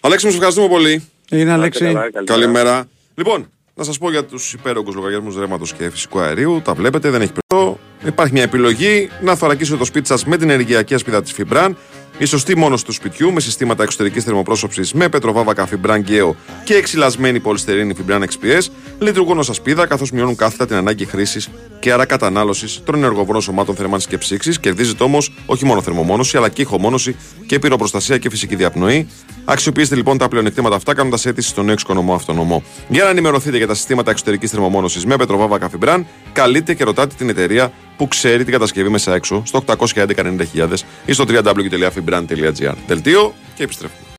Αλέξη, μου σε ευχαριστούμε πολύ. Είναι Να Αλέξη. είστε καλά, καλημέρα. Καλημέρα. Λοιπόν, να σας πω για τους υπέρογγου λογαριασμούς ρεύματος και φυσικού αερίου. Τα βλέπετε, δεν έχει περίπτωση. Υπάρχει μια επιλογή να θωρακίσετε το σπίτι σας με την ενεργειακή ασπίδα της Φιμπραν. Η σωστή μόνος του σπιτιού με συστήματα εξωτερικής θερμοπρόσωψης με πετροβάβακα Φιμπραν Γκέο και εξυλασμένη πολυστερίνη Φιμπραν XPS λειτουργούν ως ασπίδα καθώς μειώνουν κάθετα την ανάγκη χρήσης και άρα κατανάλωσης των ενεργοβόρων σωμάτων θερμάνση και ψήξης. Κερδίζετε όμως όχι μόνο θερμομόνωση αλλά και ηχομόνωση και πυροπροστασία και φυσική διαπνοή. Αξιοποιήστε λοιπόν τα πλεονεκτήματα αυτά κάνοντας αίτηση στον νέο εξοικονομό αυτονομό. Για να ενημερωθείτε για τα συστήματα εξωτερικής θερμομόνωσης με πετροβάβακα Φιμπραν, καλείτε και ρωτάτε την εταιρεία που ξέρει την κατασκευή μέσα έξω στο 811 ή στο www.fibran.gr. Δελτίο και επιστρέφουμε.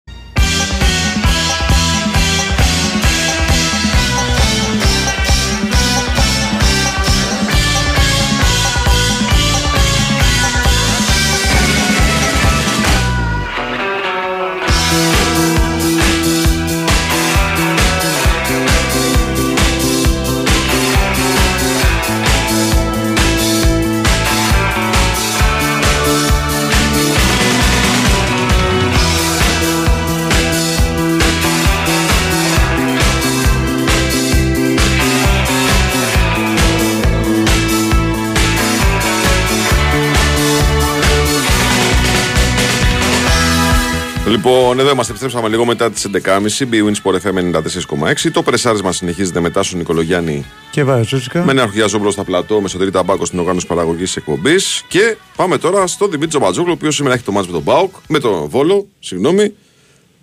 Λοιπόν, εδώ είμαστε. Επιστρέψαμε λίγο μετά τις 11.30. Bwin Sport FM 94,6. Το πρεσάρισμα συνεχίζεται μετά στον Νικολογιάννη Και Βαζούτσικα. με ένα Ζόμπλο στα πλατό με σωτηρή ταμπάκο στην οργάνωση παραγωγής εκπομπής. Και πάμε τώρα στον Δημήτρη Τζομπατζόγλου, ο οποίος σήμερα έχει το μάτς με τον Μπάουκ, με τον Βόλο, συγγνώμη.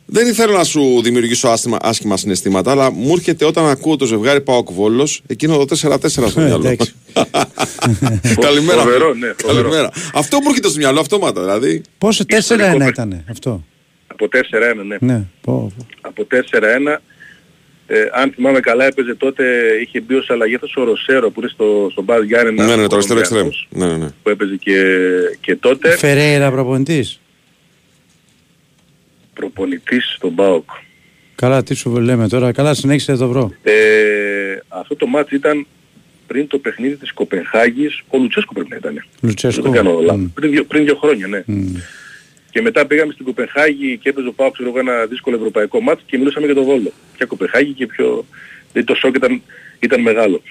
Δεν ήθελα να σου δημιουργήσω άσχημα, άσχημα συναισθήματα, αλλά μου έρχεται όταν ακούω το ζευγάρι Πάοκ Βόλος, εκείνο το 4-4 στο Ε, μυαλό. εντάξει. Καλημέρα. Φοβερό, ναι, φοβερό. Καλημέρα. Αυτό μου έρχεται στο μυαλό αυτόματα, δηλαδή. Πόσο 4-1 Ιστορικό ήταν αυτό; Από 4-1, ναι. Ναι, πω, πω. Από 4-1. Ε, αν θυμάμαι καλά έπαιζε τότε, είχε μπει ως αλλαγή αυτός ο Ροσέρο που είναι στο, στο Μπάζ Γιάννενα. Ναι, ναι, το ο αριστερό εξτρέμ. Κολομβιανός, Ναι, ναι, ναι. Που έπαιζε και, και τότε. Φερέιρα προπονητής. Προπονητής στον ΠΑΟΚ. Καλά, τι σου λέμε τώρα. Καλά, συνέχισε το βρω. Ε, αυτό το μάτς ήταν πριν το παιχνίδι της Κοπενχάγης. Ο Λουτσέσκο πρέπει να ήταν. Λουτσέσκο. Δεν κάνω λάθος. Μμ. Πριν, δύο, πριν δύο χρόνια, ναι. Μμ. Και μετά πήγαμε στην Κοπενχάγη και έπαιζε ο Πάο ξέρω εγώ ένα δύσκολο ευρωπαϊκό μάτς και μιλούσαμε για τον Βόλο. Ποια Κοπενχάγη και πιο... Δηλαδή το σοκ ήταν, ήταν μεγάλο.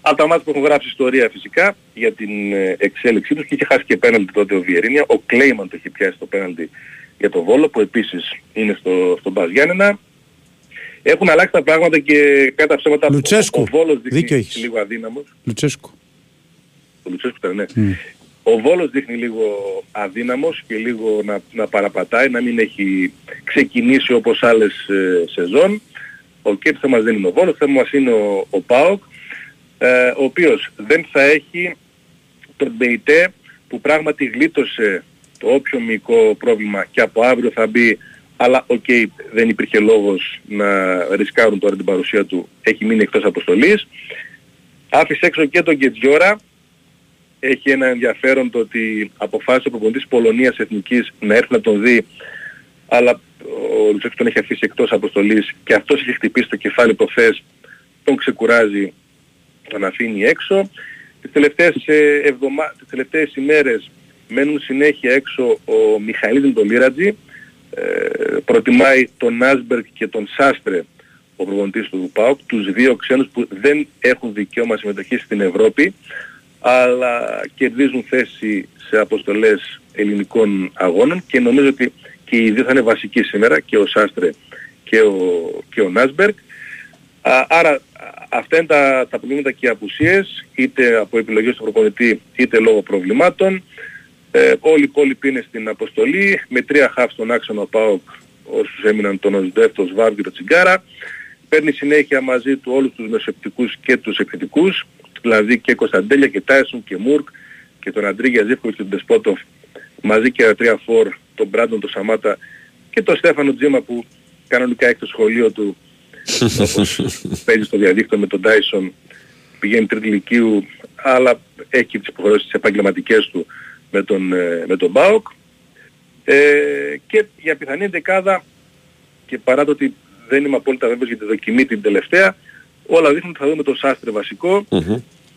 Από τα μάτια που έχουν γράψει ιστορία φυσικά για την ε, εξέλιξή τους και είχε χάσει και πέναλτι τότε ο Βιερίνια. Ο Κλέιμαν το είχε πιάσει το πέναλτι για τον Βόλο που επίσης είναι στο, στο Μπας Γιάννενα. Έχουν αλλάξει τα πράγματα και κατά ψέματα Λουτσέσκου. ο, ο Βόλος Δίκιο δείχνει έχεις. λίγο αδύναμος. Λουτσέσκο. Ο Λουτσέσκου ήταν, ναι. Μμ. Ο Βόλος δείχνει λίγο αδύναμος και λίγο να, να παραπατάει, να μην έχει ξεκινήσει όπως άλλες ε, σεζόν. Ο okay, το θέμα μας δεν είναι ο Βόλος, το θέμα μας είναι ο, ο ΠΑΟΚ, ε, ο οποίος δεν θα έχει τον Μπεϊτέ που πράγματι γλίτωσε το όποιο μικρό πρόβλημα και από αύριο θα μπει αλλά οκέι δεν υπήρχε λόγος να ρισκάρουν τώρα την παρουσία του έχει μείνει εκτός αποστολής άφησε έξω και τον Κετζιόρα έχει ένα ενδιαφέρον το ότι αποφάσισε ο προπονητής Πολωνίας Εθνικής να έρθει να τον δει αλλά ο Λουτσέσκου τον έχει αφήσει εκτός αποστολής και αυτός έχει χτυπήσει το κεφάλι προχθές. Τον ξεκουράζει τον αφήνει έξω. Τις τελευταίες, ε, εβδομα... τις τελευταίες ημέρες μένουν συνέχεια έξω ο Μιχαήλ Ντολίρατζη. Ε, προτιμάει τον Άσμπεργκ και τον Σάστρε ο προπονητής του ΠΑΟΚ, τους δύο ξένους που δεν έχουν δικαίωμα συμμετοχή στην Ευρώπη αλλά κερδίζουν θέση σε αποστολές ελληνικών αγώνων και νομίζω ότι και οι δύο θα είναι βασικοί σήμερα και ο Σάστρε και ο, και ο Νάσμπεργκ. άρα αυτά είναι τα, τα προβλήματα και οι απουσίες είτε από επιλογές του προπονητή είτε λόγω προβλημάτων. Ε, όλοι οι υπόλοιποι είναι στην αποστολή με τρία χαφ στον άξονα ΠΑΟΚ όσους έμειναν τον Οσδεύ, τον Σβάρ και τον Τσιγκάρα. Παίρνει συνέχεια μαζί του όλους τους μεσεπτικούς και τους επιθετικούς δηλαδή και Κωνσταντέλια και Τάισον και Μουρκ και τον Αντρίγια Ζήφκοβιτς και τον Τεσπότοφ. Μαζί και τα τρία φορ, τον Μπράντον, τον Σαμάτα και τον Στέφανο Τζίμα που κανονικά έχει το σχολείο του όπως παίζει στο διαδίκτυο με τον Τάισον πηγαίνει τρίτη ηλικίου αλλά έχει τις υποχρεώσεις τις επαγγελματικές του με τον, ε, με τον Μπάουκ. Ε, και για πιθανή δεκάδα και παρά το ότι δεν είμαι απόλυτα βέβαιος για τη δοκιμή την τελευταία όλα δείχνουν ότι θα δούμε τον Σάστρε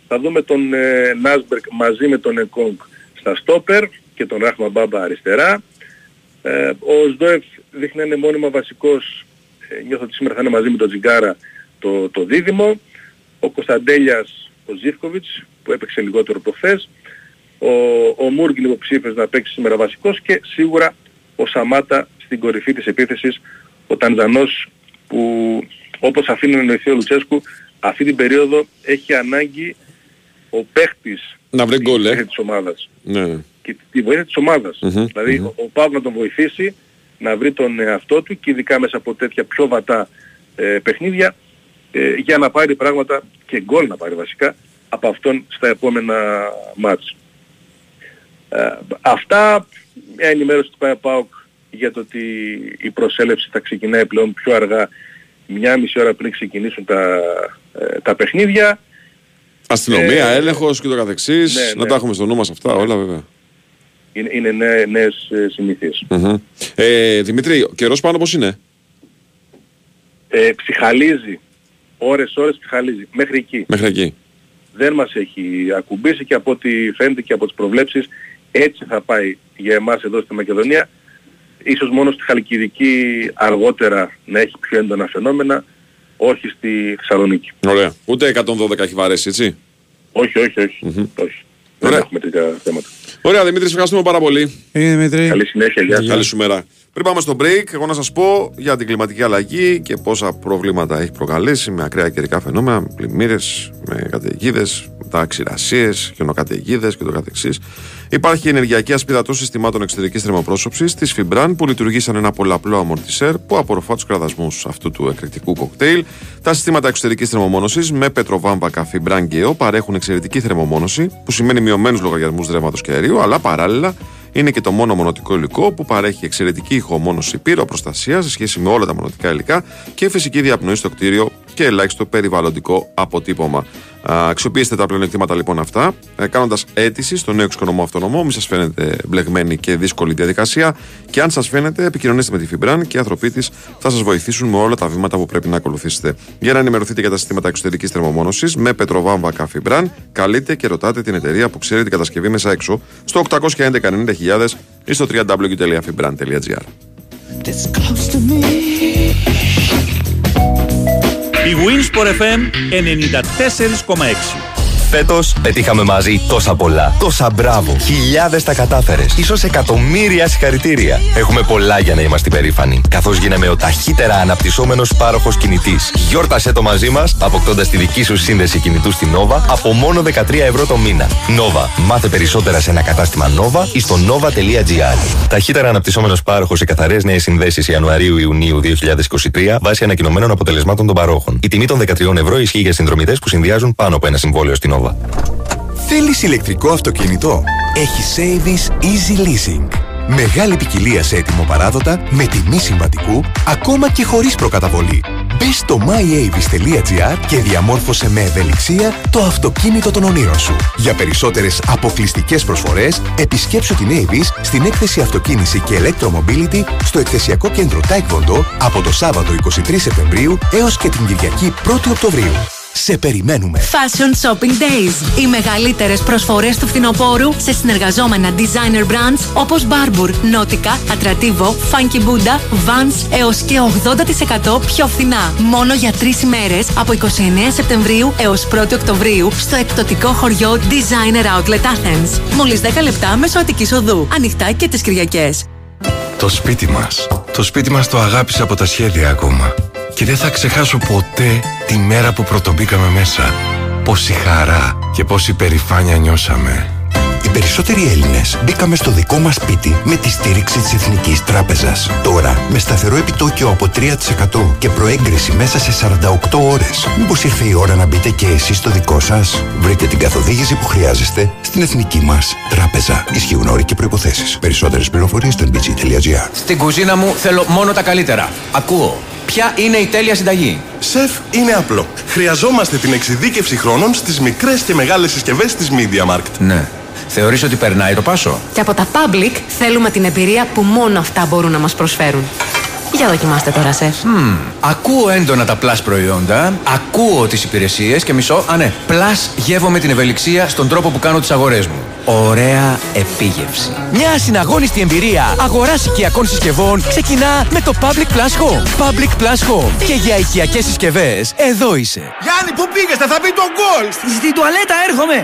θα δούμε τον ε, Νάσμπερκ μαζί με τον Εκόγκ στα στόπερ και τον Ράχμα Μπάμπα αριστερά. Ε, ο Σδόεφ δείχνει να είναι μόνιμα βασικός, ε, νιώθω ότι σήμερα θα είναι μαζί με τον Τζιγκάρα το, το δίδυμο. Ο Κωνσταντέλιας, ο Ζίφκοβιτς που έπαιξε λιγότερο προχθές. Ο, ο Μούργιν υποψήφιος να παίξει σήμερα βασικός και σίγουρα ο Σαμάτα στην κορυφή της επίθεσης, ο Τανζανός που όπως αφήνει να εννοηθεί ο Λουτσέσκου αυτή την περίοδο έχει ανάγκη ο παίχτης να βρει γκολ, ε. της ομάδας. Ναι. Και τη βοήθεια της ομαδας δηλαδη ο, ο Παύλος να τον βοηθήσει να βρει τον εαυτό του και ειδικά μέσα από τέτοια πιο βατά ε, παιχνίδια ε, για να πάρει πράγματα και γκολ να πάρει βασικά από αυτόν στα επόμενα μάτς. Ε, αυτά μια ενημέρωση του ΠΑΟΚ για το ότι η προσέλευση θα ξεκινάει πλέον πιο αργά μια μισή ώρα πριν ξεκινήσουν τα, ε, τα παιχνίδια. Αστυνομία, ε, έλεγχος και το καθεξής. ναι, Να ναι. τα έχουμε στο νου μας αυτά, όλα βέβαια. Είναι, είναι νέ, νέες ε, συνήθειες. Μμμ. Ε, Δημήτρη, ο καιρός πάνω πώς είναι; Ε, ψυχαλίζει. Ώρες, ώρες ψυχαλίζει. Μέχρι εκεί. Μέχρι εκεί. Δεν μας έχει ακουμπήσει και από ό,τι φαίνεται και από τις προβλέψεις έτσι θα πάει για εμάς εδώ στη Μακεδονία. Ίσως μόνο στη Χαλκιδική αργότερα να έχει πιο έντονα φαινόμενα, όχι στη Θεσσαλονίκη. Ωραία. Ούτε 112 έχει βαρέσει, έτσι; Όχι, όχι, όχι. όχι. Δεν έχουμε τέτοια θέματα. Ωραία, Δημήτρη, σε ευχαριστούμε πάρα πολύ. Δημήτρη. Καλή συνέχεια, γεια σας. Καλή σου μέρα. Πριν πάμε στο break, εγώ να σας πω για την κλιματική αλλαγή και πόσα προβλήματα έχει προκαλέσει με ακραία καιρικά φαινόμενα, με πλημμύρες, με καταιγίδες, μετά ξηρασίε, χιονοκαταιγίδες και το καθεξής. Υπάρχει ενεργειακή ασπίδα των συστημάτων εξωτερικής θερμοπρόσωψης της Φιμπραν που λειτουργεί σαν ένα πολλαπλό αμορτισέρ που απορροφά τους κραδασμούς αυτού του εκρηκτικού κοκτέιλ. Τα συστήματα εξωτερικής θερμομόνωσης με πετροβάμβακα Φιμπραν Γκέο παρέχουν εξαιρετική θερμομόνωση που σημαίνει μειωμένους λογαριασμούς ρεύματος και αερίου, αλλά παράλληλα είναι και το μόνο μονοτικό υλικό που παρέχει εξαιρετική ηχομόνωση πυροπροστασία σε σχέση με όλα τα μονοτικά υλικά και φυσική διαπνοή στο κτίριο και ελάχιστο περιβαλλοντικό αποτύπωμα. Α, Αξιοποιήστε τα πλεονεκτήματα λοιπόν αυτά, κάνοντας αίτηση στο νέο εξοικονομώ αυτονομό. Μην σας φαίνεται μπλεγμένη και δύσκολη διαδικασία. Και αν σας φαίνεται, επικοινωνήστε με τη Φιμπραν και οι άνθρωποι της θα σας βοηθήσουν με όλα τα βήματα που πρέπει να ακολουθήσετε. Για να ενημερωθείτε για τα συστήματα εξωτερικής θερμομόνωσης με πετροβάμβακα Φιμπραν, καλείτε και ρωτάτε την εταιρεία που ξέρει την κατασκευή μέσα έξω στο 811 90.000 ή στο www.fibran.gr. Η Winsport FM 94,6 Φέτος πετύχαμε μαζί τόσα πολλά. Τόσα μπράβο. Χιλιάδες τα κατάφερες. σω εκατομμύρια συγχαρητήρια. Έχουμε πολλά για να είμαστε περήφανοι. Καθώς γίναμε ο ταχύτερα αναπτυσσόμενος πάροχος κινητής. Γιόρτασε το μαζί μας, αποκτώντας τη δική σου σύνδεση κινητού στην Nova από μόνο 13 ευρώ το μήνα. Nova. Μάθε περισσότερα σε ένα κατάστημα Nova ή στο nova.gr. Ταχύτερα αναπτυσσόμενος πάροχος σε καθαρές νέες συνδέσεις Ιανουαρίου-Ιουνίου 2023 βάσει ανακοινωμένων αποτελεσμάτων των παρόχων. Η τιμή των 13 ευρώ ισχύει για συνδρομητές που συνδυάζουν πάνω από ένα συμβόλαιο στην Nova. Θέλεις ηλεκτρικό αυτοκίνητο; Έχει Savings Easy Leasing. Μεγάλη ποικιλία σε έτοιμο παράδοτα, με τιμή συμβατικού, ακόμα και χωρίς προκαταβολή. Μπες στο myavis.gr και διαμόρφωσε με ευελιξία το αυτοκίνητο των ονείρων σου. Για περισσότερες αποκλειστικές προσφορές, επισκέψου την Avis στην έκθεση Αυτοκίνηση και Electromobility στο εκθεσιακό κέντρο Taekwondo από το Σάββατο 23 Σεπτεμβρίου έως και την Κυριακή 1η Οκτωβρίου. Σε περιμένουμε. Fashion Shopping Days. Οι μεγαλύτερες προσφορές του φθινοπόρου σε συνεργαζόμενα designer brands όπως Barbour, Nautica, Atrativo, Funky Buddha, Vans έως και 80% πιο φθηνά. Μόνο για τρεις ημέρες από 29 Σεπτεμβρίου έως 1η Οκτωβρίου στο εκπτωτικό χωριό Designer Outlet Athens. Μόλις 10 λεπτά μέσω Αττική Οδού. Ανοιχτά και τις Κυριακές. Το σπίτι μας. Το σπίτι μας το αγάπησε από τα σχέδια ακόμα. Και δεν θα ξεχάσω ποτέ τη μέρα που πρωτομπήκαμε μέσα. Πόση χαρά και πόση περηφάνεια νιώσαμε. Οι περισσότεροι Έλληνες μπήκαμε στο δικό μας σπίτι με τη στήριξη της Εθνικής Τράπεζας. Τώρα, με σταθερό επιτόκιο από 3% και προέγκριση μέσα σε 48 ώρες. Μήπως ήρθε η ώρα να μπείτε και εσείς στο δικό σας; Βρείτε την καθοδήγηση που χρειάζεστε στην Εθνική μας Τράπεζα. Ισχύουν όροι και προποθέσει. Περισσότερες πληροφορίες στο nbg.gr. Στην κουζίνα μου θέλω μόνο τα καλύτερα. Ακούω. Ποια είναι η τέλεια συνταγή; Σεφ, είναι απλό. Χρειαζόμαστε την εξειδίκευση χρόνων στις μικρές και μεγάλες συσκευές της MediaMarkt. Ναι. Θεωρείς ότι περνάει το πάσο; Και από τα public θέλουμε την εμπειρία που μόνο αυτά μπορούν να μας προσφέρουν. Για δοκιμάστε τώρα, σεφ. Μμμ, ακούω έντονα τα plus προϊόντα, ακούω τις υπηρεσίες και μισό, α ναι, plus γεύομαι την ευελιξία στον τρόπο που κάνω τις αγορές μου. Ωραία επίγευση. Μια συναγώνιστη εμπειρία αγοράς οικιακών συσκευών ξεκινά με το Public Plus Home. Public Plus Home. Και για οικιακές συσκευές, εδώ είσαι. Γιάννη, πού πήγες, θα, θα μπει το γκολ! Στην τουαλέτα έρχομαι.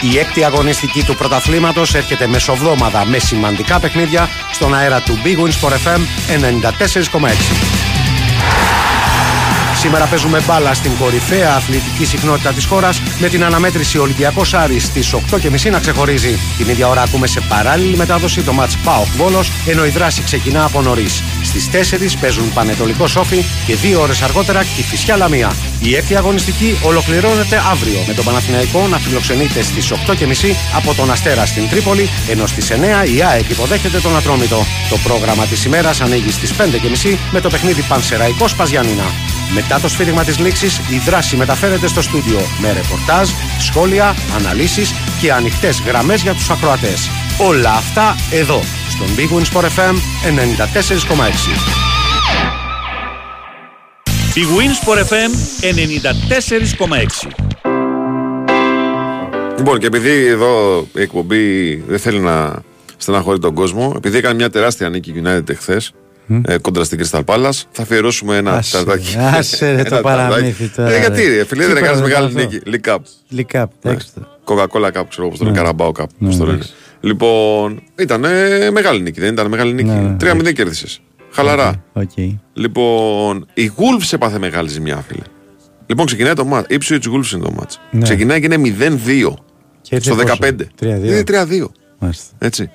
Η έκτη αγωνιστική του πρωταθλήματος έρχεται μεσοβδόμαδα με σημαντικά παιχνίδια στον αέρα του Big Wins for FM 94,6. Σήμερα παίζουμε μπάλα στην κορυφαία αθλητική συχνότητα της χώρας με την αναμέτρηση Ολυμπιακός Άρης στις 8.30 να ξεχωρίζει. Την ίδια ώρα ακούμε σε παράλληλη μετάδοση το match Πάοκ Βόλος ενώ η δράση ξεκινά από νωρίς. Στις 4 παίζουν Πανετολικό Σόφι και δύο ώρες αργότερα και Φυσιά Λαμία. Η έκτη αγωνιστική ολοκληρώνεται αύριο με τον Παναθηναϊκό να φιλοξενείται στις 8.30 από τον Αστέρα στην Τρίπολη ενώ στις 9 η ΑΕΚ υποδέχεται τον Ατρόμητο. Το πρόγραμμα της ημέρας ανοίγει στις 5.30 με το παιχνίδι Πανσεραϊκό Παζιάνινα. Μετά το σφύριγμα της λήξης, η δράση μεταφέρεται στο στούντιο με ρεπορτάζ, σχόλια, αναλύσεις και ανοιχτές γραμμές για τους ακροατές. Όλα αυτά εδώ, στον Big Wins Sport FM 94,6. Big Wins for FM 94,6. Λοιπόν, και επειδή εδώ η εκπομπή δεν θέλει να στεναχωρεί τον κόσμο, επειδή έκανε μια τεράστια νίκη United εχθέ ε, κόντρα στην Crystal Palace, θα αφιερώσουμε ένα Άσε, ταρτάκι. άσε, ρε, το Ένα παραμύθι ταρτάκι. τώρα, Ε, γιατί, ρε. ρε, φίλε, Τι δεν έκανες μεγάλη παραδείγμα νίκη. League Cup. League Cup, εντάξει. Coca-Cola Cup, ξέρω πώ το λένε, Ναι. Carabao Cup. Ναι, πώς το λένε. εντάξει. Λοιπόν, ήταν μεγάλη νίκη, δεν ήταν μεγάλη νίκη. Ναι, 3-0 κέρδισες. Χαλαρά. Οκέι. Λοιπόν, η Wolves έπαθε μεγάλη ζημιά, φίλε. Λοιπόν, ξεκινάει το ματς. Ipswich Wolves είναι το ματς. Ναι. Ξεκινάει και είναι 0-2 Και έτσι στο πόσο; 15. 3-2. Είναι 3-2. Μάλιστα. Έτσι.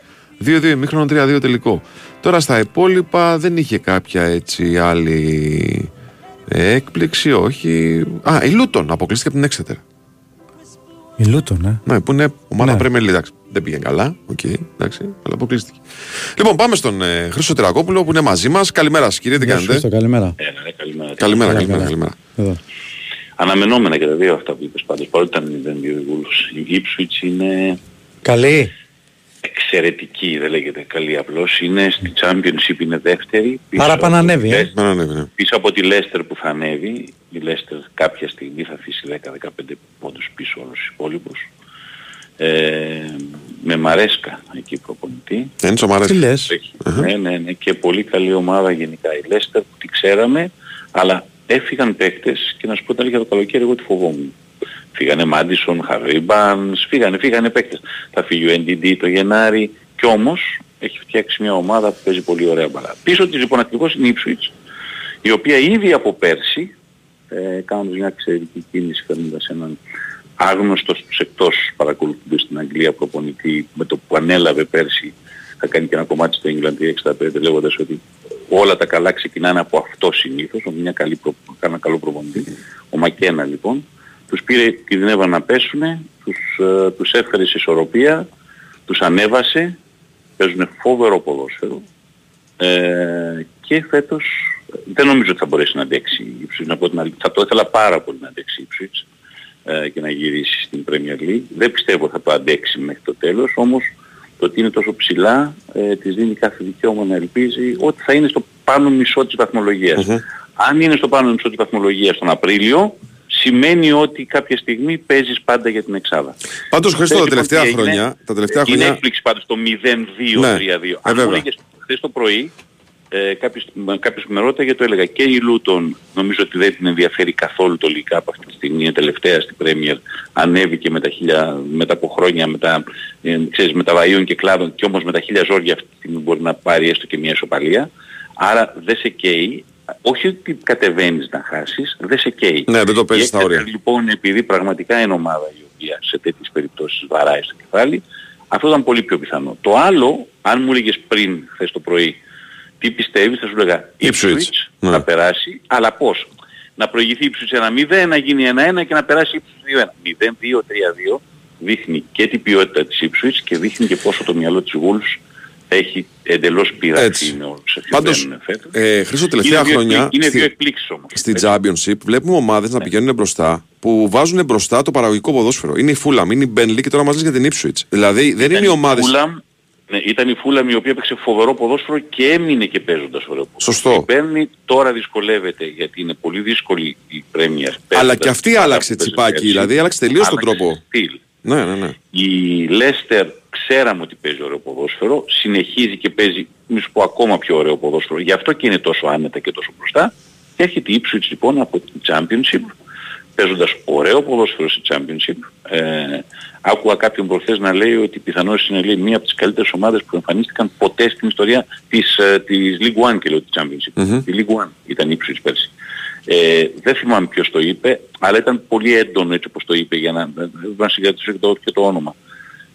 2-2 ημίχρονο, 3-2 τελικό. Τώρα στα υπόλοιπα δεν είχε κάποια έτσι άλλη έκπληξη, όχι. Α, η Λούτον αποκλείστηκε από την Exeter. Η Λούτον, ε. Ναι, που είναι ομάδα Ναι. Premier League. Εντάξει, δεν πήγε καλά, οκέι, εντάξει, αλλά αποκλείστηκε. Λοιπόν, πάμε στον ε, Χρήστο Τερακόπουλο που είναι μαζί μας. Καλημέρα σας, κύριε, τι Γεια σου, κάνετε; Χρήστο, καλημέρα. Έλα, ρε, καλημέρα. Καλημέρα, Καλά, καλημέρα, καλά. καλημέρα. Εδώ. Αναμενόμενα και τα δύο αυτά που είπες πάντως, παρότι ήταν 0-2 οι Wolves. Η Ipswich είναι Καλή. Εξαιρετική, δεν λέγεται καλή απλώς. Είναι στη Championship, είναι δεύτερη. πίσω Άρα από πάνε τη ανέβει, ε. Leicester- Να ανέβει, ναι. Πίσω από τη Leicester που θα ανέβει, η Leicester κάποια στιγμή θα αφήσει 10-15 πόντους πίσω όλους τους υπόλοιπους. Ε, με Μαρέσκα εκεί προπονητή. Δεν σου αρέσει. Τι λες. Ναι, ναι, ναι. Και πολύ καλή ομάδα γενικά η Leicester που τη ξέραμε, αλλά έφυγαν παίκτες και να σου πω τα αλήθεια το καλοκαίρι εγώ τη φοβόμουν. Φύγανε Μάντισον, Χαρίμπανς, φύγανε, φύγανε παίκτες. Θα φύγει ο NDD το Γενάρη και όμως έχει φτιάξει μια ομάδα που παίζει πολύ ωραία μπαλά. Πίσω της λοιπόν ακριβώς είναι η Ipswich, η οποία ήδη από πέρσι, ε, κάνοντας μια εξαιρετική κίνηση φέρνοντας έναν άγνωστο στους εκτός παρακολουθούνται στην Αγγλία προπονητή με το που ανέλαβε πέρσι θα κάνει και ένα κομμάτι στο England 65 λέγοντας ότι όλα τα καλά ξεκινάνε από αυτό συνήθως, με μια καλή προ... ένα καλό προπονητή. Ο Μακένα λοιπόν, τους πήρε, κινδυνεύαν να πέσουνε, τους, ε, τους έφερε σε ισορροπία, τους ανέβασε, παίζουν φόβερο ποδόσφαιρο ε, και φέτος δεν νομίζω ότι θα μπορέσει να αντέξει η Ipswich, να πω την αλήθεια. Θα το ήθελα πάρα πολύ να αντέξει η Ipswich ε, και να γυρίσει στην Premier League. Δεν πιστεύω θα το αντέξει μέχρι το τέλος, όμως το ότι είναι τόσο ψηλά ε, της δίνει κάθε δικαίωμα να ελπίζει ότι θα είναι στο πάνω μισό της βαθμολογίας. Αν είναι στο πάνω μισό της βαθμολογίας τον Απρίλιο, σημαίνει ότι κάποια στιγμή παίζεις πάντα για την εξάδα. Πάντως Χρήστο τα τελευταία χρόνια... Τα τελευταία είναι χρόνια... έκπληξη πάντως το 0-2-3-2. Ναι, Αν βέβαια. μου έλεγες χθες το πρωί, ε, κάποιος, μα- κάποιος που με ρώταγε το έλεγα και η Λούτον νομίζω ότι δεν την ενδιαφέρει καθόλου το League Cup αυτή τη στιγμή, είναι τελευταία στην Premier, ανέβηκε με τα χίλια, μετά από χρόνια, με τα, ε, ξέρεις, με τα βαΐων και κλάδων και όμως με τα χίλια ζόρια αυτή τη στιγμή μπορεί να πάρει έστω και μια ισοπαλία. Άρα δεν σε καίει, όχι ότι κατεβαίνεις να χάσεις, δεν σε καίει. Ναι, δεν το παίζεις Η στα όρια. Exeter, Λοιπόν, επειδή πραγματικά είναι ομάδα η οποία σε τέτοιες περιπτώσεις βαράει στο κεφάλι, αυτό ήταν πολύ πιο πιθανό. Το άλλο, αν μου έλεγες πριν, χθες το πρωί, τι πιστεύεις, θα σου έλεγα Ipswich. Ipswich Ναι. να περάσει, αλλά πώς; Να προηγηθεί Ipswich 1-0, να γίνει 1-1 και να περάσει Ipswich 2-1. 0-2-3-2 δείχνει και την ποιότητα της Ipswich και δείχνει και πόσο το μυαλό της Wolves έχει εντελώς πειραχθεί με όλους αυτούς που Πάντως, μπαίνουν φέτος. ε, Χρήστο, τελευταία είναι δύο χρόνια εκπλή- Είναι στη- δύο εκπλήξεις όμως. Στη Championship βλέπουμε ομάδες να πηγαίνουν μπροστά που βάζουν μπροστά το παραγωγικό ποδόσφαιρο. Είναι η Fulham, είναι η Burnley και τώρα μας λες για την Ipswich. Δηλαδή δεν είναι οι ομάδες... Fulham, ναι, ήταν η Φούλαμ η οποία έπαιξε φοβερό ποδόσφαιρο και έμεινε και παίζοντας ωραίο ποδόσφαιρο. Σωστό. Η Μπέρνη τώρα δυσκολεύεται γιατί είναι πολύ δύσκολη η Premier. Αλλά και αυτή άλλαξε τσιπάκι, δηλαδή άλλαξε τελείως τον τρόπο. Στυλ. Ναι, ναι, ναι. Η Λέστερ ξέραμε ότι παίζει ωραίο ποδόσφαιρο, συνεχίζει και παίζει, μη σου πω ακόμα πιο ωραίο ποδόσφαιρο, γι' αυτό και είναι τόσο άνετα και τόσο μπροστά. Και έρχεται η Ipswich λοιπόν από την Championship, παίζοντας ωραίο ποδόσφαιρο στη Championship. Ε, άκουγα κάποιον προχθές να λέει ότι πιθανώς είναι λέει, μία από τις καλύτερες ομάδες που εμφανίστηκαν ποτέ στην ιστορία της, ε, της League One και λέω της Championship. Μμμ. Η League One ήταν η Ipswich πέρσι. Ε, δεν θυμάμαι ποιος το είπε, αλλά ήταν πολύ έντονο έτσι όπως το είπε για να, να συγκρατήσω και το, και το όνομα.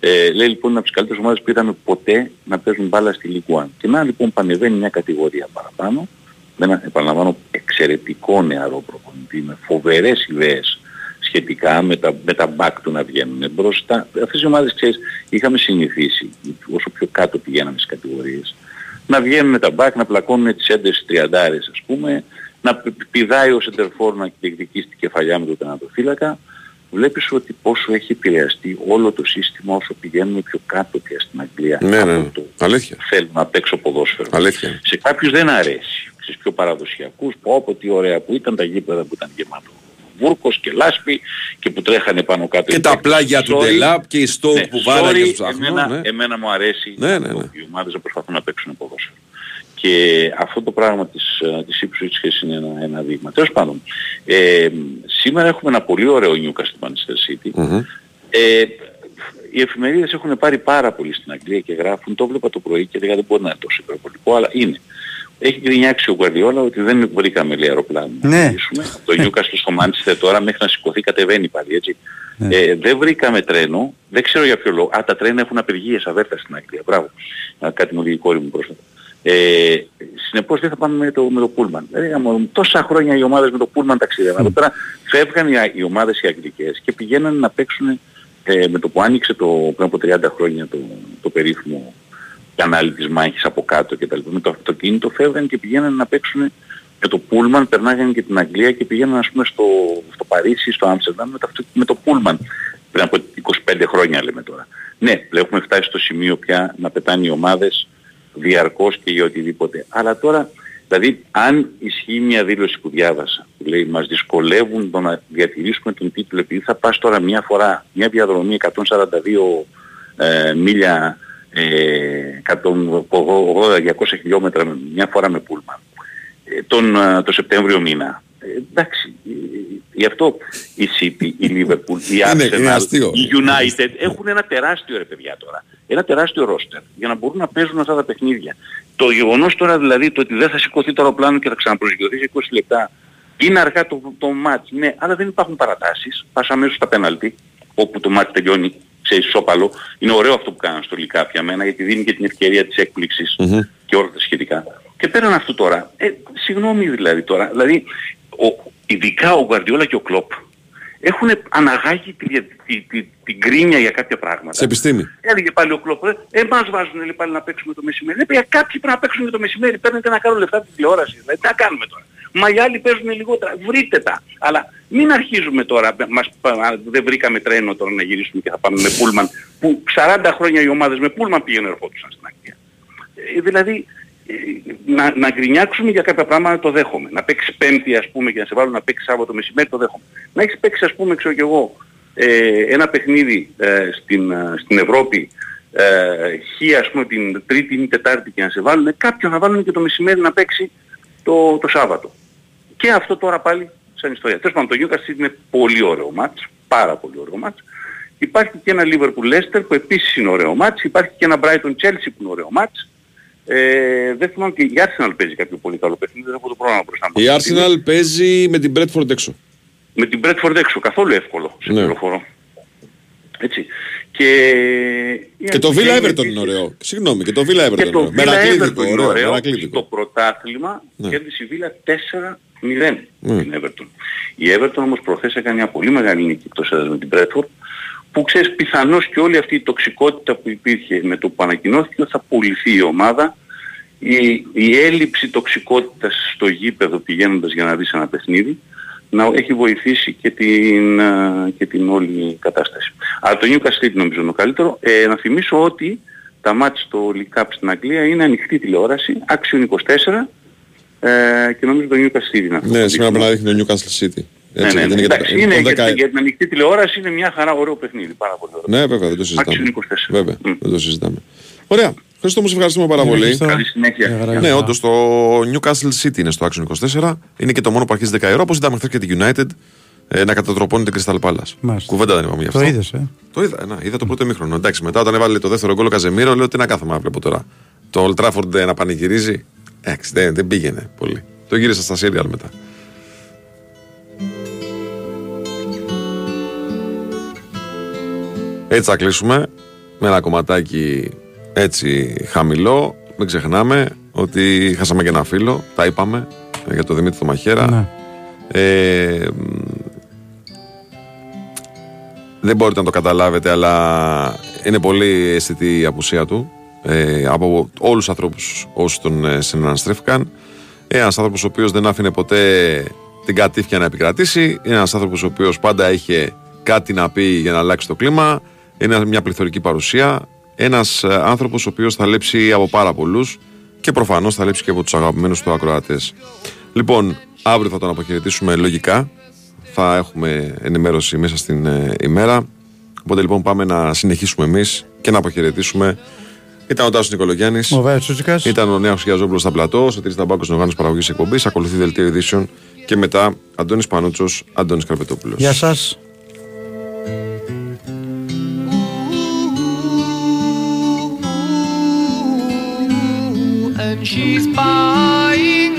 Ε, λέει λοιπόν είναι από τις καλύτερες ομάδες που είδαμε ποτέ να παίζουν μπάλα στη League One. Και να λοιπόν πανεβαίνει μια κατηγορία παραπάνω, με ένα επαναλαμβάνω εξαιρετικό νεαρό προπονητή, με φοβερές ιδέες σχετικά με τα, με τα back του να βγαίνουν μπροστά. Αυτές οι ομάδες ξέρεις είχαμε συνηθίσει όσο πιο κάτω πηγαίναμε στις κατηγορίες να βγαίνουν τα back, να πλακώνουν τις έντες τριαντάρες ας πούμε, να π- πηδάει ο Σεντερφόρ να διεκδικήσει την κεφαλιά με τον τερματοφύλακα. Βλέπεις ότι πόσο έχει επηρεαστεί όλο το σύστημα όσο πηγαίνουμε πιο κάτω πια στην Αγγλία. Ναι, ναι, από ναι. το Αλήθεια. θέλω να παίξω ποδόσφαιρο. Αλήθεια. Σε κάποιους δεν αρέσει. Στις πιο παραδοσιακούς, πω πω τι ωραία που ήταν τα γήπεδα που ήταν γεμάτο βούρκος και λάσπη και που τρέχανε πάνω κάτω. Και οι τα παίκτες. πλάγια του Sorry. Ντελάπ και η Στόκ Ναι, που βάραγε sorry, τους ψάχνουν. εμένα, ναι. εμένα μου αρέσει Ναι, ναι, αυτό, ναι. οι ομάδες να προσπαθούν να παίξουν ποδόσφαιρο. Και αυτό το πράγμα της, ε, της Ipswich σχέσης είναι ένα, ένα δείγμα. Τέλος πάντων, ε, σήμερα έχουμε ένα πολύ ωραίο Newcastle Manchester City. Μμμ. Ε, οι εφημερίδες έχουν πάρει πάρα πολύ στην Αγγλία και γράφουν, το βλέπα το πρωί και λέγα δεν μπορεί να είναι τόσο υπερβολικό, αλλά είναι. Έχει γκρινιάξει ο Guardiola ότι δεν βρήκαμε λέει αεροπλάνο να Ναι. γυρίσουμε. Το Newcastle στο Manchester τώρα μέχρι να σηκωθεί κατεβαίνει πάλι έτσι. Ναι. Ε, δεν βρήκαμε τρένο, δεν ξέρω για ποιο λόγο. Α, τα τρένα έχουν απεργίες αβέρτα στην Αγγλία. Μπράβο. Α, κάτι μου λέει η κόρη μου πρόσφατα. Ε, συνεπώς δεν θα πάμε με το, με το Πούλμαν. Ε, άμα τόσα χρόνια οι ομάδες με το Πούλμαν ταξιδεύαν. Εδώ πέρα φεύγαν οι, οι ομάδες οι αγγλικές και πηγαίναν να παίξουν ε, με το που άνοιξε το, πριν από 30 χρόνια το, το περίφημο κανάλι της μάχης από κάτω και τα λοιπά. Με το αυτοκίνητο φεύγαν και πηγαίναν να παίξουν με το Πούλμαν, περνάγανε και την Αγγλία και πηγαίναν ας πούμε στο, στο Παρίσι, στο Άμστερνταμ με, το αυτο- με το Πούλμαν. Πριν από 25 χρόνια λέμε τώρα. Ναι, έχουμε φτάσει στο σημείο πια να πετάνε οι ομάδες διαρκώς και για οτιδήποτε. Αλλά τώρα, δηλαδή αν ισχύει μια δήλωση που διάβασα, που λέει μας δυσκολεύουν το να διατηρήσουμε τον τίτλο επειδή θα πας τώρα μια φορά, μια διαδρομή 142 ε, μίλια, ε, 180-200 χιλιόμετρα μια φορά με πούλμα. Ε, τον, ε, το Σεπτέμβριο μήνα. Ε, εντάξει, ε, Γι' αυτό η City, η Liverpool, η Είναι- είναι Arsenal, αστείο. η United έχουν ένα τεράστιο ρε παιδιά τώρα. Ένα τεράστιο ρόστερ για να μπορούν να παίζουν αυτά τα παιχνίδια. Το γεγονός τώρα δηλαδή το ότι δεν θα σηκωθεί το αεροπλάνο και θα ξαναπροσγειωθεί σε 20 λεπτά είναι αργά το, το μάτς, ναι, αλλά δεν υπάρχουν παρατάσεις. Πας αμέσως στα πέναλτι, όπου το μάτς τελειώνει σε ισόπαλο. Είναι ωραίο αυτό που κάνανε στο Λικά πια μένα, γιατί δίνει και την ευκαιρία της έκπληξης και όλα τα σχετικά. Και πέραν αυτού τώρα, ε, συγγνώμη δηλαδή τώρα, δηλαδή ο, ειδικά ο Γκουαρδιόλα και ο Κλόπ έχουν αναγάγει τη, δια- τη, τη, την κρίνια για κάποια πράγματα. Σε επιστήμη. Έλεγε πάλι ο Κλόπ, ε, εμάς βάζουν λέει, πάλι να παίξουμε το μεσημέρι. Ναι, παιδιά, κάποιοι πρέπει να παίξουν και το μεσημέρι. Παίρνετε ένα κάρο λεφτά από την τηλεόραση. Δηλαδή, τι να κάνουμε τώρα. Μα οι άλλοι παίζουν λιγότερα. Βρείτε τα. Αλλά μην αρχίζουμε τώρα. Μας, πα- δεν βρήκαμε τρένο τώρα να γυρίσουμε και θα πάμε με πούλμαν. Που 40 χρόνια οι ομάδες με πούλμαν πήγαινε ερχόντουσαν στην Αγγλία. Ε, δηλαδή, ε, να, να γκρινιάξουμε για κάποια πράγματα το δέχομαι. Να παίξει πέμπτη ας πούμε και να σε βάλουν να παίξεις Σάββατο μεσημέρι το δέχομαι. Να έχεις παίξει ας πούμε ξέρω κι εγώ ε, ένα παιχνίδι ε, στην, ε, στην Ευρώπη ε, χ ας πούμε την Τρίτη ή Τετάρτη και να σε βάλουν κάποιον να βάλουν και το μεσημέρι να παίξει το, το Σάββατο. Και αυτό τώρα πάλι σαν ιστορία. Τέλος πάντων το Newcastle είναι πολύ ωραίο μάτς, πάρα πολύ ωραίο μάτς. Υπάρχει και ένα Liverpool Leicester που επίσης είναι ωραίο μάτς. Υπάρχει και ένα Brighton Chelsea που είναι ωραίο μάτς. Ε, δεν θυμάμαι και η Arsenal παίζει κάποιο πολύ καλό παιχνίδι, δεν έχω το πρόγραμμα μπροστά μου. Η Arsenal παίζει με την Bradford έξω. Με την Bradford έξω, καθόλου εύκολο, σε Ναι. πληροφορώ. Έτσι. Και, Και το Villa Everton είναι ωραίο. Συγγνώμη, και το Villa Everton και είναι το ωραίο. Villa Μερακλείδικο, Everton είναι ωραίο. ωραίο. μερακλείδικο. Στο πρωτάθλημα Ναι. κέρδισε η Villa 4-0 Ναι. την Everton. Η Everton όμως προχθές έκανε μια πολύ μεγάλη νίκη εκτός έδρας με την Bradford που ξέρεις πιθανώς και όλη αυτή η τοξικότητα που υπήρχε με το που ανακοινώθηκε ότι θα πουληθεί η ομάδα η, η έλλειψη τοξικότητας στο γήπεδο πηγαίνοντας για να δεις ένα παιχνίδι να έχει βοηθήσει και την, α, και την όλη κατάσταση. Αλλά το Newcastle City νομίζω είναι το καλύτερο. Ε, να θυμίσω ότι τα μάτια στο League Cup στην Αγγλία είναι ανοιχτή τηλεόραση, Action 24 ε, και νομίζω το Newcastle City είναι αυτό. Ναι, που σήμερα πρέπει δείχνει. να δείχνει το Newcastle City. Ναι, Έτσι, ναι, γιατί ναι. είναι για τα- Εντάξει, είναι είναι το για, 10 για την ανοιχτή τηλεόραση είναι μια χαρά ωραίο παιχνίδι. Πάρα πολύ ωραίο. Ναι, βέβαια, δεν το συζητάμε. Action 24. Βέβαια, δεν το συζητάμε. Ωραία. Ευχαριστώ μου, ευχαριστούμε πάρα Ναι, πολύ. ευχαριστώ. Καλή συνέχεια. Ναι, ναι όντως το Newcastle City είναι στο Action 24. Είναι και το μόνο που αρχίζει 10 ευρώ. Όπως είδαμε χθες και τη United ε, να κατατροπώνει την Crystal Palace. Μάλιστα. Κουβέντα δεν είπαμε γι' αυτό. Το είδες, ε. Το είδα, ναι, είδα το πρώτο μήχρονο. Εντάξει, μετά όταν έβαλε το δεύτερο γκολ ο Καζεμίρο, λέω τι να κάθομαι να βλέπω τώρα. Το Old Trafford ε, να πανηγυρίζει. Εντάξει, δεν, δεν πήγαινε πολύ. Το γύρισα στα serial μετά. Έτσι θα κλείσουμε με ένα κομματάκι έτσι χαμηλό. Μην ξεχνάμε ότι χάσαμε και ένα φίλο, τα είπαμε, ε, για το Δημήτρη Θωμαχέρα. Ναι. Ε, μ, δεν μπορείτε να το καταλάβετε, αλλά είναι πολύ αισθητή η απουσία του ε, από όλους τους ανθρώπους όσους τον ε, συναναστρέφηκαν. Ένας άνθρωπος ο οποίος δεν άφηνε ποτέ την κατήφια να επικρατήσει. Είναι ένας άνθρωπος ο οποίος πάντα είχε κάτι να πει για να αλλάξει το κλίμα. Είναι μια πληθωρική παρουσία. Ένας ε, άνθρωπος ο οποίος θα λείψει από πάρα πολλούς και προφανώς θα λείψει και από τους αγαπημένους του ακροατές. Λοιπόν, αύριο θα τον αποχαιρετήσουμε λογικά. Θα έχουμε ενημέρωση μέσα στην ε, ημέρα. Οπότε λοιπόν πάμε να συνεχίσουμε εμείς και να αποχαιρετήσουμε. Ήταν ο Τάσος Νικολογιάννης. Ο Βάιος Τσούτσικας. Ήταν ο Νέος Χιαζόπουλος στα πλατό. Ο Σωτήρης Ταμπάκος οργάνωση παραγωγής εκπομπής. Ακολουθεί δελτίο ειδήσεων. Και μετά Αντώνης Πανούτσος, Αντώνης Καρπετόπουλος. Γεια σας. she's buying